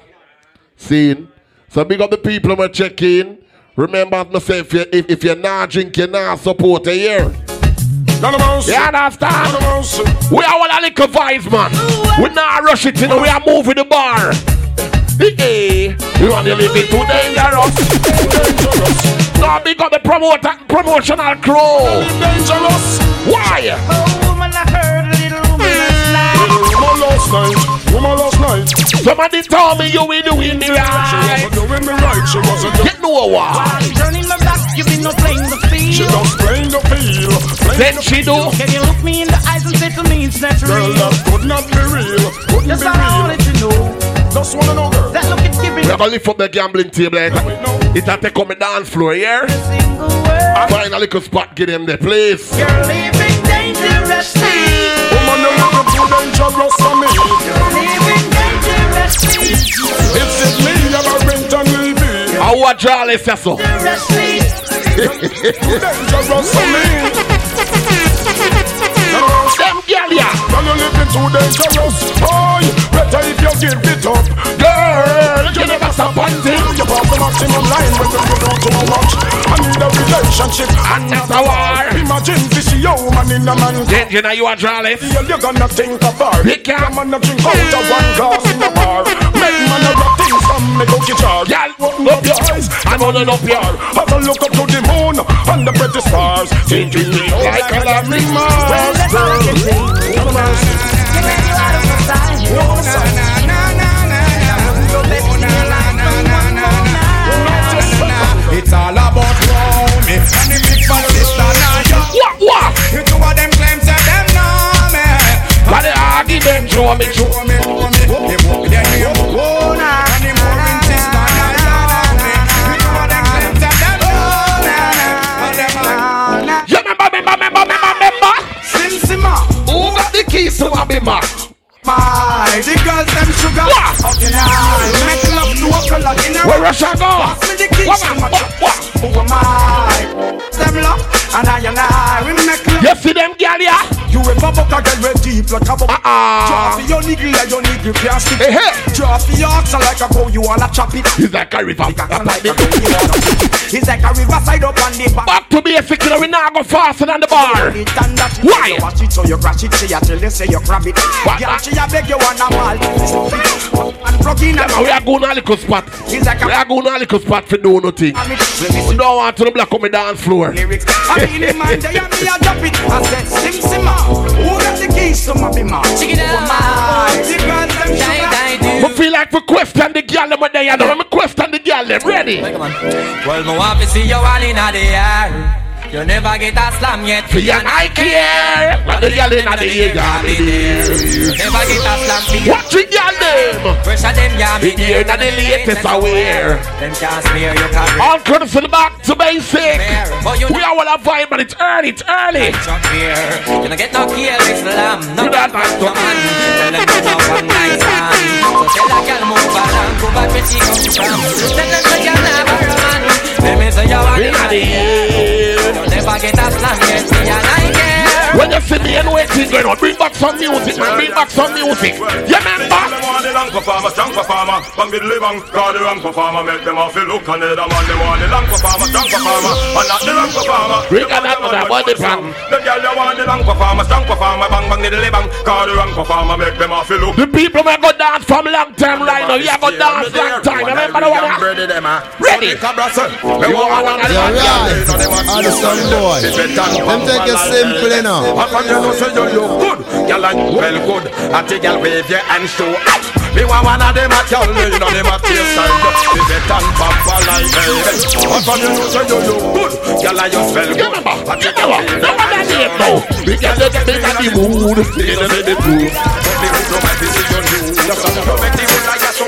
scene. So big up the people who check in. Remember if, you, if, if you're not drinking, you're not support a year. You understand? We are all a little vibes, man. We not rush it, you know, we are moving the bar. Hey, you want to live it too dangerous. dangerous. No, big up the promoter, promotional crew. Dangerous. Why? woman, I heard a little woman Woman last night, woman last night. Somebody told me you were doing me She right. wasn't doing me right, she wasn't doing Get no why. Turning my back, you be no playing the field. She just playing the field. playing Then she do. Can you look me in the eyes and say to me it's not Girl, that could not be real. Couldn't Just be all I wanted real. to know. Just wanna know, girl. That look it's giving We are gonna lift up the gambling table. It, it a take on the dance floor, yeah? single word. Find a little spot, get them there, please. You're living dangerously. Woman, you're looking too dangerous for me. You're Living dangerously. It's it me, you're a rent and Levy. I want Charlie say so. Dangerously. Dangerous for me. Them girl, yeah. Girl, you're living too dangerous. Boy, better if you give it up. Girl, you never stop hunting. You pass the maximum line when you go too much. I need a relationship And not a war. Imagine this yo man in a man. Then you know you are Charlie. Girl, you're gonna think it. cat. Man, a drink out of one glass in a bar. Make man a rock things from me go guitar. Girl, open up your eyes. I'm on and up your Have a look up to the moon and the pretty stars. Thinking me like a lovely Mars. Well, that's all I can say. Girl, Mars. You made you out of my sight. You know what's up? So let's see your life from one more night. It's all about Romy and the big fat sister Naya. What, what? You two of them claims that them know me. Got the argument, show me, show Show me, show me. Oh, keys to Abima? My, the girls them sugar. What? Up in high. Make love to a fella in a Where Russia go? Pass me the keys What, to my? Who am I? Them love. And I and I, we make love. You see them girl, yeah? You ever buck a girl with deep like a buck? Uh-uh. For your niggle like your niggle can't stick. Hey, hey. For your oxen like a cow, you wanna chop it. He's like a river. A cow, like a cow, you wanna chop it. It's like a riverside up on the back. Back to basic, you know, we now go faster than the bar. It and that it, Why? You watch it so you crash it, say you tell you say you grab it. What? Girl, she a beg you wanna malt. And plug in and we are going to a little spot. It's like We a are going to a little spot for do nothing. We don't want to the black on the dance floor. lyrics. I mean, in mind, they and me a drop it. I said, Sim Simma, ah. who got the keys to my bima? Check it out. Who am I? The girls them Die, sugar. die, feel like we question the girl them there, you know. We question the girl them. Ready? Well, me want to see you all in the air. You never get a slam yet. For you I care. What the girl in the ear, girl in the ear. Never get a slam. What the girl them? Pressure them, yeah, The ear that the latest aware. Them can't smear your career. All to the back to basic. We are all a vibe, but it's early, it's early. You don't get no slam. No You don't have to. no man. Tell them to no one night stand. So tell a girl move along. Go back where she comes from. Tell them to girl never man. Let me say you want In it. the ear. Never get a slam yet. Me I care. When you see me and waiting going on. Bring back some music, man. Bring back some music. You remember? Them want the long performer, strong performer. Bang the bang, call the wrong performer. Make them off look another man. They want the long performer, strong performer, and not the wrong performer. Bring out that mother body pan. The girl they want the long performer, strong performer. Bang bang the bang, call the wrong performer. Make them off look. The people may go dance from long time right now. You go dance long time. Remember ah. the one? Ready? Me want one of the You're man, girl, right. they know they want to Understand, boy. If it Them take it simple, you know. How come you know say you look good? Girl, and you well good. I take girl wave your hand show. out. Me want one of them a girl, me know them a taste style. If it done from Malaya, baby. How come you know say you look good? Girl, and you smell good. I take girl wave your hand show. out. We can get the big and the mood. We can get the mood.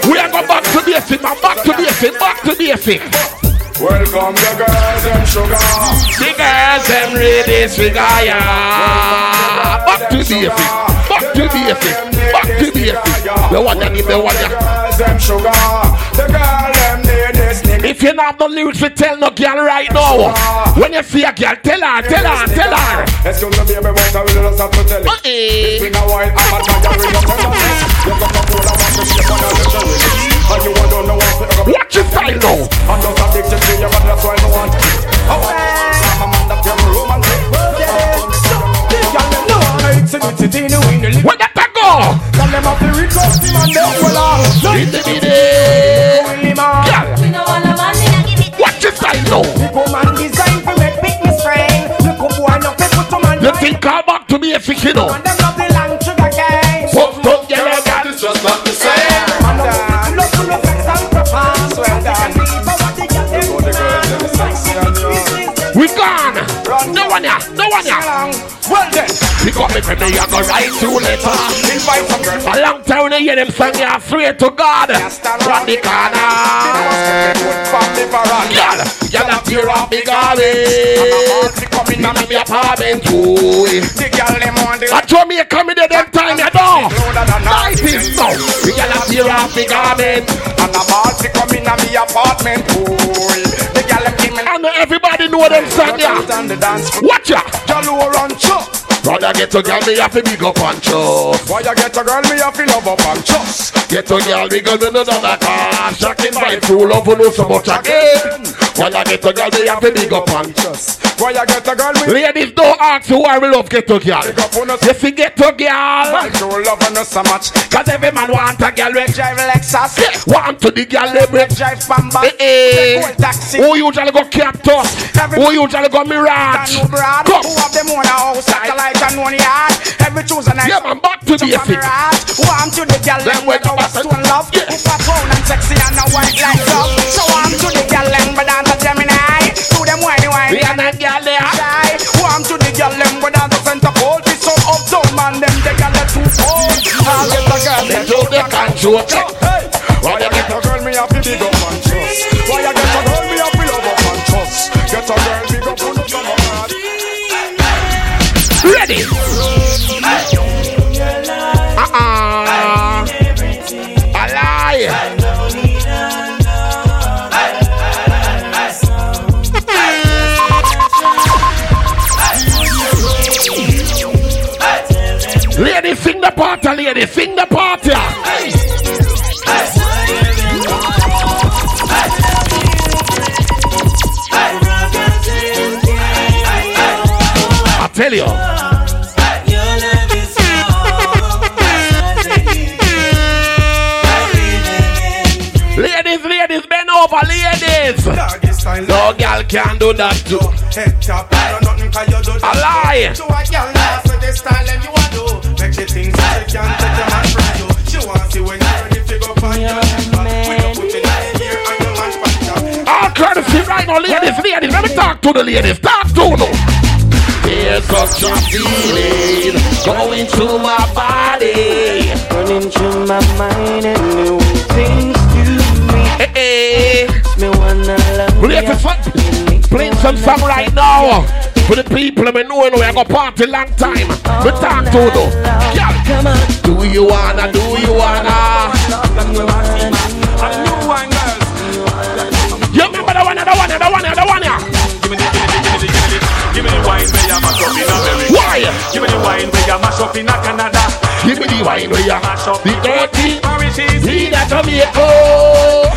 We are going back to basic, man. Back to basic. Back to basic. Welcome the girls and sugar. The girls them ready figure yeah. Back to basic. Back to basic. Back to basic. The one that give the one that. Girls them sugar. The girl them need. If you not the lyrics to tell no girl right now, when you see a girl, tell her, tell her, tell her. Excuse me, baby, but I will just have to tell you. It's been a while, I'm a tired of your tenderness. You got a cool, I want to shake on a little release. And you don't know what to Watch your style now. I'm just addicted to you, but that's why I don't want it. Oh, I'm a man that can romantic. Girl, them know I it's in it, it's in the wind. Where that a go? Girl, them have to request him and them well off. In the middle. Girl, We know all the money I give it. watch your style now. Big woman design for make big me strain. Look up boy, no people to man. You think call back to basic, you know. Up me me, I go right to later. invite some girls. A long time I hear them sing, I swear to God. From the corner. Girl, girl, I tear up me garbage. Come in my apartment too. The girl them want the I told me you in there them time, you know. Night is now. The girl, I tear up me garbage. And a ball to come in a me apartment. The girl give me And everybody know them song, yeah. on the. Watch ya. Girl who run chop. Brother get to girl, me have to big up and trust. Why you get a girl me have to love up and trust. Get to girl, we go to another car. Shocking by true love, know so much again. When I get to girl, me have to big up and trust. Why you get a girl me Ladies, don't ask who I will love get to girl. On. You see get to girl. Why you love her so much? Cause every man want a girl with Drive Lexus. Want to the girl they break. Drive Bamba. Eh, eh. Taxi. Who usually go Captos? Who usually go Mirage? Come. Who have them own a house satellite and one yard. Every Tuesday night. Yeah, man, back to Jump on basic. mirage. Who am to the girl them with our stone love. Who pop round and sexy and a white like love. So I'm to the girl them with a Gemini. To them whiny whiny. We are not there. shy. Who am to the girl them with a center pole. This some uptown man them the girl that too old. I'll get the girl They do the control. Hey, why you get a girl me have to up Ready? Uh-uh. A lie. Ladies, sing the party, ladies, sing the party. I tell you. No girl can do that too. A lie. To a girl now for this style and you a do Make she think so she can take your man from you She want see when you're ready to go for your When you put it in here and your man from you All courtesy right now, ladies, ladies. Let me talk to the ladies. Talk to them. There's such a feeling going through my body. Running through my mind and new things to me. Hey, hey. Me wanna love we're here for Playing some song right now. For the people I know we are going to party long time. We talk to though. Yeah. Do you wanna, do you wanna? You remember the one, the one, the one, the one, Give me the wine where you mash up in America. Why? Give me the wine where you mash up in Canada. Give me the wine where you mash up the dirty, the in Jamaica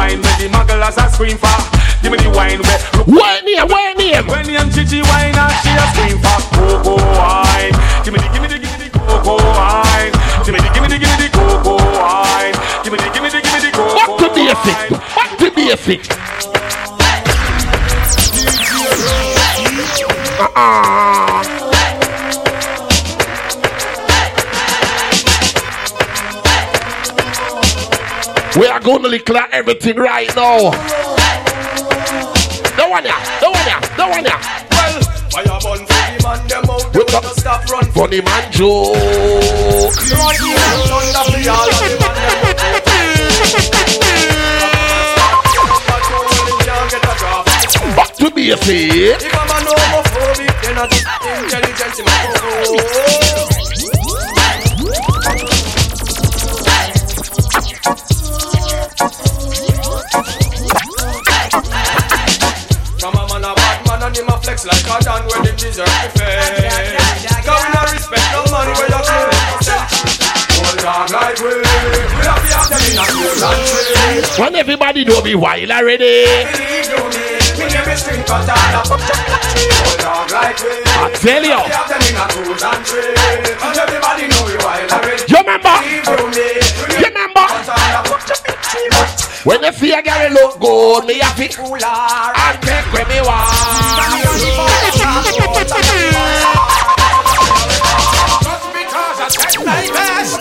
wine where the mugglers a scream for. Give me the wine where. Where name? Where name? When name Chichi wine and she a scream for cocoa wine. Give me the, give me the, give me the cocoa wine. Give me the, give me the, give me the cocoa wine. Give me the, give me the, give me the cocoa Back to basic. Back to basic. Uh-uh. We are going to declare everything right now. No one here, no one here, no one here. Well, man them out with no stop run. For the man there. Back to. If I'm an homophobic, then I just intelligent in my phone. Flex like a dan when him deserve to face. We no respect no money where you claim Hold on like we, we have the after in a cold and tree. When everybody know be wild already. Believe you me, me name is String Cutter, the fuck Hold on like I tell you. we have When you see a girl look good, me have it cooler and take where me want. Just because I said My best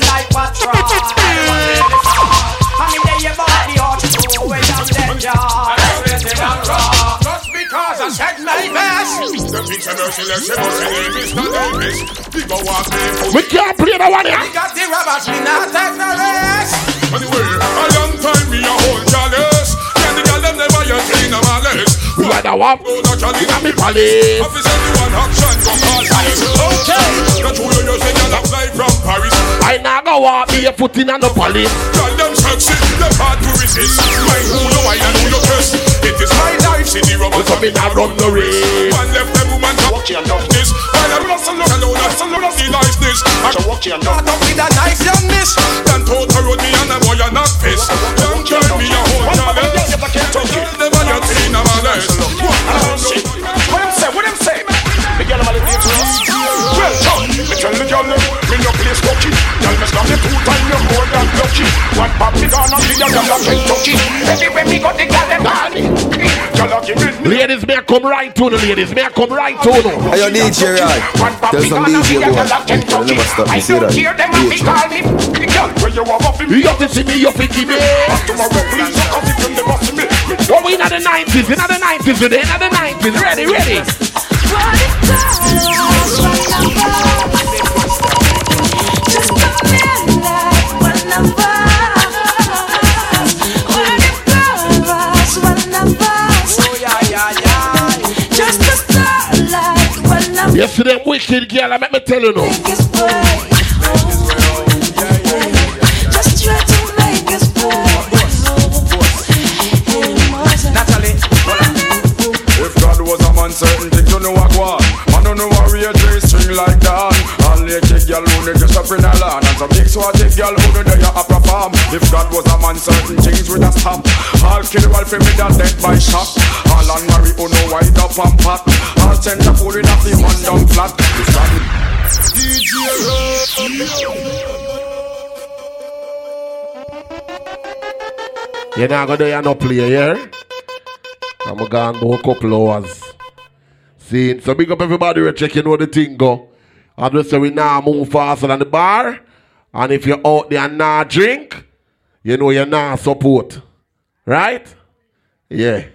We go walk me We can't play the one here. We got the robbers, we not take no rest. Anyway, a long time me a hold jealous. Can the girl them never yet clean a malice. We are the one. Go the jolly In a me palace. Officer do one action, go call police. Okay. The two you say girl a fly from Paris. I now go walk me a foot in on the police. Girl them sexy, them hard to resist. My who you wine and who you kiss. It is my life, see the rubber. So me not run no race. One left them woman to walk your this. While I'm lost alone, alone, alone, alone, the niceness. I can walk your Not up with a nice youngness. Then total road me and a boy a knock fist. Young girl me a whole jealous. Touch it, never yet seen a malice. What them say? What them say? The girl am a little dangerous. Well done. Me tell the girl them, me no place lucky. Girl me slam you two time, you're more than. One pop me gonna see a girl Kentucky. Everywhere me go, the girl them call me. Girl a give me. Ladies, may I come right to the ladies. May I come right to the. Hey, yo, DJ, right? Tell some DJ boy. I'll never stop me, say that. DJ. You are up in You have to see me, you think me. Tomorrow please, cause if you never see me. Oh, we in the 90s, in the 90s, in the 90s. Ready, ready. Yesterday, wicked girl, I met me tell you no. Just try to make us Natalie, If God was a man, certain things you know what go on. Man don't know what real J string like that. All girl who they just up in a land. And some big girl who they there a perform. If God was a man, certain things would have stop. All kill well for me that dead by shot. All on Mary who know white up and pot. All send the food in a the man down flat. If God You're not gonna do no play here. I'm gonna go a couple. See, so big up everybody we're checking how the thing go. And we say we now move faster than the bar. And if you're out there and not drink, you know you're not support. Right? Yeah.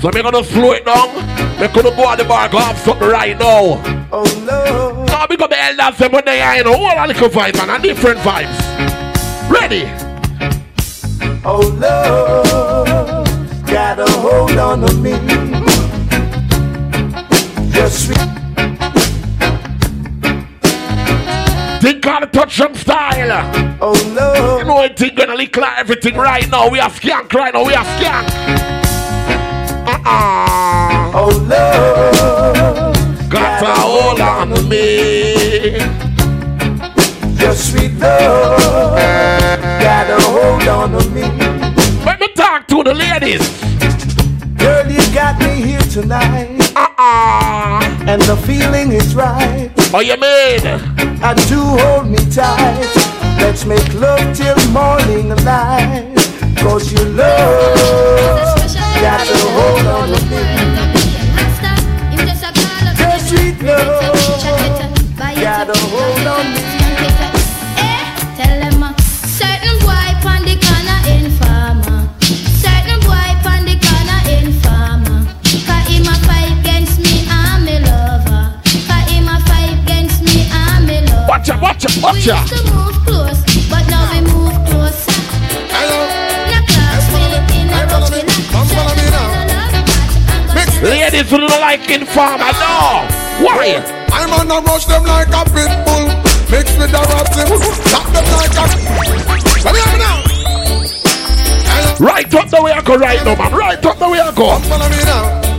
So we're gonna slow it down. We're gonna go at the bar, go have something right now. Oh no. So big up the elders, them when they are in a whole lot of little vibes man, and different vibes. Ready? Oh love, gotta hold on to me. Your sweet. Think the touch some style. Oh no. You know anything gonna lick like everything right now. We are skank right now. We are skank. Uh-uh. Oh love, Got a hold on to me. Your sweet love got a hold on to me. Let me talk to the ladies. Girl, you got me here tonight. Uh-uh. And the feeling is right. Oh, you mean? And do hold me tight. Let's make love till morning light. Cause your love got a hold on to me. Your sweet love got a hold I'm. Watch ya, watch ya, watch We ya. used to move close, but now we move closer. Knock clocks, feel it in a rock, we Ladies who don't like informer, no. Why? I'm on a rush them like a pit bull. Mixed with a ratty. Tap them like a. Let me have it now. Right up the way I go right now, man. Right up the way I go.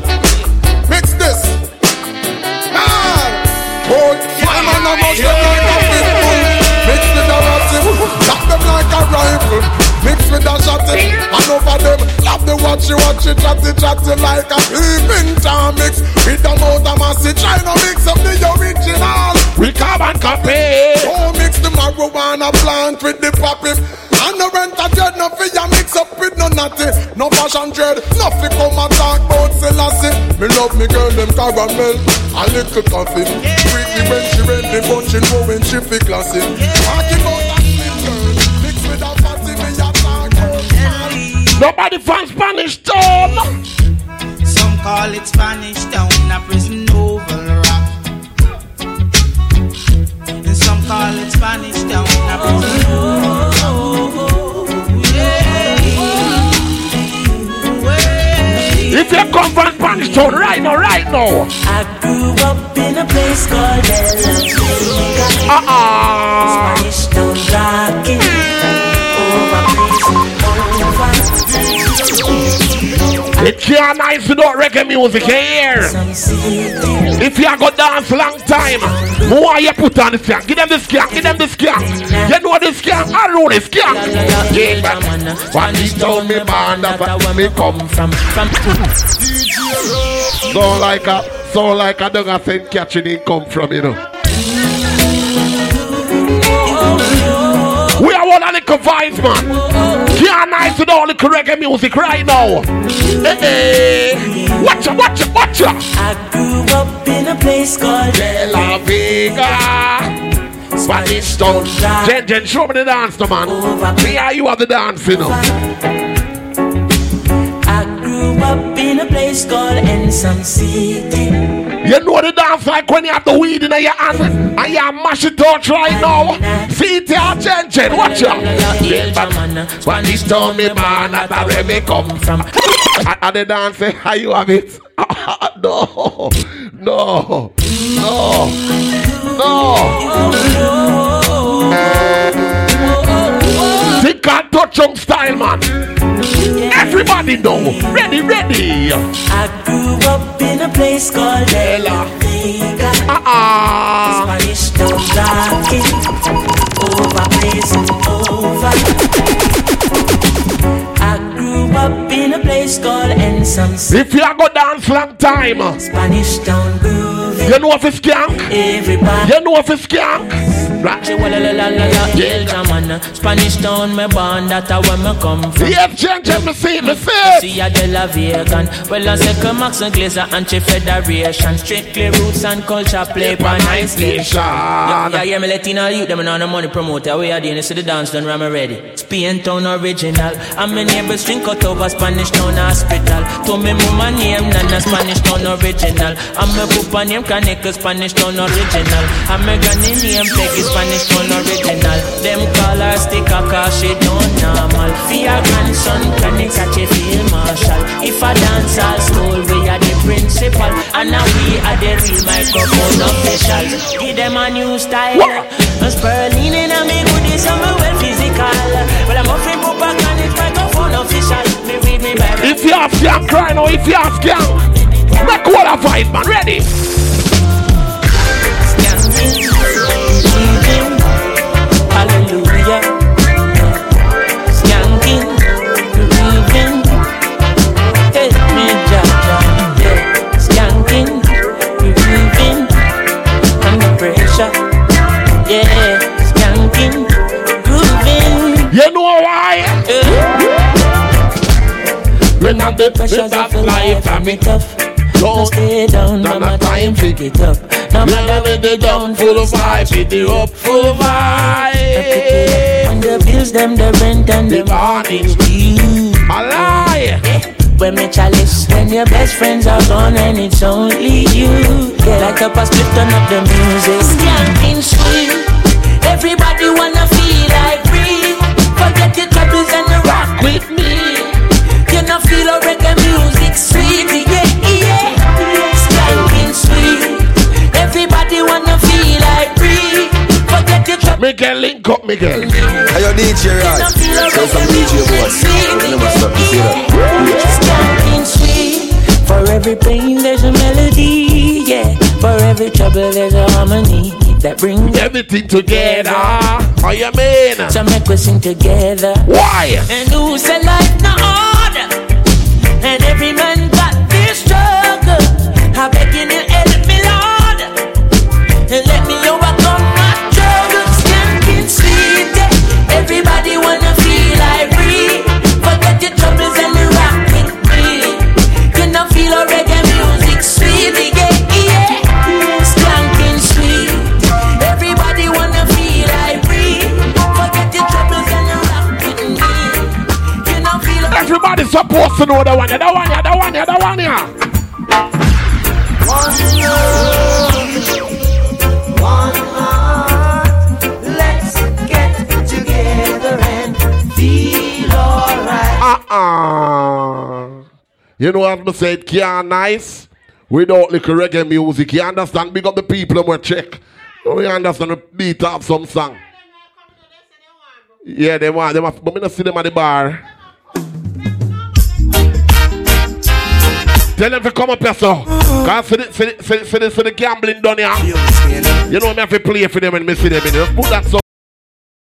Oh, I'm on a rush them like a pit bull. Mixed with a ratty. Tap them like a rifle. Mixed with a shotty. And over them, love the watchy watchy chatty chatty like a peeping tom mix. With a mouth of massy, try to mix up the original. We and copy. Oh, mix the marijuana plant with the poppy. And the rent a dread, no fear mix up with no natty. No fashion dread, nothing come and talk about Selassie. Me love me girl, them caramel, a little coffee. Treat me when she ready, but she know when she feel classy. Talking about that slim girl, mix with a fatty, me a talk about Nobody from Spanish Town. Some call it Spanish Town, a prison oval rock. And some call it Spanish Town, a prison oval You come from Spanish Town right now, right now. I grew up in a place called El Uh-uh. Spanish It can't nice without reggae music, hear? If you go dance long time, why you put on skank? Give them the skank, give them the skank. You know the skank, I know the skank. Yeah, man. One this town me born, that's where me come from. So like a, so like a dog a St. Catherine he come from, you know. We are one of the vibes, man. Can't nice with all the reggae music right now. Hey, hey. Watch ya, watch ya, watch ya. I grew up in a place called De La Vega. Spanish Town. Jen, Jen, show me the dance, no, man. Me and you have the dance, you know. I grew up in a place called Ensom City. You know the dance like when you have the weed in your hand and you mash it out right now. See it here, Jen, Jen, watch ya. Spanish Town, me man, that's where me come from. And the dance how you have it? no, no, no, no. Oh, Think and touch on style, man. Everybody know. Ready, ready. I grew up in a place called De La Vega. Uh-uh. Spanish Town rocking over place over. I up in a place called Ensom If you go dance long time, Spanish Town grooving. you know if it's skank. Everybody. You know if it's skank. Right. Spanish town me born That a where me come from. Yes, Ginger, me see, me mm. see. See a de la vegan Well I say come Max and Glazer Anti Federation. Strictly roots and culture Play by nine station. Yeah, yeah, yeah, me letting all you Them on the money promoter. We are doing this to the dance done ram ready. Spain town original. And my neighbors drink out over Spanish town hospital. To me mama name Nana Spanish town original. And my papa name Kaneka Spanish town original. And my granny name Peggy Spanish town original. Them call her sticker cause she don't normal. Your grandson Kaneka she feel marshal? If a dance school we are the principal. And now we are the real microphone officials Give them a new style. A Sperling in a me goodies and me well physical. Well I'm offering Papa Kaneka microphone official If you have skank crying or if you have skank, make what a fight, man. Ready? When I'm the pressures of life, I'm it tough. Don't stay down, mama, time pick it up. No matter where they down, full of vibe, pick it up, full of vibe. And the bills, them, the rent, and the mortgage due. A lie. When me chalice, when your best friends are gone and it's only you. Yeah, like up a split, turn up the music. Skanking sweet. Everybody wanna feel like free. Forget your troubles and rock with me. You know feel a reggae music sweet, yeah, yeah. Skanking sweet. Everybody wanna feel like free. Forget your troubles. Miguel, link up, Miguel. Hey, yo, DJ Rod. Tell some DJ boys. Never stop to see that. Skanking sweet. For every pain there's a melody, yeah. For every trouble there's a harmony that brings everything together. How you mean? So make we sing together. Why? And who said life no order? And every man supposed to know the one, the one, the one, yeah, the one, yeah. One heart, let's get together and feel alright. Uh-uh. You know what I said? Can't nice without little reggae music. You understand? Big up the people and we check. Oh, you understand the beat of some song. Yeah, they want them, but me not see them at the bar. Tell them to come up here, so. Cause for the, for the, for the, for the, for the gambling done here. You know me have to play for them and me see them in there. Put that so